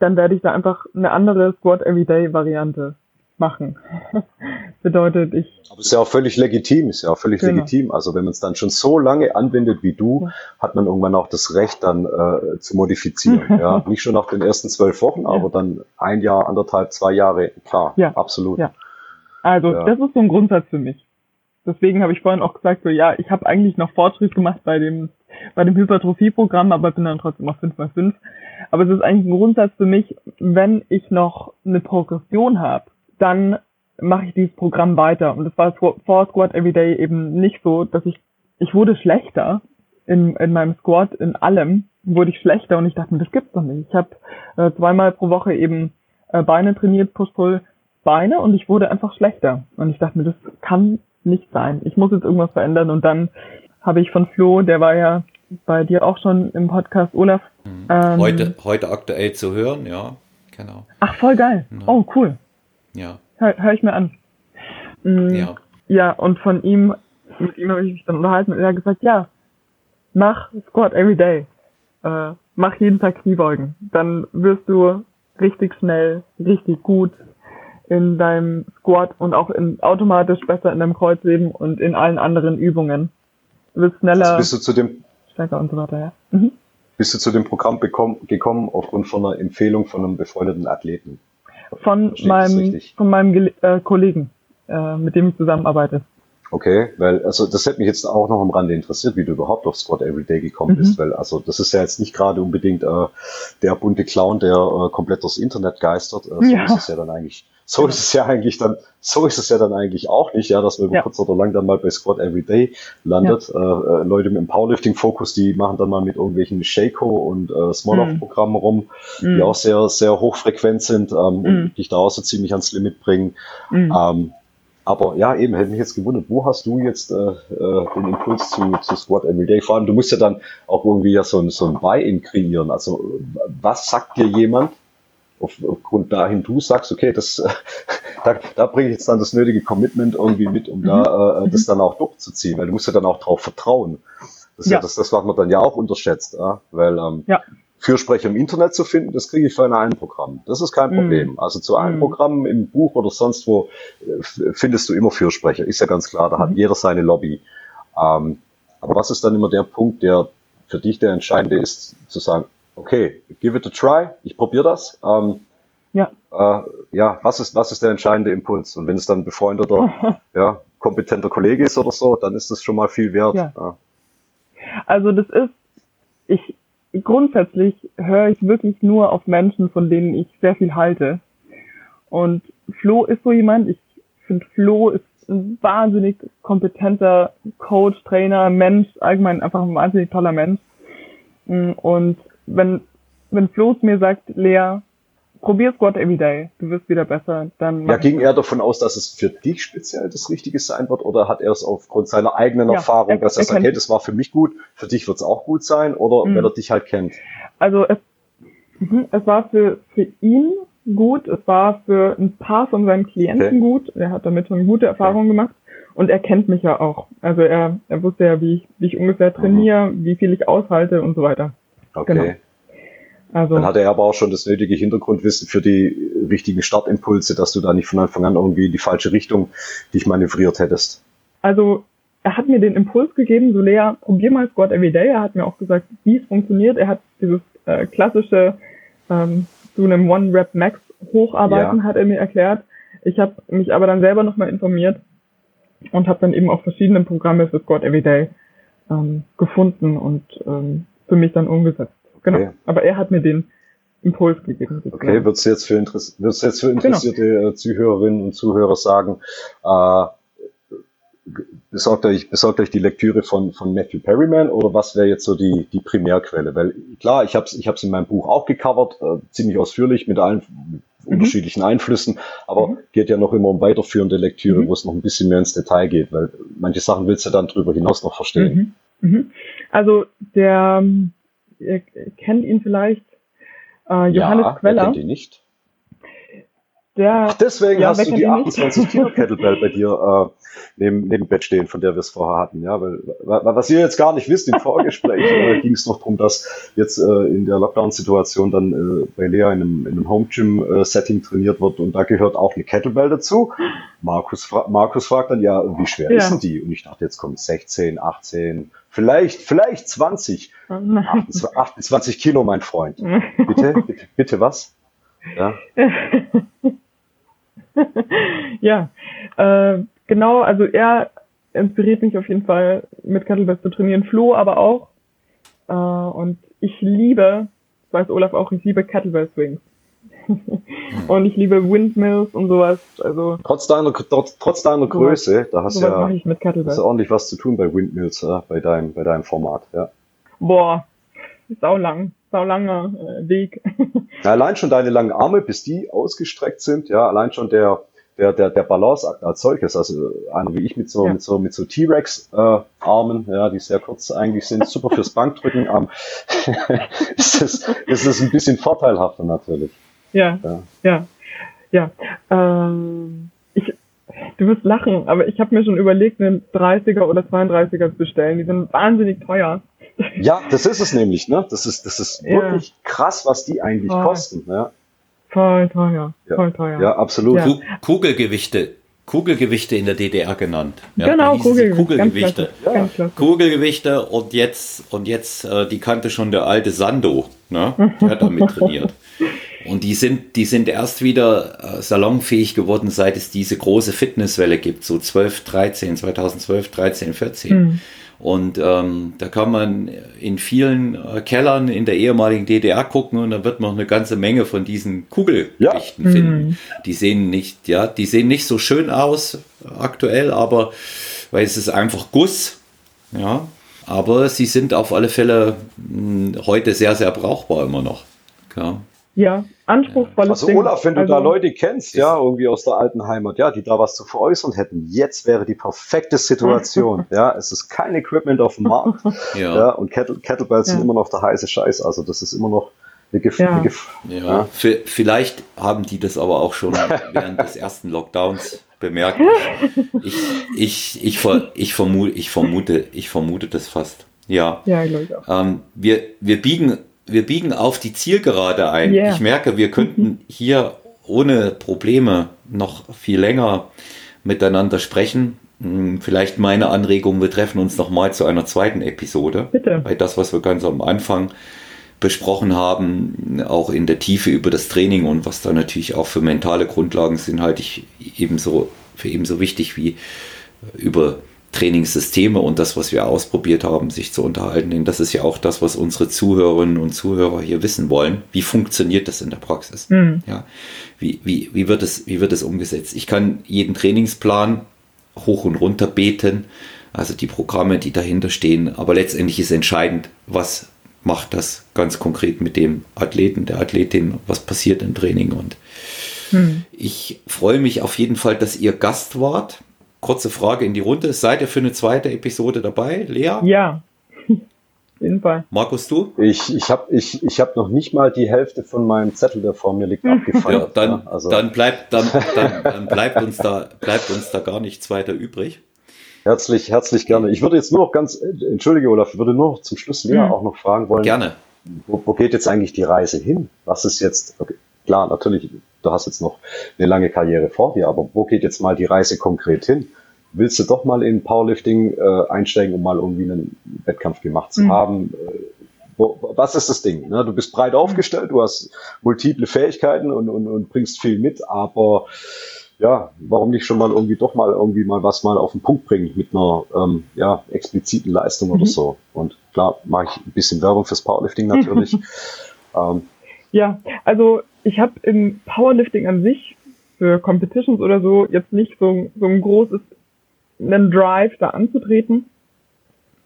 dann werde ich da einfach eine andere Squat Everyday Variante machen. Bedeutet, ich. Aber ist ja auch völlig legitim, ist ja auch völlig genau. legitim. Also wenn man es dann schon so lange anwendet wie du, ja. hat man irgendwann auch das Recht, dann äh, zu modifizieren. ja, nicht schon nach den ersten zwölf Wochen, ja. aber dann ein Jahr, anderthalb, zwei Jahre, klar, ja. absolut. Ja. Also das ist so ein Grundsatz für mich. Deswegen habe ich vorhin auch gesagt, so ja, ich habe eigentlich noch Fortschritt gemacht bei dem bei dem Hypertrophie-Programm, aber bin dann trotzdem auf 5x5. Aber es ist eigentlich ein Grundsatz für mich, wenn ich noch eine Progression habe, dann mache ich dieses Programm weiter. Und das war vor Squad Everyday eben nicht so, dass ich, ich wurde schlechter in, in meinem Squad, in allem wurde ich schlechter und ich dachte mir, das gibt's doch nicht. Ich habe äh, zweimal pro Woche eben äh, Beine trainiert, Push-Pull, Beine und ich wurde einfach schlechter. Und ich dachte mir, das kann nicht sein. Ich muss jetzt irgendwas verändern und dann habe ich von Flo, der war ja bei dir auch schon im Podcast, Olaf. Mhm. Ähm, heute, heute aktuell zu hören, ja, genau. Ach, voll geil. Ja. Oh, cool. Ja. Hör, hör ich mir an. Mhm, ja. Ja, und von ihm, mit ihm habe ich mich dann unterhalten und er hat gesagt, ja, mach Squat every day. Äh, mach jeden Tag Kniebeugen. Dann wirst du richtig schnell, richtig gut in deinem Squat und auch in, automatisch besser in deinem Kreuzheben und in allen anderen Übungen. Du wirst schneller. Also bist du zu dem, stärker und so weiter, ja. Mhm. Bist du zu dem Programm bekommen, gekommen aufgrund von einer Empfehlung von einem befreundeten Athleten? Von meinem, von meinem äh, Kollegen, äh, mit dem ich zusammenarbeite. Okay, weil also das hätte mich jetzt auch noch am Rande interessiert, wie du überhaupt auf Squad Everyday gekommen mhm. bist, weil also das ist ja jetzt nicht gerade unbedingt äh, der bunte Clown, der äh, komplett durchs Internet geistert. Äh, so ja. ist es ja dann eigentlich. So ist es ja eigentlich dann. So ist es ja dann eigentlich auch nicht, ja, dass man über ja. kurz oder lang dann mal bei Squad Everyday landet. Ja. Äh, äh, Leute mit dem Powerlifting-Fokus, die machen dann mal mit irgendwelchen Shako und äh, Small-Off-Programmen mhm. rum, mhm. die auch sehr sehr hochfrequent sind ähm, mhm. und dich da auch so ziemlich ans Limit bringen. Mhm. Ähm, aber ja, eben, hätte mich jetzt gewundert, wo hast du jetzt äh, äh, den Impuls zu, zu Squat Everyday? Vor allem, du musst ja dann auch irgendwie ja so ein, so ein Buy-in kreieren. Also, was sagt dir jemand, auf, aufgrund dahin du sagst, okay, das, äh, da, da bringe ich jetzt dann das nötige Commitment irgendwie mit, um mhm. da äh, das dann auch durchzuziehen, weil du musst ja dann auch drauf vertrauen. Das ja, ja das, das, was man dann ja auch unterschätzt, ja? weil ähm, ja. Fürsprecher im Internet zu finden, das kriege ich für ein Programm. Das ist kein Problem. Mm. Also zu einem mm. Programm im Buch oder sonst wo äh, findest du immer Fürsprecher. Ist ja ganz klar, da hat mhm. jeder seine Lobby. Ähm, aber was ist dann immer der Punkt, der für dich der entscheidende ist, zu sagen, okay, give it a try, ich probiere das. Ähm, ja. Äh, ja, was ist, was ist der entscheidende Impuls? Und wenn es dann ein befreundeter, ja, kompetenter Kollege ist oder so, dann ist das schon mal viel wert. Ja. ja. Also das ist, ich, grundsätzlich höre ich wirklich nur auf Menschen, von denen ich sehr viel halte. Und Flo ist so jemand, ich finde Flo ist ein wahnsinnig kompetenter Coach, Trainer, Mensch, allgemein einfach ein wahnsinnig toller Mensch. Und wenn, wenn Flo mir sagt, Lea, probier Squat Everyday, du wirst wieder besser. Dann ja, ging er davon aus, dass es für dich speziell das Richtige sein wird oder hat er es aufgrund seiner eigenen ja, Erfahrung, er, dass er, er sagt, hey, das war für mich gut, für dich wird es auch gut sein oder mhm. wenn er dich halt kennt? Also es, mhm, es war für, für ihn gut, es war für ein paar von seinen Klienten okay. gut, er hat damit schon gute Erfahrungen okay. gemacht und er kennt mich ja auch. Also er, er wusste ja, wie ich, wie ich ungefähr trainiere, mhm. wie viel ich aushalte und so weiter. Okay. Genau. Also, Dann hatte er aber auch schon das nötige Hintergrundwissen für die richtigen Startimpulse, dass du da nicht von Anfang an irgendwie in die falsche Richtung dich manövriert hättest. Also er hat mir den Impuls gegeben, so Lea, probier mal Squat Everyday. Er hat mir auch gesagt, wie es funktioniert. Er hat dieses äh, klassische ähm, zu einem One-Rep-Max hocharbeiten, ja. hat er mir erklärt. Ich habe mich aber dann selber nochmal informiert und habe dann eben auch verschiedene Programme für Squat Everyday ähm, gefunden und ähm, für mich dann umgesetzt. Genau. Okay. Aber er hat mir den Impuls gegeben. Okay, wird es jetzt für, Interess jetzt für genau. interessierte genau. Zuhörerinnen und Zuhörer sagen, äh, besorgt euch, besorgt euch die Lektüre von, von Matthew Perryman oder was wäre jetzt so die, die Primärquelle? Weil klar, ich habe es ich hab's in meinem Buch auch gecovert, äh, ziemlich ausführlich mit allen mhm. unterschiedlichen Einflüssen, aber mhm. geht ja noch immer um weiterführende Lektüre, mhm. wo es noch ein bisschen mehr ins Detail geht, weil manche Sachen willst du dann darüber hinaus noch verstehen. Mhm. mhm. Also der ihr kennt ihn vielleicht, äh, Johannes ja, Queller. kennt ihn nicht. Der, Ach, deswegen ja, hast du die ihn nicht? 28 Kilo Kettlebell bei dir äh, neben, neben Bett stehen, von der wir es vorher hatten. Ja, weil, wa- was ihr jetzt gar nicht wisst, im Vorgespräch äh, ging es noch darum, dass jetzt äh, in der Lockdown-Situation dann äh, bei Lea in einem, in einem Home-Gym-Setting trainiert wird und da gehört auch eine Kettlebell dazu. Markus, fra Markus fragt dann, ja, wie schwer Ja. ist denn die? Und ich dachte, jetzt kommt 16, 18, vielleicht, vielleicht 20. 28, 28 Kilo, mein Freund. Bitte, bitte, bitte was? Ja. ja, äh, genau, also er inspiriert mich auf jeden Fall mit Kettlebells zu trainieren, Flo aber auch. Äh, und ich liebe, das weiß Olaf auch, ich liebe Kettlebell Swings. und ich liebe Windmills und sowas. Also Trotz deiner, trotz, trotz deiner Größe, da hast du sowas ja hast du ordentlich was zu tun bei Windmills, ja, bei deinem, bei deinem Format, ja. Boah, sau lang, sau langer äh, Weg. Ja, allein schon deine langen Arme, bis die ausgestreckt sind, ja, allein schon der, der, der, der Balanceakt als solches, also einer wie ich mit so, Ja. mit so, mit so T-Rex, äh, Armen, ja, die sehr kurz eigentlich sind, super fürs Bankdrücken, ähm, ist es, ist es ein bisschen vorteilhafter natürlich. Ja, Ja. ja, ja. Ähm, ich, du wirst lachen, aber ich habe mir schon überlegt, einen 30er oder 32er zu bestellen. Die sind wahnsinnig teuer. Ja, das ist es nämlich, ne? Das ist, das ist Ja. wirklich krass, was die eigentlich Ah. kosten, ja. Voll teuer, Ja. voll teuer. Ja, absolut. Ja. Ku- Kugelgewichte. Kugelgewichte in der DDR genannt. Ja, genau. Ganz Kugelgewichte. klasse. Ja. Ganz klasse. Kugelgewichte und jetzt und jetzt äh, die kannte schon der alte Sando, ne? Der hat damit trainiert. Und die sind die sind erst wieder äh, salonfähig geworden, seit es diese große Fitnesswelle gibt, so 12, 13, 2012, 13, 14. Mhm. Und ähm, da kann man in vielen äh, Kellern in der ehemaligen DDR gucken und da wird man eine ganze Menge von diesen Kugelgewichten Ja. finden. Mhm. Die sehen nicht, ja, die sehen nicht so schön aus aktuell, aber weil es ist einfach Guss, ja. Aber sie sind auf alle Fälle mh, heute sehr, sehr brauchbar immer noch. Ja. Ja, anspruchsvolles Also Ding. Olaf, wenn du Also, da Leute kennst, ja, irgendwie aus der alten Heimat, ja, die da was zu veräußern hätten, jetzt wäre die perfekte Situation. ja, es ist kein Equipment auf dem Markt. Ja. ja, und Kettle, Kettlebells sind Ja. immer noch der heiße Scheiß. Also das ist immer noch eine Gef Ja. Gef Ja, vi- vielleicht haben die das aber auch schon während des ersten Lockdowns bemerkt. Ich, ich, ich, ver, ich, vermute, ich, vermute, ich vermute das fast. Ja. Ja, glaube ich auch. Ähm, wir, wir, biegen, wir biegen auf die Zielgerade ein. Yeah. Ich merke, wir könnten hier ohne Probleme noch viel länger miteinander sprechen. Hm, Vielleicht meine Anregung, wir treffen uns nochmal zu einer zweiten Episode. Bitte. Weil das, was wir ganz am Anfang besprochen haben, auch in der Tiefe über das Training und was da natürlich auch für mentale Grundlagen sind, halte ich ebenso für ebenso wichtig wie über Trainingssysteme und das, was wir ausprobiert haben, sich zu unterhalten. Denn das ist ja auch das, was unsere Zuhörerinnen und Zuhörer hier wissen wollen. Wie funktioniert das in der Praxis? Hm. Ja, wie, wie, wie, wird es, wie wird es umgesetzt? Ich kann jeden Trainingsplan hoch und runter beten, also die Programme, die dahinter stehen, aber letztendlich ist entscheidend, was macht das ganz konkret mit dem Athleten, der Athletin, was passiert im Training und Hm. ich freue mich auf jeden Fall, dass ihr Gast wart. Kurze Frage in die Runde. Seid ihr für eine zweite Episode dabei? Lea? Ja, Fall. Markus, du? Ich, ich habe ich, ich hab noch nicht mal die Hälfte von meinem Zettel, der vor mir liegt, Ja, abgefeiert. dann, also dann, bleibt, dann, dann, dann bleibt, uns da, bleibt uns da gar nichts weiter übrig. herzlich, herzlich gerne. Ich würde jetzt nur noch ganz, entschuldige Olaf, ich würde nur noch zum Schluss Lea Mhm. auch noch fragen wollen, Gerne. wo, wo geht jetzt eigentlich die Reise hin? Was ist jetzt, okay, klar, natürlich, du hast jetzt noch eine lange Karriere vor dir, aber wo geht jetzt mal die Reise konkret hin? Willst du doch mal in Powerlifting äh, einsteigen, um mal irgendwie einen Wettkampf gemacht zu Mhm. haben? Äh, wo, was ist das Ding? Ne? Du bist breit aufgestellt, du hast multiple Fähigkeiten und, und, und bringst viel mit, aber ja, warum nicht schon mal irgendwie doch mal irgendwie mal was mal auf den Punkt bringen mit einer ähm, ja, expliziten Leistung oder Mhm. so. Und klar, mache ich ein bisschen Werbung fürs Powerlifting natürlich. ähm, Ja, also ich habe im Powerlifting an sich für Competitions oder so jetzt nicht so, so ein großes einen Drive da anzutreten.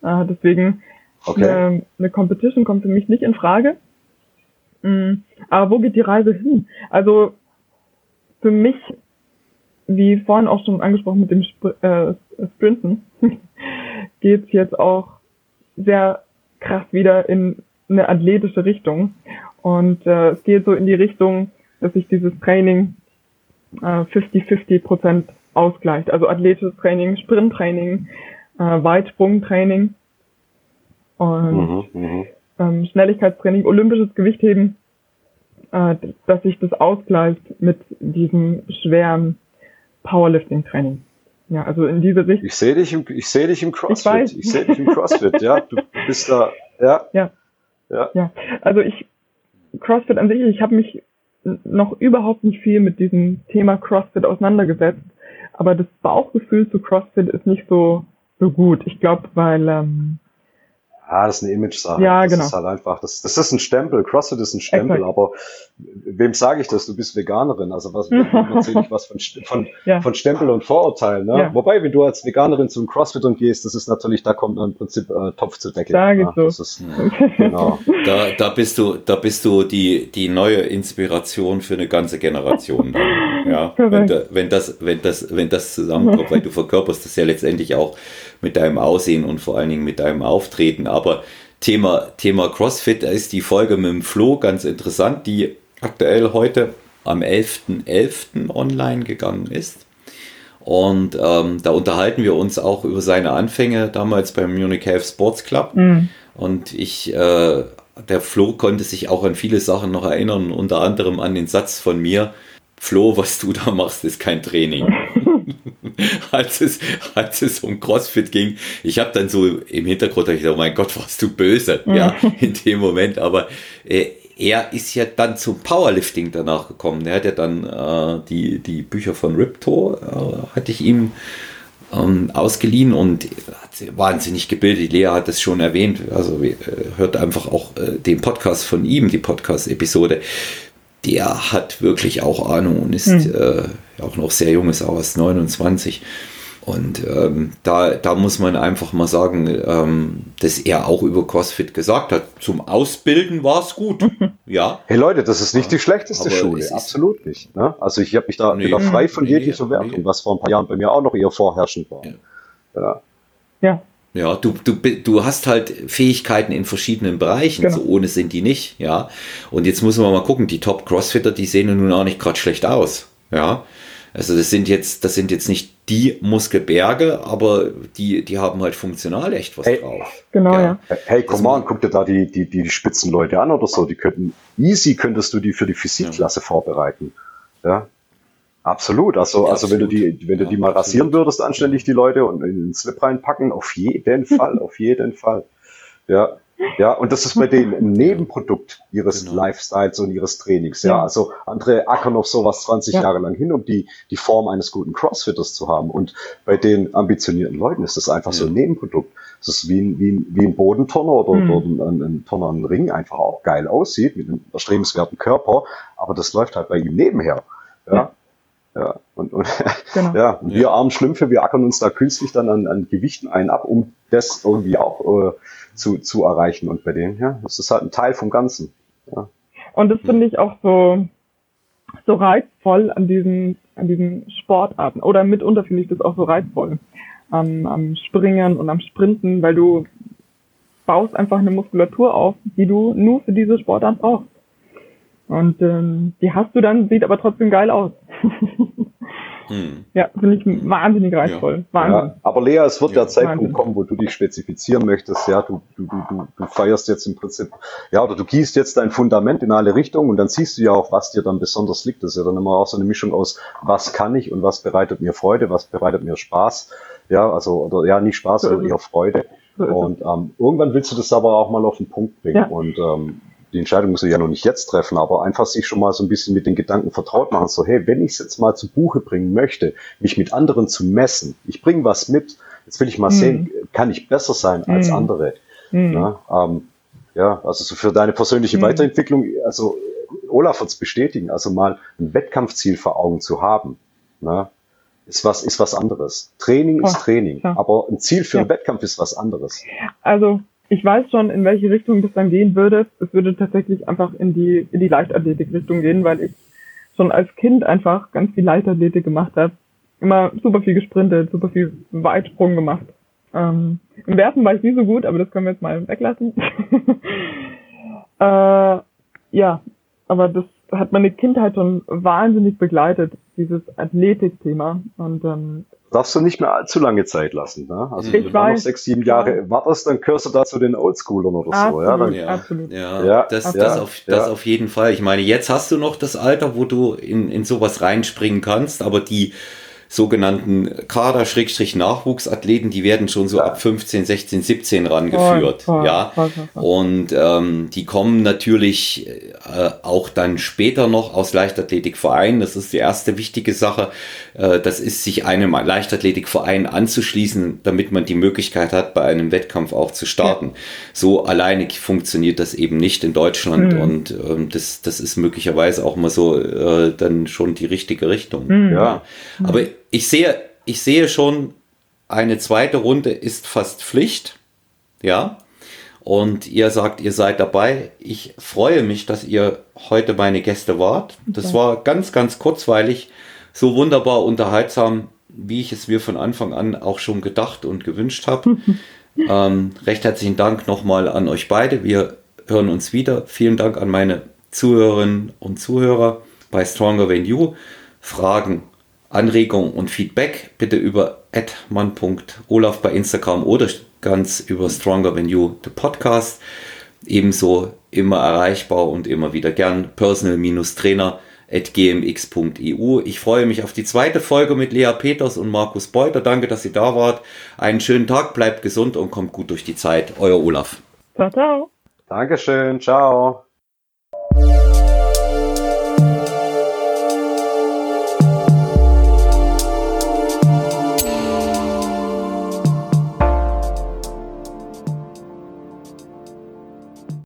Äh, deswegen okay. eine, eine Competition kommt für mich nicht in Frage. Mm, Aber wo geht die Reise hin? Also für mich, wie vorhin auch schon angesprochen mit dem Spr äh, Sprinten, geht's jetzt auch sehr krass wieder in eine athletische Richtung. Und äh, es geht so in die Richtung, dass ich dieses Training 50-50 Prozent ausgleicht. Also athletisches Training, Sprinttraining, äh, Weitsprungtraining und mhm, mhm, ähm, Schnelligkeitstraining, olympisches Gewichtheben, äh, dass sich das ausgleicht mit diesem schweren Powerlifting-Training. Ja, also in diese Richtung. Ich sehe dich im, ich sehe dich im CrossFit. Ich, ich sehe dich im CrossFit, ja. Du bist da, ja. Ja. Ja. ja. Also ich, CrossFit an sich, ich habe mich noch überhaupt nicht viel mit diesem Thema CrossFit auseinandergesetzt, aber das Bauchgefühl zu CrossFit ist nicht so so gut. Ich glaube, weil ähm, ja, das ist eine Image-Sache. Ja, das genau. ist halt einfach, das, das ist ein Stempel. CrossFit ist ein Stempel, Exakt. aber wem sage ich das? Du bist Veganerin. Also was erzähle ich was von, von, ja. von Stempel und Vorurteilen. Ne? Ja. Wobei, wenn du als Veganerin zum CrossFit und gehst, das ist natürlich, da kommt im Prinzip äh, Topf zu Deckel. Da ja, das ist, genau. da, da bist du, da bist du die, die neue Inspiration für eine ganze Generation. Ja, wenn, da, wenn das, wenn das, wenn das zusammenkommt, weil du verkörperst das ja letztendlich auch mit deinem Aussehen und vor allen Dingen mit deinem Auftreten. Aber Thema, Thema CrossFit, da ist die Folge mit dem Flo ganz interessant, die aktuell heute am 11.11. .11. online gegangen ist. Und ähm, da unterhalten wir uns auch über seine Anfänge damals beim Munich Health Sports Club. Mhm. Und ich, äh, der Flo konnte sich auch an viele Sachen noch erinnern, unter anderem an den Satz von mir, Flo, was du da machst, ist kein Training. als, es, als es um CrossFit ging. Ich habe dann so im Hintergrund gedacht, oh mein Gott, warst du böse, ja, in dem Moment. Aber äh, er ist ja dann zum Powerlifting danach gekommen. Er hat ja dann äh, die, die Bücher von Riptor, äh, hatte ich ihm ähm, ausgeliehen und hat wahnsinnig gebildet. Lea hat es schon erwähnt. Also äh, hört einfach auch äh, den Podcast von ihm, die Podcast-Episode der hat wirklich auch Ahnung und ist mhm. äh, auch noch sehr jung, ist auch erst 29. Und ähm, da, da muss man einfach mal sagen, ähm, dass er auch über CrossFit gesagt hat, zum Ausbilden war es gut. Ja. Hey Leute, das ist nicht die schlechteste Aber Schule, absolut nicht. Ne? Also ich habe mich da nee, frei von nee, jeglicher nee, Wertung, was vor ein paar Jahren bei mir auch noch eher vorherrschend war. Ja. ja. Ja. Du, du, du hast halt Fähigkeiten in verschiedenen Bereichen, genau. so ohne sind die nicht, ja. Und jetzt muss man mal gucken, die Top-Crossfitter, die sehen nun auch nicht gerade schlecht aus, ja. Also das sind jetzt, das sind jetzt nicht die Muskelberge, aber die, die haben halt funktional echt was hey, drauf. Genau, ja. ja. Hey, komm mal, guck dir da die, die, die Spitzenleute an oder so. Die könnten, easy könntest du die für die Physikklasse ja. vorbereiten. Ja. Absolut. Also, ja, also absolut. wenn du die, wenn du die mal absolut. rasieren würdest, anständig die Leute und in den Slip reinpacken, auf jeden Fall, auf jeden Fall. Ja. Ja, und das ist bei denen ein Nebenprodukt ihres genau. Lifestyles und ihres Trainings. Ja, ja. also andere ackern auf sowas 20 ja. Jahre lang hin, um die, die Form eines guten Crossfitters zu haben. Und bei den ambitionierten Leuten ist das einfach ja. so ein Nebenprodukt. Das ist wie ein, wie ein, wie ein Bodenturner oder, mhm. oder ein, ein Turner ein Ring einfach auch geil aussieht, mit einem erstrebenswerten Körper. Aber das läuft halt bei ihm nebenher. Ja. Ja, und, und, genau. ja, und wir armen Schlümpfe, wir ackern uns da künstlich dann an, an Gewichten ein ab, um das irgendwie auch äh, zu, zu erreichen. Und bei denen, ja, das ist halt ein Teil vom Ganzen. Ja. Und das finde ich auch so, so reizvoll an diesen, an diesen Sportarten. Oder mitunter finde ich das auch so reizvoll. Am, am Springen und am Sprinten, weil du baust einfach eine Muskulatur auf, die du nur für diese Sportart brauchst. Und ähm, die hast du dann, sieht aber trotzdem geil aus. hm. Ja, finde ich wahnsinnig reizvoll. Ja. Wahnsinn. Ja, aber Lea, es wird ja. der Zeitpunkt Wahnsinn. kommen, wo du dich spezifizieren möchtest. Ja, du, du, du, du feierst jetzt im Prinzip, ja, oder du gießt jetzt dein Fundament in alle Richtungen und dann siehst du ja auch, was dir dann besonders liegt. Das ist ja dann immer auch so eine Mischung aus, was kann ich und was bereitet mir Freude, was bereitet mir Spaß. Ja, also, oder ja, nicht Spaß, sondern eher Freude. Und ähm, irgendwann willst du das aber auch mal auf den Punkt bringen. Ja. Und ähm, die Entscheidung muss er ja noch nicht jetzt treffen, aber einfach sich schon mal so ein bisschen mit den Gedanken vertraut machen, so hey, wenn ich es jetzt mal zu Buche bringen möchte, mich mit anderen zu messen, ich bringe was mit, jetzt will ich mal mhm. sehen, kann ich besser sein als mhm. andere. Mhm. Ja, ähm, ja, also so für deine persönliche mhm. Weiterentwicklung, also Olaf wird es bestätigen, also mal ein Wettkampfziel vor Augen zu haben, ne, ist was, ist was anderes. Training oh, ist Training, ja. aber ein Ziel für ja. einen Wettkampf ist was anderes. Also ich weiß schon, in welche Richtung das dann gehen würde. Es würde tatsächlich einfach in die, in die Leichtathletik-Richtung gehen, weil ich schon als Kind einfach ganz viel Leichtathletik gemacht habe. Immer super viel gesprintet, super viel Weitsprung gemacht. Ähm, Im Werfen war ich nie so gut, aber das können wir jetzt mal weglassen. äh, ja, aber das hat meine Kindheit schon wahnsinnig begleitet, dieses Athletikthema. Und ähm, darfst du nicht mehr allzu lange Zeit lassen. Ne? Also ich wenn du noch sechs, sieben Jahre ja. wartest, dann gehörst du da zu den Oldschoolern oder absolut, so. Ja, dann, ja, absolut. Ja, ja, das, das, auf, das auf jeden Fall. Ich meine, jetzt hast du noch das Alter, wo du in, in sowas reinspringen kannst, aber die sogenannten Kader-Nachwuchsathleten, die werden schon so ab 15, 16, 17 rangeführt. Voll, voll, ja. Voll, und ähm, die kommen natürlich äh, auch dann später noch aus Leichtathletikvereinen. Das ist die erste wichtige Sache. Äh, das ist, sich einem Leichtathletikverein anzuschließen, damit man die Möglichkeit hat, bei einem Wettkampf auch zu starten. Ja. So alleine funktioniert das eben nicht in Deutschland. Mhm. Und ähm, das, das ist möglicherweise auch mal so äh, dann schon die richtige Richtung. Mhm. Ja. Aber ich sehe, ich sehe schon, eine zweite Runde ist fast Pflicht. Ja. Und ihr sagt, ihr seid dabei. Ich freue mich, dass ihr heute meine Gäste wart. Das war ganz, ganz kurzweilig, so wunderbar unterhaltsam, wie ich es mir von Anfang an auch schon gedacht und gewünscht habe. ähm, recht herzlichen Dank nochmal an euch beide. Wir hören uns wieder. Vielen Dank an meine Zuhörerinnen und Zuhörer bei Stronger Than You. Fragen, Anregungen und Feedback bitte über @mann.olaf bei Instagram oder ganz über Stronger Than You, the Podcast. Ebenso immer erreichbar und immer wieder gern personal-trainer gmx.eu. Ich freue mich auf die zweite Folge mit Lea Peters und Markus Beuter. Danke, dass ihr da wart. Einen schönen Tag, bleibt gesund und kommt gut durch die Zeit. Euer Olaf. Ciao, ciao. Dankeschön, ciao.